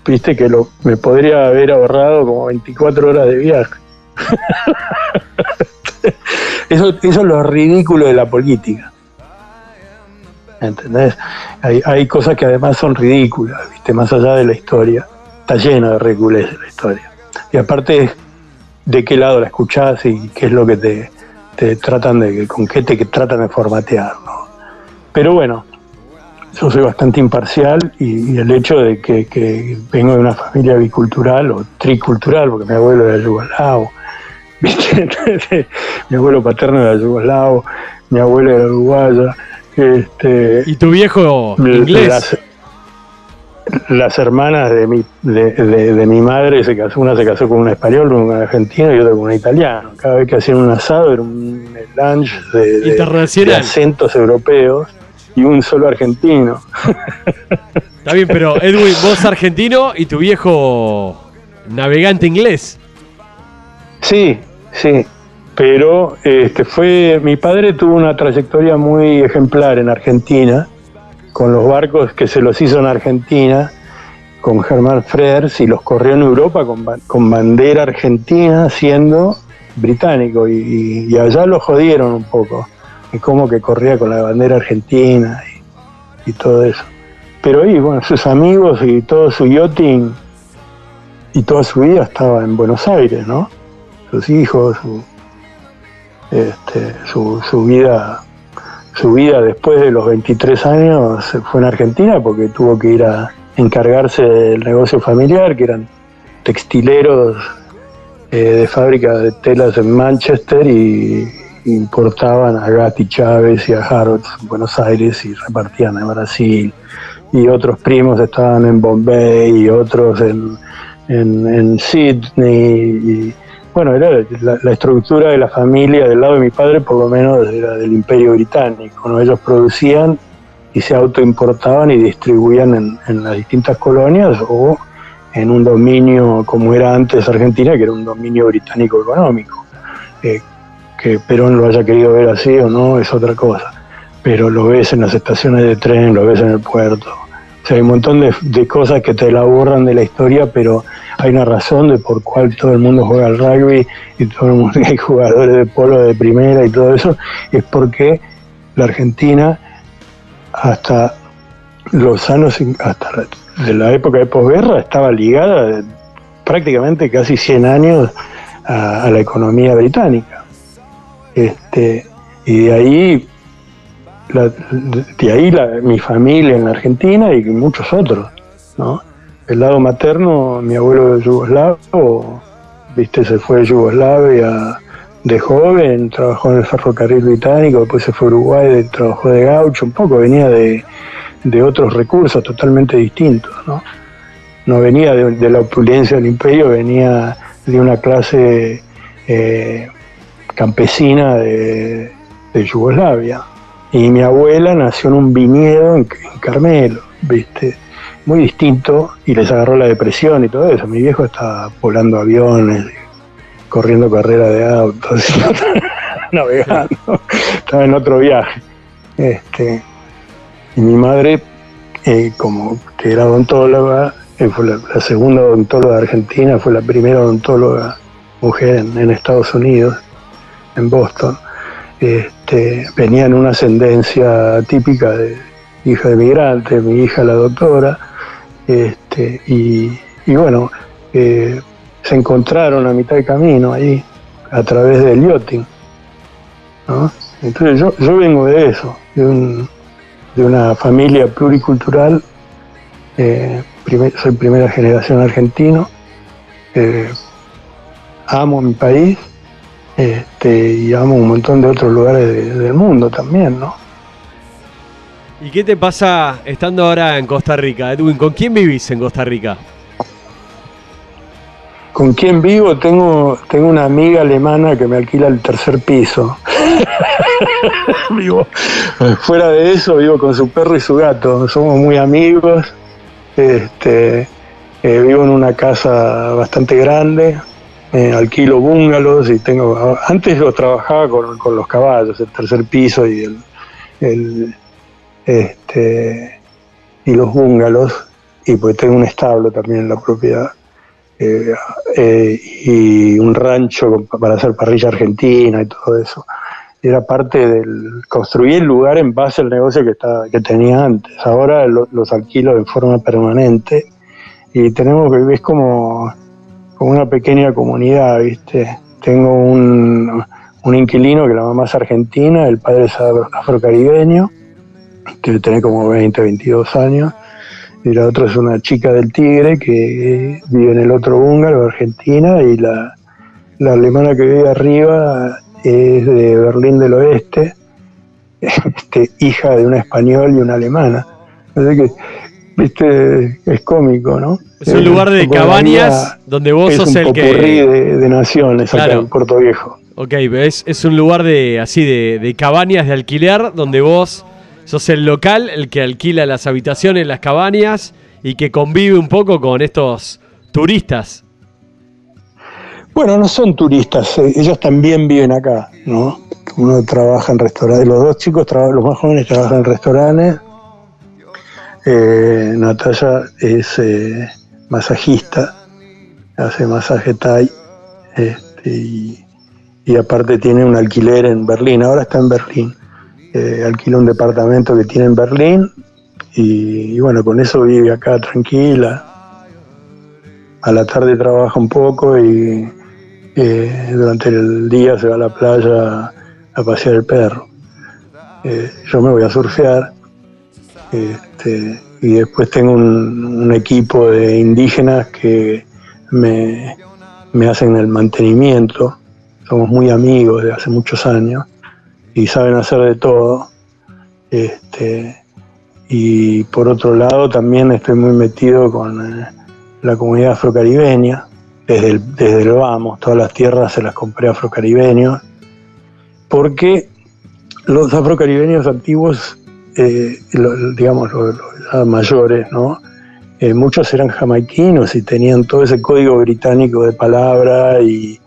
Viste que lo, me podría haber ahorrado como 24 horas de viaje. eso, eso es lo ridículo de la política. ¿entendés? Hay, hay cosas que además son ridículas, ¿viste? Más allá de la historia. Está llena de ridiculez la historia. Y aparte, de qué lado la escuchás y qué es lo que te, te tratan de, con qué te tratan de formatear, ¿no? Pero bueno, yo soy bastante imparcial y, el hecho de que, vengo de una familia bicultural o tricultural, porque mi abuelo era yugoslavo, mi abuelo paterno era yugoslavo, mi abuelo era uruguaya, este, ¿Y tu viejo inglés? Las, hermanas de mi, de, mi madre, se casó, una se casó con un español, una con argentino y otra con un italiano. Cada vez que hacían un asado era un lunch de, acentos europeos y un solo argentino. Está bien, pero Edwin, vos argentino y tu viejo navegante inglés. Sí, sí pero este, fue, mi padre tuvo una trayectoria muy ejemplar en Argentina, con los barcos que se los hizo en Argentina, con Germán Frers, y los corrió en Europa con, bandera argentina, siendo británico, y, allá lo jodieron un poco, y como que corría con la bandera argentina y, todo eso. Pero ahí, bueno, sus amigos y todo su yachting y toda su vida estaba en Buenos Aires, ¿no? Sus hijos, su, este, su, su, vida su vida después de los 23 años fue en Argentina porque tuvo que ir a encargarse del negocio familiar, que eran textileros eh, de fábrica de telas en Manchester y importaban a Gatti Chávez y a Harrods en Buenos Aires y repartían en Brasil. Y otros primos estaban en Bombay y otros en, en, en Sydney. Y, bueno, era la, estructura de la familia del lado de mi padre, por lo menos era del imperio británico. ¿no? Ellos producían y se autoimportaban y distribuían en, las distintas colonias o en un dominio como era antes Argentina, que era un dominio británico económico. Eh, que Perón lo haya querido ver así o no es otra cosa, pero lo ves en las estaciones de tren, lo ves en el puerto. O sea, hay un montón de, cosas que te la borran de la historia, pero hay una razón de por cuál todo el mundo juega al rugby y todo el mundo hay jugadores de polo de primera y todo eso, es porque la Argentina hasta los años, hasta de la época de posguerra, estaba ligada prácticamente casi 100 años a, la economía británica. Este, y de ahí, de ahí mi familia en la Argentina y muchos otros, ¿no? el lado materno, mi abuelo de yugoslavo, viste, se fue de Yugoslavia de joven, trabajó en el ferrocarril británico, después se fue a Uruguay, trabajó de gaucho, un poco venía de, otros recursos totalmente distintos, ¿no? No venía de, la opulencia del imperio, venía de una clase eh, campesina de, Yugoslavia. Y mi abuela nació en un viñedo en, en Carmelo, ¿viste? muy distinto y les agarró la depresión y todo eso. Mi viejo estaba volando aviones, corriendo carrera de autos, navegando, estaba en otro viaje. Este, y mi madre, eh, como que era odontóloga, eh, fue la, segunda odontóloga Argentina, fue la primera odontóloga mujer en, Estados Unidos, en Boston. Este, venía en una ascendencia típica de hija de migrante, mi hija la doctora, este, y, bueno, eh, se encontraron a mitad de camino ahí, a través del yachting. Entonces yo, yo vengo de eso, de, una familia pluricultural, eh, soy primera generación argentino, eh, amo mi país este, y amo un montón de otros lugares del mundo también, ¿no? ¿Y qué te pasa estando ahora en Costa Rica? Edwin, ¿con quién vivís en Costa Rica? ¿Con quién vivo? Tengo, tengo una amiga alemana que me alquila el tercer piso. vivo. Fuera de eso, vivo con su perro y su gato. Somos muy amigos. Este, eh, vivo en una casa bastante grande. Eh, alquilo bungalows y tengo. Antes lo trabajaba con, los caballos, el tercer piso y el, este, y los bungalows. Y pues tengo un establo también en la propiedad. Eh, eh, y un rancho para hacer parrilla argentina y todo eso. Era parte del. Construí el lugar en base al negocio que, estaba, que tenía antes. Ahora los alquilo de forma permanente y tenemos que. Es como, como una pequeña comunidad, ¿viste? Tengo un, un inquilino que la mamá es argentina, el padre es afrocaribeño, que tiene como 20, 22 años y la otra es una chica del Tigre que vive en el otro húngaro, Argentina, y la, alemana que vive arriba es de Berlín del Oeste, este, hija de un español y una alemana. Así que, viste, es cómico, ¿no? Es un lugar de cabañas donde vos sos el que. De, de naciones claro. acá en Puerto Viejo. Ok, es, es un lugar de así de, de cabañas de alquiler donde vos sos el local, el que alquila las habitaciones, las cabañas y que convive un poco con estos turistas. Bueno, no son turistas, eh, ellos también viven acá, ¿no? Uno trabaja en restaurantes, los dos chicos, los más jóvenes trabajan en restaurantes. Eh, Natalia es eh, masajista, hace masaje Thai este, y, aparte tiene un alquiler en Berlín, ahora está en Berlín eh, alquila un departamento que tiene en Berlín y, bueno, con eso vive acá tranquila. A la tarde trabaja un poco y eh, durante el día se va a la playa a, pasear el perro. Eh, yo me voy a surfear este, y después tengo un, equipo de indígenas que me, me hacen el mantenimiento. Somos muy amigos de hace muchos años y saben hacer de todo. Este, y por otro lado también estoy muy metido con eh, la comunidad afrocaribeña, desde el, desde el vamos, todas las tierras se las compré afrocaribeños, porque los afrocaribeños antiguos, eh, digamos los, mayores. Eh, muchos eran jamaiquinos y tenían todo ese código británico de palabra y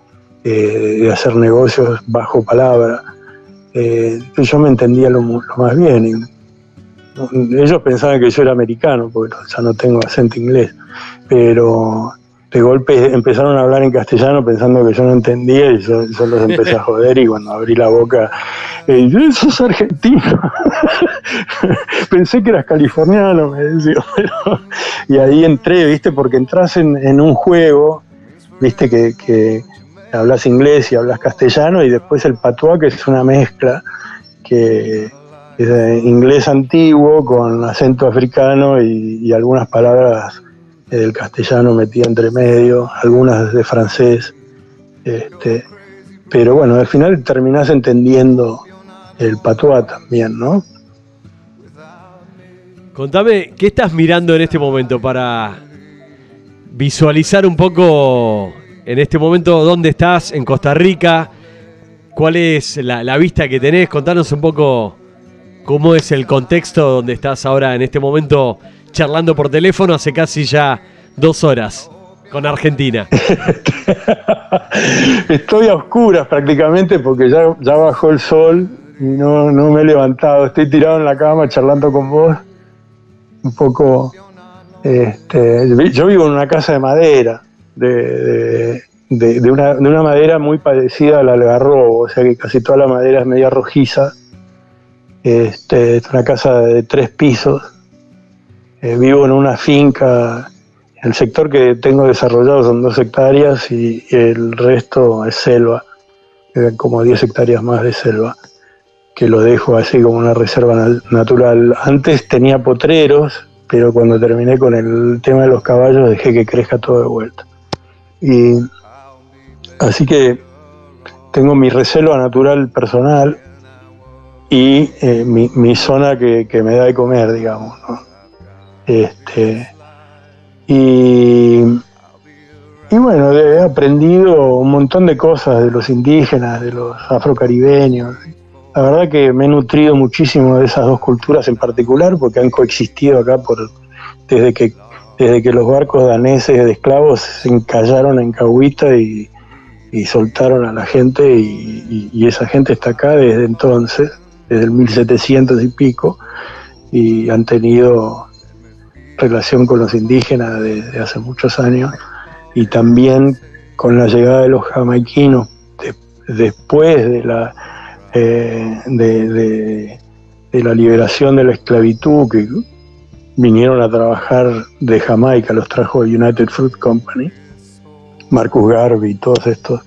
de hacer negocios bajo palabra eh, yo me entendía lo, más bien. ellos pensaban que yo era americano, porque ya no tengo acento inglés, pero de golpe empezaron a hablar en castellano pensando que yo no entendía y yo, los empecé a joder y cuando abrí la boca, eh, sos argentino. Pensé que eras californiano, me decía. y ahí entré, ¿viste? Porque entras en, un juego, ¿viste? que hablas inglés y hablas castellano, y después el patuá, que es una mezcla que es inglés antiguo con acento africano y, algunas palabras del castellano metidas entre medio, algunas de francés. Este, pero bueno, al final terminás entendiendo el patuá también, ¿no? Contame, ¿qué estás mirando en este momento para visualizar un poco en este momento dónde estás en Costa Rica, cuál es la, vista que tenés, contanos un poco cómo es el contexto donde estás ahora en este momento charlando por teléfono hace casi ya dos horas con Argentina. Estoy a oscuras prácticamente porque ya, bajó el sol y no, no me he levantado. Estoy tirado en la cama charlando con vos. Un poco. Este, yo vivo en una casa de madera de, de, una, de, una, madera muy parecida al algarrobo, o sea que casi toda la madera es media rojiza. Este, es una casa de tres pisos. Eh, vivo en una finca. El sector que tengo desarrollado son dos hectáreas y, el resto es selva, como 10 hectáreas más de selva, que lo dejo así como una reserva natural. Antes tenía potreros, pero cuando terminé con el tema de los caballos dejé que crezca todo de vuelta. Y así que tengo mi reserva natural personal y eh, mi, zona que, me da de comer, digamos. Este, y, y bueno, he aprendido un montón de cosas de los indígenas, de los afrocaribeños. La verdad que me he nutrido muchísimo de esas dos culturas en particular porque han coexistido acá por desde que desde que los barcos daneses de esclavos se encallaron en Cahuita y, soltaron a la gente y, esa gente está acá desde entonces, desde el 1700 y pico, y han tenido relación con los indígenas desde hace muchos años y también con la llegada de los jamaiquinos después de la, eh, de, de la liberación de la esclavitud que vinieron a trabajar de Jamaica, los trajo United Fruit Company, Marcus Garvey, todos estos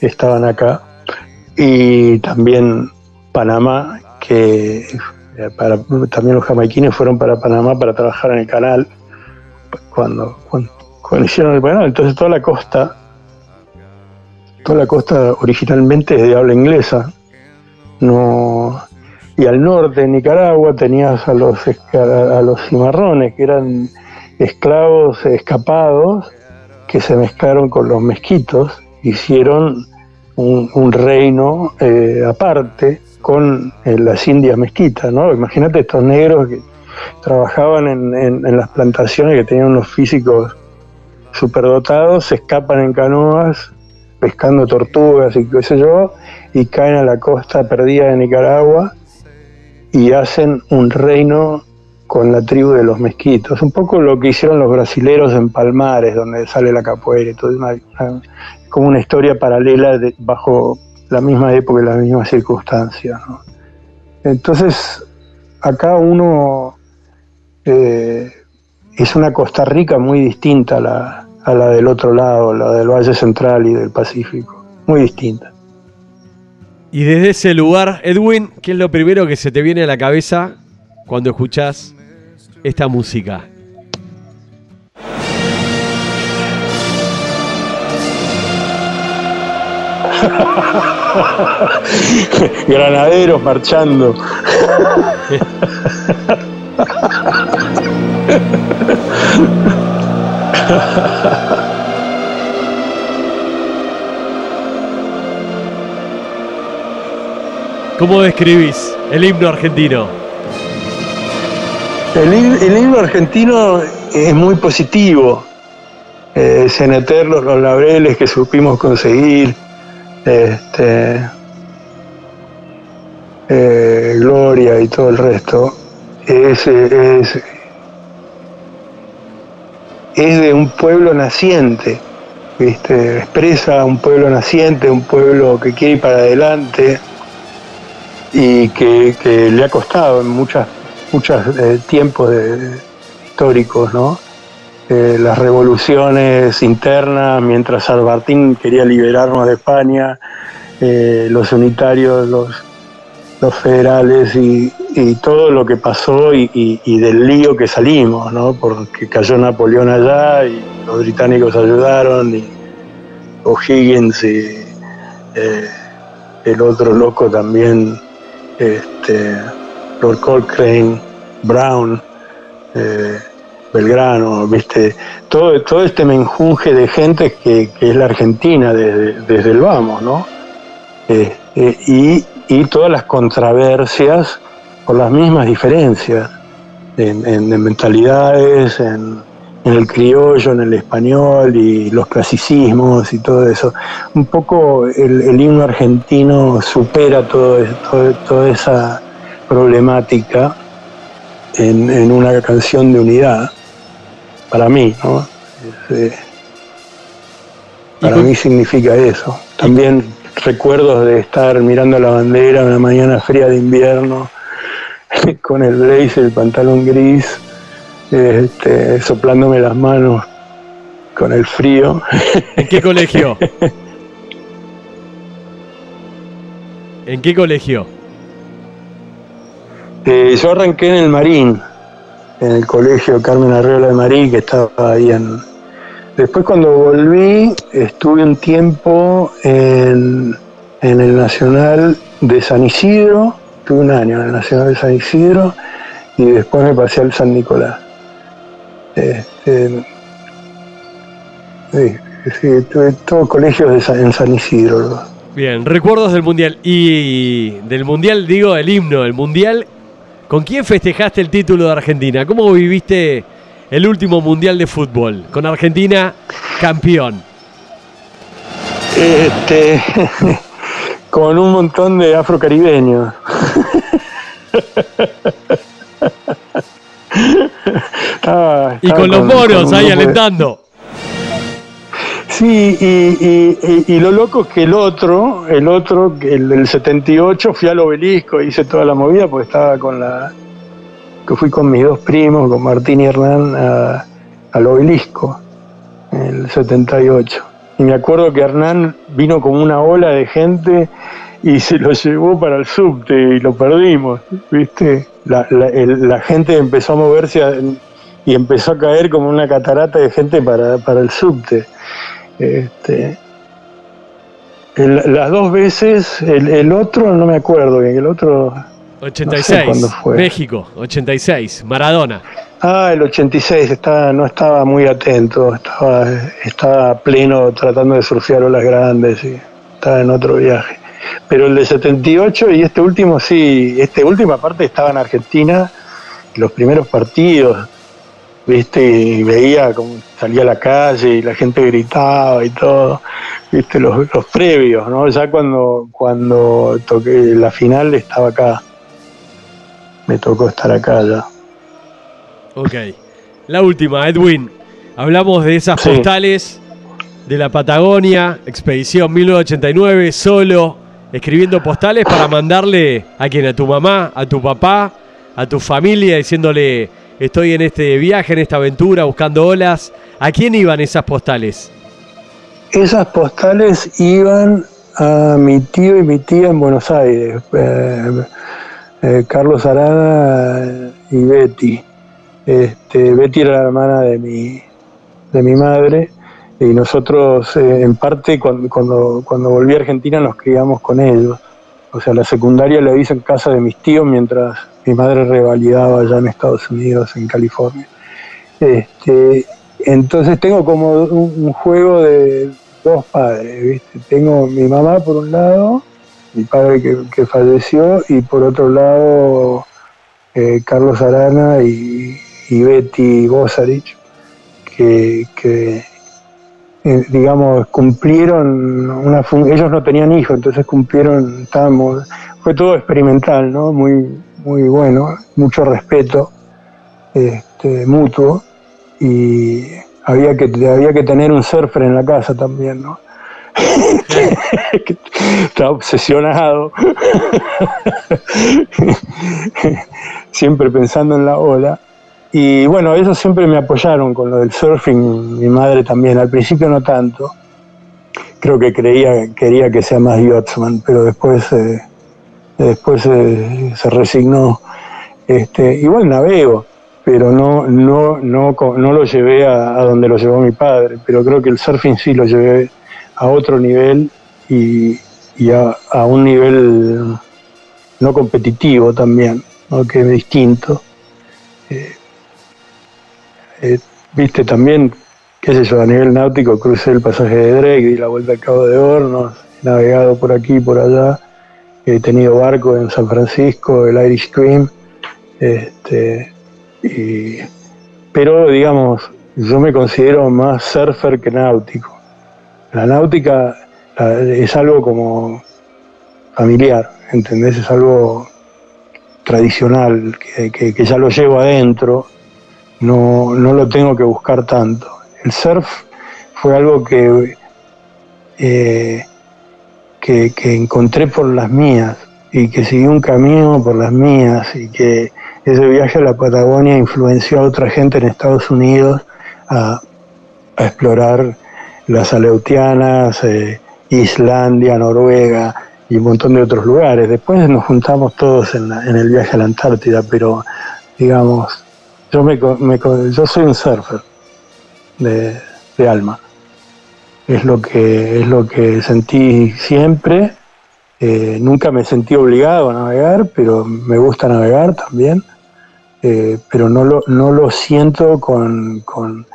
estaban acá, y también Panamá, que para, también los jamaiquines fueron para Panamá para trabajar en el canal, cuando, cuando, hicieron el canal, entonces toda la costa, toda la costa originalmente es de habla inglesa, no y al norte de Nicaragua tenías a los, a los cimarrones, que eran esclavos escapados que se mezclaron con los mezquitos, hicieron un, reino eh, aparte con eh, las indias mezquitas, ¿no? Imagínate estos negros que trabajaban en, en, las plantaciones, que tenían unos físicos superdotados, se escapan en canoas, pescando tortugas y qué sé yo, y caen a la costa perdida de Nicaragua y hacen un reino con la tribu de los mezquitos. Un poco lo que hicieron los brasileros en Palmares, donde sale la capoeira y todo, como una historia paralela bajo la misma época y las mismas circunstancias. Entonces, acá uno eh, es una Costa Rica muy distinta a la, a la del otro lado, la del Valle Central y del Pacífico, muy distinta. Y desde ese lugar, Edwin, ¿qué es lo primero que se te viene a la cabeza cuando escuchas esta música? Granaderos marchando. ¿Cómo describís el himno argentino? El, himno argentino es muy positivo. Eh, los laureles que supimos conseguir. Este, eh, Gloria y todo el resto. Es, es, es de un pueblo naciente. ¿viste? Expresa un pueblo naciente, un pueblo que quiere ir para adelante y que, le ha costado en muchos eh, tiempos históricos, ¿no? Eh, las revoluciones internas, mientras San quería liberarnos de España, eh, los unitarios, los, federales y, todo lo que pasó y, del lío que salimos, ¿no? porque cayó Napoleón allá y los británicos ayudaron, y O'Higgins y el otro loco también este, Lord Cochrane, Brown, eh, Belgrano, viste, todo, todo este menjunje de gente que, es la Argentina desde, el vamos, ¿no? Eh, eh, y, todas las controversias por las mismas diferencias en mentalidades, en, en el criollo, en el español y los clasicismos y todo eso. Un poco el, himno argentino supera todo, toda esa problemática en, una canción de unidad, para mí, ¿no? Eh, para mí significa eso. También recuerdos de estar mirando la bandera una mañana fría de invierno, con el blazer, el pantalón gris, este, soplándome las manos con el frío. ¿En qué colegio? ¿En qué colegio? Eh, yo arranqué en el Marín, en el colegio Carmen Arreola de Marín, que estaba ahí en... Después cuando volví, estuve un tiempo en, en el Nacional de San Isidro, tuve un año en el Nacional de San Isidro y después me pasé al San Nicolás. Este, sí, sí, tuve todos colegios de en San Isidro. Bien, recuerdos del Mundial. Y del Mundial, digo, el himno, el Mundial. ¿Con quién festejaste el título de Argentina? ¿Cómo viviste el último Mundial de fútbol? Con Argentina campeón. Este, con un montón de afrocaribeños. Estaba- Y con los moros ahí alentando. Sí, y, y- lo loco es que el otro, el otro, el del 78, fui al obelisco, hice toda la movida, porque estaba con la. que fui con mis dos primos, con Martín y Hernán, a- al obelisco, en el 78. Y me acuerdo que Hernán vino con una ola de gente y se lo llevó para el subte y lo perdimos, ¿viste? La, la- el- la gente empezó a moverse a- y empezó a caer como una catarata de gente para, para el subte. Este, el- las dos veces, el, el otro no me acuerdo bien, el otro... 86. cuándo fue. México, 86. Maradona. Ah, el 86, estaba, no estaba muy atento, estaba, estaba pleno tratando de surfear olas grandes y estaba en otro viaje. Pero el de 78 y este último sí, este último aparte estaba en Argentina, los primeros partidos, viste, y veía cómo salía a la calle y la gente gritaba y todo, viste, los, los previos, ¿no? Ya cuando, cuando toqué la final estaba acá, me tocó estar acá ya. Ok. La última, Edwin. Hablamos de esas Sí. postales de la Patagonia, Expedición 1989, solo, escribiendo postales para mandarle a quien, a tu mamá, a tu papá, a tu familia, diciéndole, estoy en este viaje, en esta aventura, buscando olas. ¿A quién iban esas postales? Esas postales iban a mi tío y mi tía en Buenos Aires, eh, eh, Carlos Arana y Betty. Este, Betty era la hermana de mi, de mi madre y nosotros eh, en parte cuando, cuando, cuando volví a Argentina nos criamos con ellos. O sea, la secundaria la hice en casa de mis tíos mientras mi madre revalidaba allá en Estados Unidos, en California. Este, entonces tengo como un, juego de dos padres, ¿viste? Tengo mi mamá por un lado, mi padre que, que falleció, y por otro lado eh, Carlos Arana y, Betty Bosarich, que, que, eh, digamos, cumplieron una fun- ellos no tenían hijos, entonces cumplieron, estábamos, fue todo experimental, ¿no? Muy, muy bueno, mucho respeto este, mutuo y había que, había que tener un surfer en la casa también, ¿no? Estaba obsesionado, siempre pensando en la ola. Y bueno, ellos siempre me apoyaron con lo del surfing, mi madre también, al principio no tanto. Creo que creía, quería que sea más yachtsman, pero después, eh, después eh, se resignó. Este, igual navego, pero no, no, no, no lo llevé a, donde lo llevó mi padre, pero creo que el surfing sí lo llevé a otro nivel y, y a, a un nivel no competitivo también, ¿no? que es distinto. Eh, eh, Viste también, qué sé yo, a nivel náutico crucé el pasaje de Drake, di la vuelta al Cabo de Hornos, navegado por aquí y por allá, he tenido barco en San Francisco, el Irish Cream, este, y- pero digamos, yo me considero más surfer que náutico. La náutica es algo como familiar, ¿entendés? Es algo tradicional, que, que- que ya lo llevo adentro, no, no lo tengo que buscar tanto. El surf fue algo que, eh, que, encontré por las mías y que seguí un camino por las mías y que ese viaje a la Patagonia influenció a otra gente en Estados Unidos a, a explorar las Aleutianas, eh, Islandia, Noruega y un montón de otros lugares. Después nos juntamos todos en, la- en el viaje a la Antártida, pero digamos, yo, me, me yo soy un surfer de alma. Es lo, que, es lo que sentí siempre Eh, nunca me sentí obligado a navegar, pero me gusta navegar también. Eh, pero no lo, no lo siento con, con,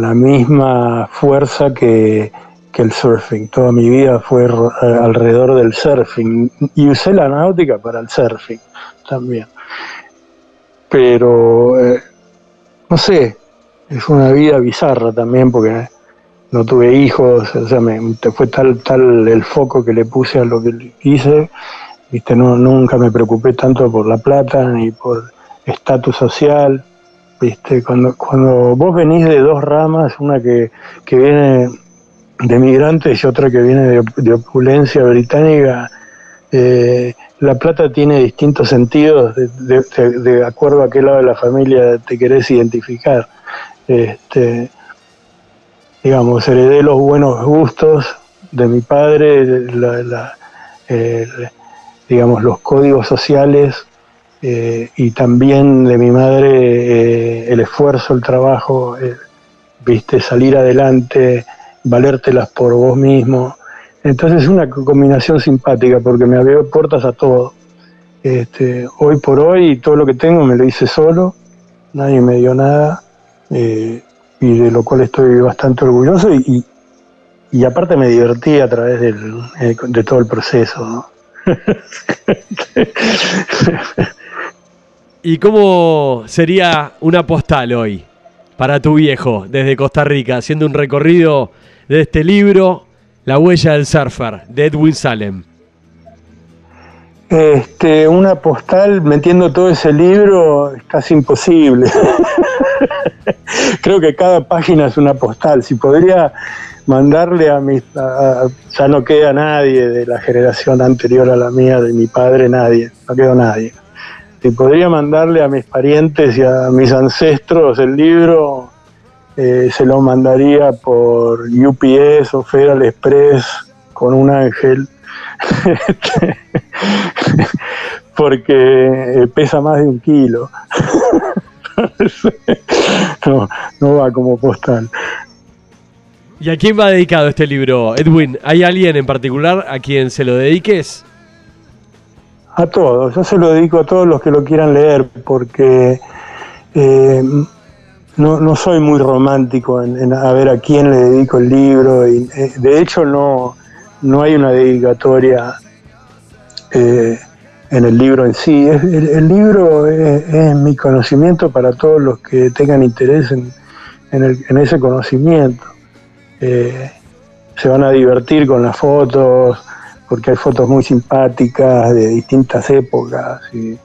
la misma fuerza que, que, el surfing. Toda mi vida fue alrededor del surfing y usé la náutica para el surfing también. Pero, eh, no sé, es una vida bizarra también porque no tuve hijos, o sea, me, fue tal, tal el foco que le puse a lo que hice, viste, no, nunca me preocupé tanto por la plata ni por estatus social, viste, cuando, cuando vos venís de dos ramas, una que, viene de migrantes y otra que viene de, opulencia británica, eh, la plata tiene distintos sentidos de, de, acuerdo a qué lado de la familia te querés identificar. Este, digamos, heredé los buenos gustos de mi padre, digamos, los códigos sociales eh, y también de mi madre eh, el esfuerzo, el trabajo, eh, viste, salir adelante, valértelas por vos mismo. Entonces es una combinación simpática porque me abrió puertas a todo. Este, hoy por hoy todo lo que tengo me lo hice solo, nadie me dio nada y de lo cual estoy bastante orgulloso y, y, aparte me divertí a través del, eh, de todo el proceso. ¿Y cómo sería una postal hoy para tu viejo desde Costa Rica, haciendo un recorrido de este libro, La huella del surfer, de Edwin Salem? Este, una postal metiendo todo ese libro es casi imposible. Creo que cada página es una postal. Si podría mandarle a mis... ya no queda nadie de la generación anterior a la mía, de mi padre, nadie, no quedó nadie. Si podría mandarle a mis parientes y a mis ancestros el libro, eh, se lo mandaría por UPS o Federal Express con un ángel porque eh, pesa más de un kilo. no, no va como postal. ¿Y a quién va dedicado este libro, Edwin? ¿Hay alguien en particular a quien se lo dediques? A todos, yo se lo dedico a todos los que lo quieran leer, porque eh, no, soy muy romántico en, a ver a quién le dedico el libro. Y, eh, de hecho, no, no hay una dedicatoria eh, en el libro en sí. El, libro es, mi conocimiento para todos los que tengan interés en, ese conocimiento. Eh, se van a divertir con las fotos, porque hay fotos muy simpáticas de distintas épocas. Y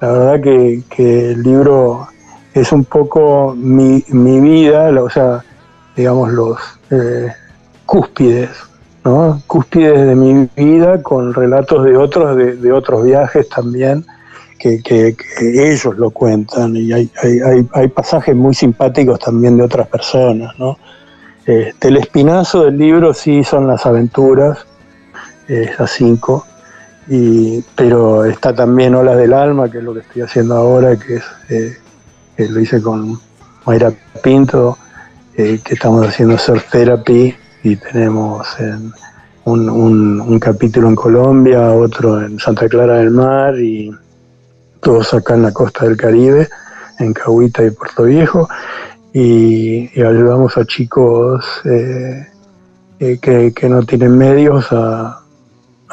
la verdad que, el libro es un poco mi, vida, o sea, digamos, los eh, cúspides ¿no? cúspides de mi vida con relatos de otros, de, otros viajes también, que, ellos lo cuentan y hay, hay, pasajes muy simpáticos también de otras personas. ¿no? Este, el espinazo del libro sí son las aventuras, esas cinco, y, pero está también Olas del Alma, que es lo que estoy haciendo ahora, que es eh, que lo hice con Mayra Pinto, eh, que estamos haciendo Surf Therapy, y tenemos un, capítulo en Colombia, otro en Santa Clara del Mar y todos acá en la costa del Caribe, en Cahuita y Puerto Viejo, y, ayudamos a chicos eh, eh, que, no tienen medios a,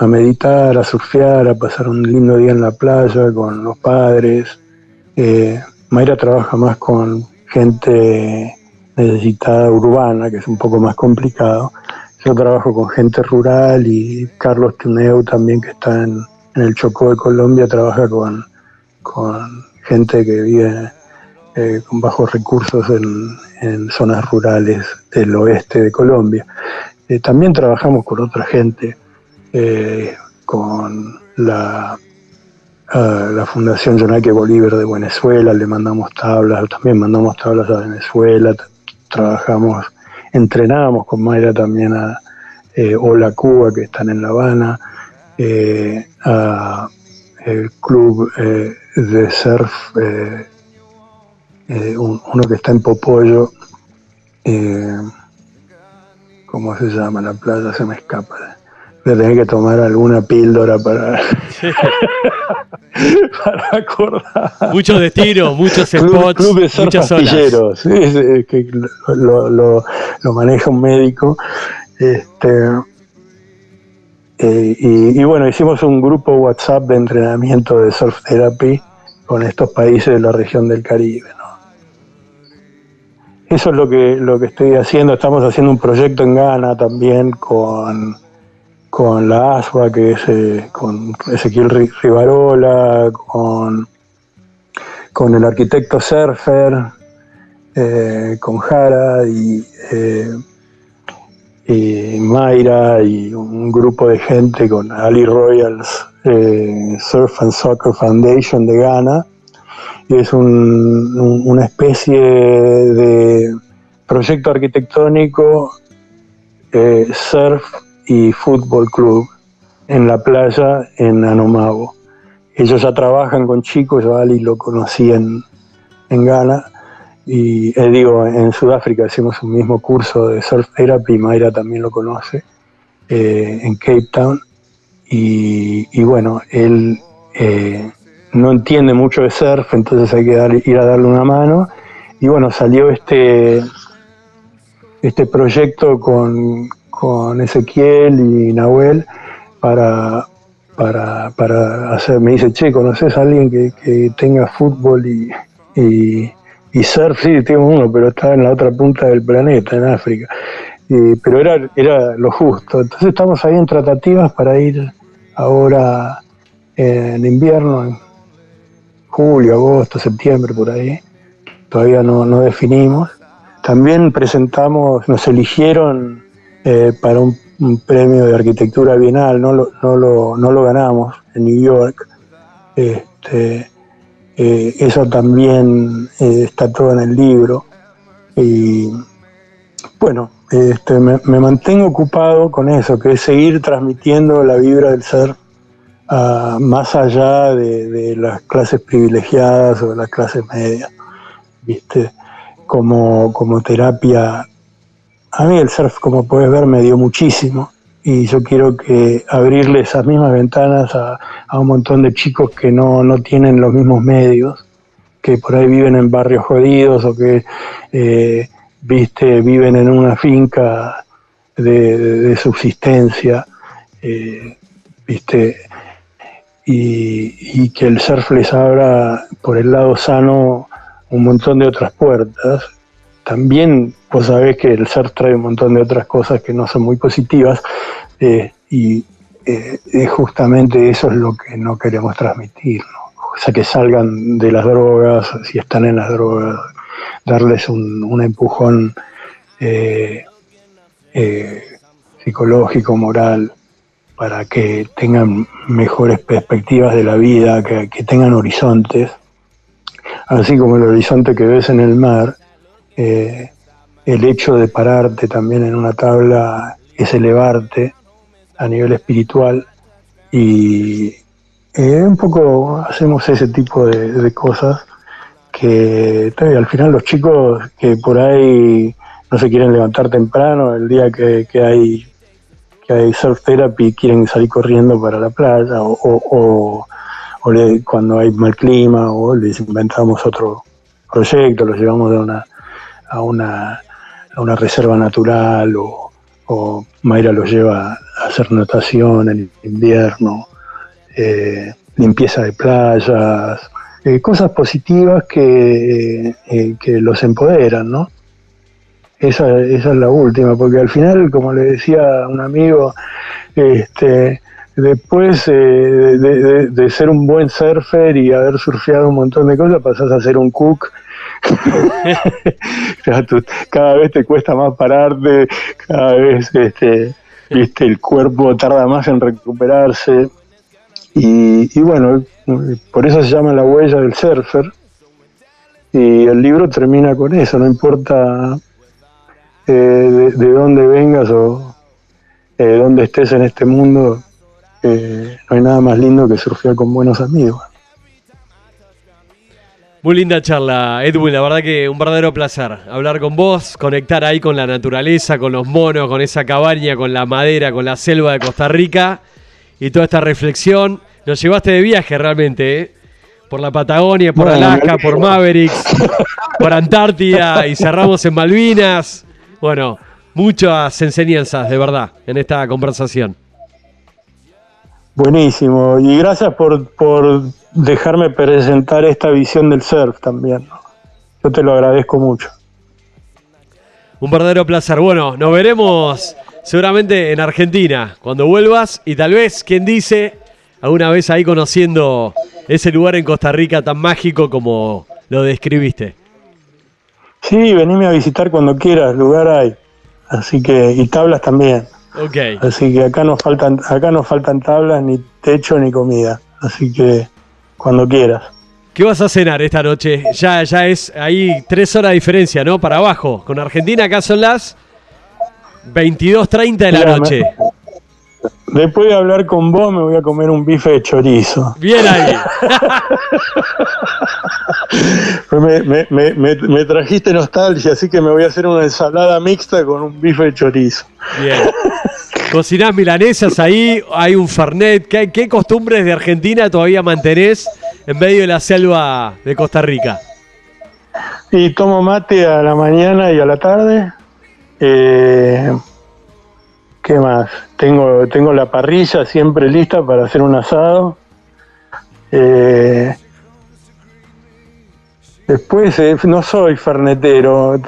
meditar, a surfear, a pasar un lindo día en la playa con los padres. Eh, Mayra trabaja más con gente necesitada urbana, que es un poco más complicado. Yo trabajo con gente rural y Carlos Tuneu también, que está en, el Chocó de Colombia, trabaja con, con gente que vive eh, con bajos recursos en, zonas rurales del oeste de Colombia. Eh, también trabajamos con otra gente, eh, con la la Fundación Jonaque Bolívar de Venezuela, le mandamos tablas, también mandamos tablas a Venezuela, trabajamos, entrenábamos con Mayra también a eh, Hola Cuba, que están en La Habana, eh, el club eh, de surf, uno que está en Popollo, ¿cómo se llama? La playa se me escapa. De tener que tomar alguna píldora para, para acordar. Muchos destinos, muchos spots, club muchas. Sí, es, que lo, lo, lo, maneja un médico. Este, eh, y, y, bueno, hicimos un grupo WhatsApp de entrenamiento de surf therapy con estos países de la región del Caribe. ¿no? Eso es lo que, lo que estoy haciendo. Estamos haciendo un proyecto en Ghana también con, con la ASUA, que es eh, con Ezequiel Rivarola, con, con el arquitecto Surfer, eh, con Jara y, eh, y, Mayra y un grupo de gente con Ali Royals Surf and Soccer Foundation de Ghana. Es una especie de proyecto arquitectónico, surf y fútbol club en la playa en Anomabo. Ellos ya trabajan con chicos, yo Ali lo conocí en, Ghana y eh, digo, en Sudáfrica hicimos un mismo curso de surf therapy, Mayra también lo conoce, eh, en Cape Town. Y, bueno, él no entiende mucho de surf, entonces hay que ir a darle una mano. Y bueno, salió este, este proyecto con, Ezequiel y Nahuel para, para, hacer, me dice, che, ¿conoces a alguien que, tenga fútbol y, y, surf? Sí, tengo uno, pero está en la otra punta del planeta, en África. pero era, era lo justo. Entonces estamos ahí en tratativas para ir ahora en invierno, julio, agosto, septiembre, por ahí. Todavía no, definimos. También presentamos, nos eligieron eh, para un, premio de arquitectura bienal, no lo, no lo, no lo ganamos en New York. Este, eh, eso también eh, está todo en el libro. Y bueno, este, me, mantengo ocupado con eso, que es seguir transmitiendo la vibra del ser más allá de, las clases privilegiadas o de las clases medias, ¿viste? Como, como terapia. A mí el surf, como puedes ver, me dio muchísimo y yo quiero que abrirle esas mismas ventanas a, un montón de chicos que no, tienen los mismos medios, que por ahí viven en barrios jodidos o que, eh, viste, viven en una finca de, subsistencia, eh, viste, y, que el surf les abra por el lado sano un montón de otras puertas. También vos sabés que el surf trae un montón de otras cosas que no son muy positivas eh, y eh, justamente eso es lo que no queremos transmitir. O sea, que salgan de las drogas, si están en las drogas, darles un, empujón eh, psicológico, moral, para que tengan mejores perspectivas de la vida, que, tengan horizontes, así como el horizonte que ves en el mar, eh, el hecho de pararte también en una tabla es elevarte a nivel espiritual y eh, un poco hacemos ese tipo de, cosas que al final los chicos que por ahí no se quieren levantar temprano el día que, que hay que hay surf therapy quieren salir corriendo para la playa o, cuando hay mal clima o les inventamos otro proyecto, los llevamos a una, a una, reserva natural o, o Mayra los lleva a hacer natación en invierno, eh, limpieza de playas, eh, cosas positivas que, eh, que los empoderan, ¿no? Esa, esa es la última, porque al final, como le decía un amigo, este, después de, ser un buen surfer y haber surfeado un montón de cosas, pasas a ser un cook. cada vez te cuesta más pararte, cada vez este, viste, el cuerpo tarda más en recuperarse. Y, y bueno, por eso se llama la huella del surfer. Y el libro termina con eso, no importa eh, de, dónde vengas o eh, dónde estés en este mundo, eh, no hay nada más lindo que surfear con buenos amigos. Muy linda charla, Edwin. La verdad que un verdadero placer hablar con vos, conectar ahí con la naturaleza, con los monos, con esa cabaña, con la madera, con la selva de Costa Rica y toda esta reflexión. Nos llevaste de viaje realmente, ¿eh? Por la Patagonia, por Bueno, Alaska, por. Mavericks, por Antártida y cerramos en Malvinas. Bueno, muchas enseñanzas de verdad en esta conversación. Buenísimo. Y gracias por, por dejarme presentar esta visión del surf también. Yo te lo agradezco mucho. Un verdadero placer. Bueno, nos veremos seguramente en Argentina cuando vuelvas y tal vez, quien dice, alguna vez ahí conociendo ese lugar en Costa Rica tan mágico como lo describiste. Sí, venime a visitar cuando quieras, lugar hay. Así que, y tablas también. Ok. Así que acá no faltan, acá no faltan tablas, ni techo, ni comida. Así que cuando quieras. ¿Qué vas a cenar esta noche? Ya, ya es ahí tres horas de diferencia, ¿no? Para abajo. Con Argentina acá son las 22.30 de la noche. Después de hablar con vos me voy a comer un bife de chorizo. Bien ahí. Me- me- me- me trajiste nostalgia, así que me voy a hacer una ensalada mixta con un bife de chorizo. Bien. Cocinás milanesas ahí, hay un fernet. ¿Qué, qué costumbres de Argentina todavía mantenés en medio de la selva de Costa Rica? Y tomo mate a la mañana y a la tarde. Eh, ¿Qué más? Tengo, tengo la parrilla siempre lista para hacer un asado. Eh, después, eh, no soy fernetero,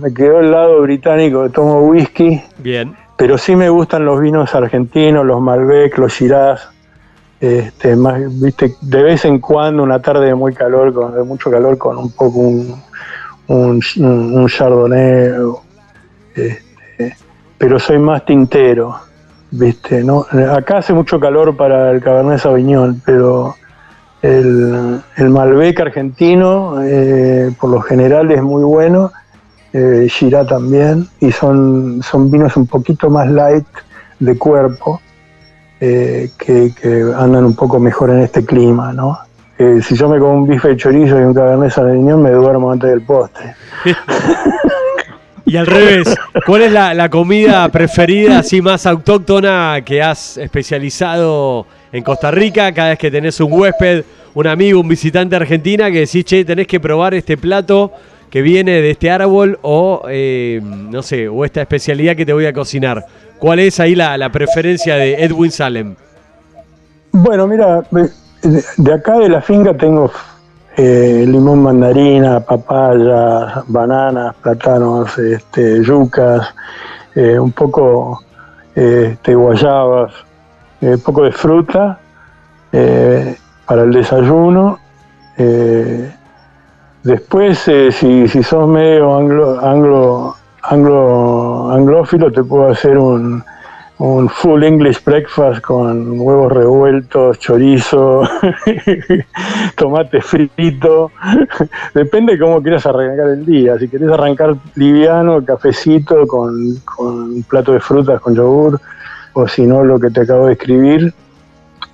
me quedó el lado británico, tomo whisky, Bien. Pero sí me gustan los vinos argentinos, los Malbec, los Shiraz. Este, de vez en cuando una tarde de muy calor, con, de mucho calor, con un poco un, un, chardonnay, este, pero soy más tintero, viste, ¿no? Acá hace mucho calor para el Cabernet Sauvignon, pero el, el Malbec argentino, eh, por lo general, es muy bueno, eh, también, y son, son vinos un poquito más light de cuerpo, eh, que, andan un poco mejor en este clima, ¿no? Eh, si yo me como un bife de chorizo y un cabernet sauvignon, me duermo antes del postre. Y al revés, ¿cuál es la, la comida preferida, así más autóctona, que has especializado en Costa Rica? Cada vez que tenés un huésped, un amigo, un visitante de Argentina, que decís, che, tenés que probar este plato que viene de este árbol o, eh, no sé, o esta especialidad que te voy a cocinar. ¿Cuál es ahí la, preferencia de Edwin Salem? Bueno, mira, de- acá de la finca tengo eh, limón mandarina, papaya, bananas, plátanos, este, yucas, eh, un poco eh, este, guayabas, un poco de fruta eh, para el desayuno. eh, después, eh, si, si sos medio anglo, anglo, anglo, anglófilo, te puedo hacer un, un full English breakfast con huevos revueltos, chorizo, tomate frito. Depende de cómo quieras arrancar el día. Si querés arrancar liviano, cafecito con, con un plato de frutas con yogur, o si no, lo que te acabo de escribir,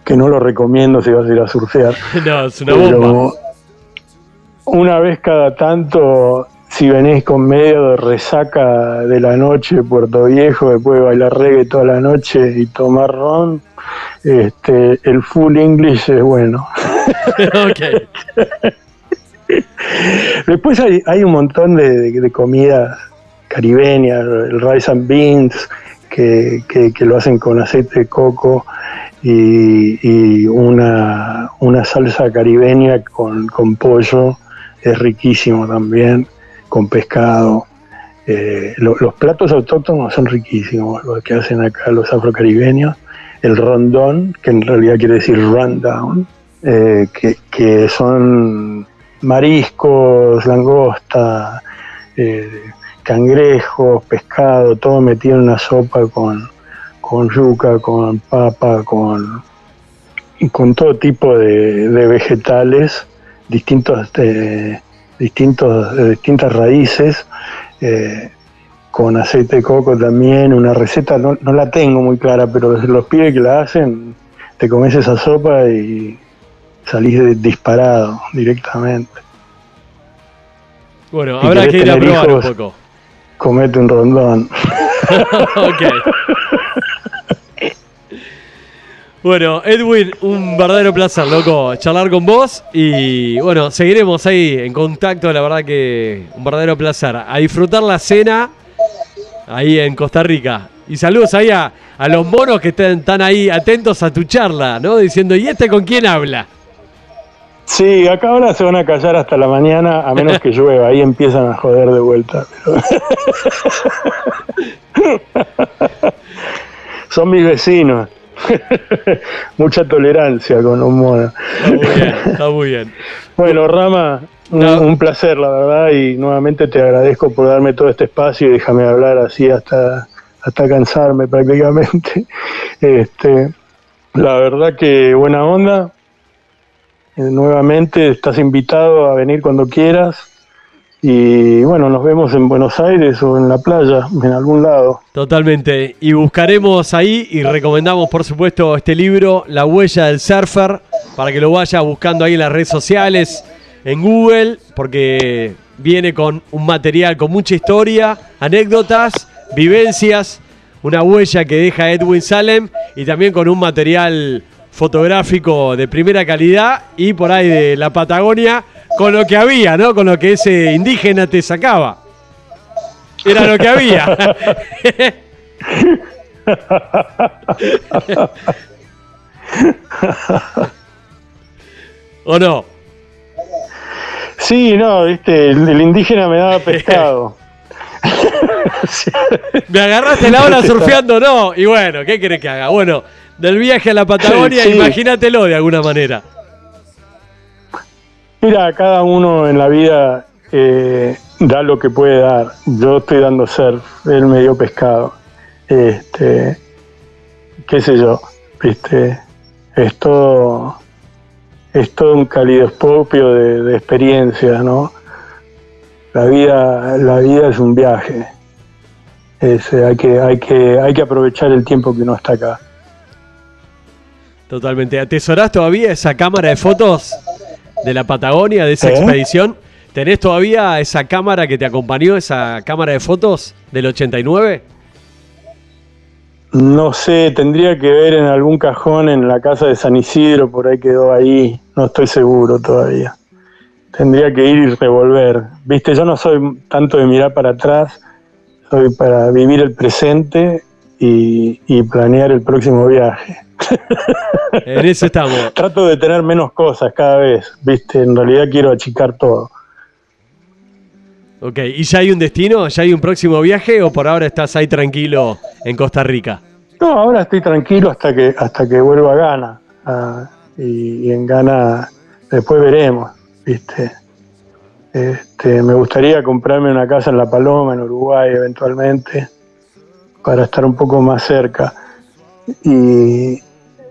que no lo recomiendo si vas a ir a surfear. No, es una Pero bomba. Una vez cada tanto, si venís con medio de resaca de la noche, Puerto Viejo, después de bailar reggae toda la noche y tomar ron, este, el full English es bueno. ok. Después hay, hay un montón de, de- de comidas caribeñas, el rice and beans, que, que- que lo hacen con aceite de coco y, y una, una salsa caribeña con, con pollo, es riquísimo también, con pescado. Eh, lo- los platos autóctonos son riquísimos, los que hacen acá los afrocaribeños. El rondón, que en realidad quiere decir rundown, eh, que, que son mariscos, langosta, eh, cangrejos, pescado, todo metido en una sopa con, con yuca, con papa, con, con todo tipo de vegetales, distintos, eh, distintos, de distintas raíces, eh, con aceite de coco también, una receta, no, no la tengo muy clara, pero los pibes que la hacen, te comes esa sopa y salís de- disparado directamente. Bueno, Si habrá que ir a probar un poco. Comete un rondón. ok. Bueno, Edwin, un verdadero placer, loco, charlar con vos y bueno, seguiremos ahí en contacto, la verdad que un verdadero placer. A disfrutar la cena ahí en Costa Rica. Y saludos ahí a, los monos que están, ahí atentos a tu charla, ¿no? Diciendo, ¿y este con quién habla? Sí, acá ahora se van a callar hasta la mañana, a menos que llueva. Ahí empiezan a joder de vuelta. Son mis vecinos. Mucha tolerancia con un mono. Está muy bien, está muy bien. Bueno, Rama, un, No. un placer, la verdad, y nuevamente te agradezco por darme todo este espacio y déjame hablar así hasta, hasta cansarme prácticamente. Este, la verdad que buena onda. Eh, nuevamente estás invitado a venir cuando quieras. Y bueno, nos vemos en Buenos Aires o en la playa, en algún lado. Totalmente. Y buscaremos ahí y recomendamos, por supuesto, este libro, La huella del surfer, para que lo vaya buscando ahí en las redes sociales, en Google, porque viene con un material con mucha historia, anécdotas, vivencias, una huella que deja Edwin Salem y también con un material fotográfico de primera calidad y por ahí de la Patagonia, con lo que había, ¿no? Con lo que ese indígena te sacaba. Era lo que había. ¿O no? Sí, no, viste, el, el indígena me daba pescado. Me agarraste la hora surfeando, no. Y bueno, ¿qué querés que haga? Bueno, del viaje a la Patagonia, Sí, sí. imagínatelo de alguna manera. Mira, cada uno en la vida eh, da lo que puede dar. Yo estoy dando surf, él me dio pescado. Este, qué sé yo, viste, es todo, es todo un calidoscopio de, de experiencias, ¿no? La vida, la vida es un viaje. Eh, hay, que, hay, que, hay que aprovechar el tiempo que uno está acá. Totalmente. ¿Atesorás todavía esa cámara de fotos de la Patagonia, de esa ¿Eh? expedición? ¿Tenés todavía esa cámara que te acompañó, esa cámara de fotos del 89? No sé, tendría que ver en algún cajón en la casa de San Isidro, por ahí quedó ahí, no estoy seguro todavía. Tendría que ir y revolver. Viste, yo no soy tanto de mirar para atrás, soy para vivir el presente y, y planear el próximo viaje. En eso estamos. Trato de tener menos cosas cada vez, viste, en realidad quiero achicar todo. Ok, ¿y ya hay un destino? ¿Ya hay un próximo viaje o por ahora estás ahí tranquilo en Costa Rica? No, ahora estoy tranquilo hasta que hasta que vuelva a Ghana. Ah, y, y en Ghana después veremos, ¿viste? Este, me gustaría comprarme una casa en La Paloma, en Uruguay, eventualmente, para estar un poco más cerca. Y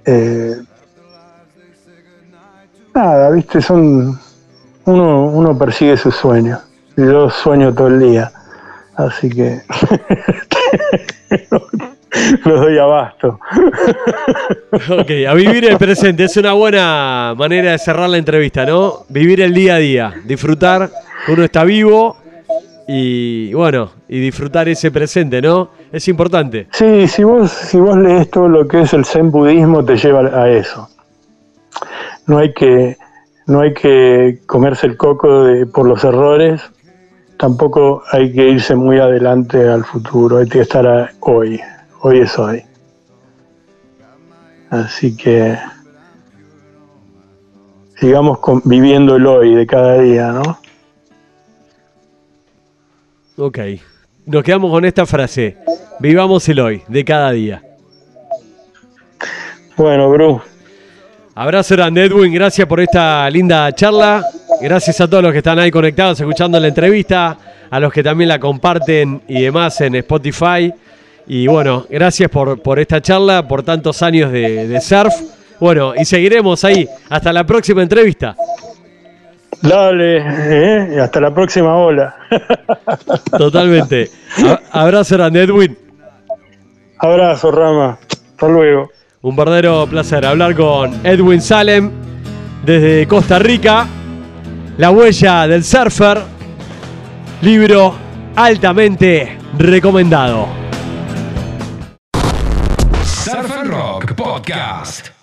eh, nada, ¿viste? Son uno, uno persigue sus sueños. Yo sueño todo el día. Así que lo doy abasto. Ok, a vivir el presente es una buena manera de cerrar la entrevista, ¿no? Vivir el día a día, disfrutar uno está vivo y bueno, y disfrutar ese presente, ¿no? Es importante. Sí, si vos, si vos lees todo lo que es el zen budismo, te lleva a eso. No hay que, no hay que comerse el coco de- por los errores, tampoco hay que irse muy adelante al futuro, hay que estar hoy, hoy es hoy. Así que sigamos con- viviendo el hoy de cada día, ¿no? Ok, nos quedamos con esta frase. Vivamos el hoy, de cada día. Bueno, Bru, Abrazo grande, Edwin. Gracias por esta linda charla. Gracias a todos los que están ahí conectados, escuchando la entrevista, a los que también la comparten y demás en Spotify. Y bueno, gracias por, por esta charla, por tantos años de, de surf. Bueno, y seguiremos ahí. Hasta la próxima entrevista. Dale, ¿eh? y hasta la próxima ola. Totalmente. A- abrazo grande, Edwin. Abrazo, Rama. Hasta luego. Un verdadero placer hablar con Edwin Salem desde Costa Rica. La huella del surfer. Libro altamente recomendado. Surf and Rock Podcast.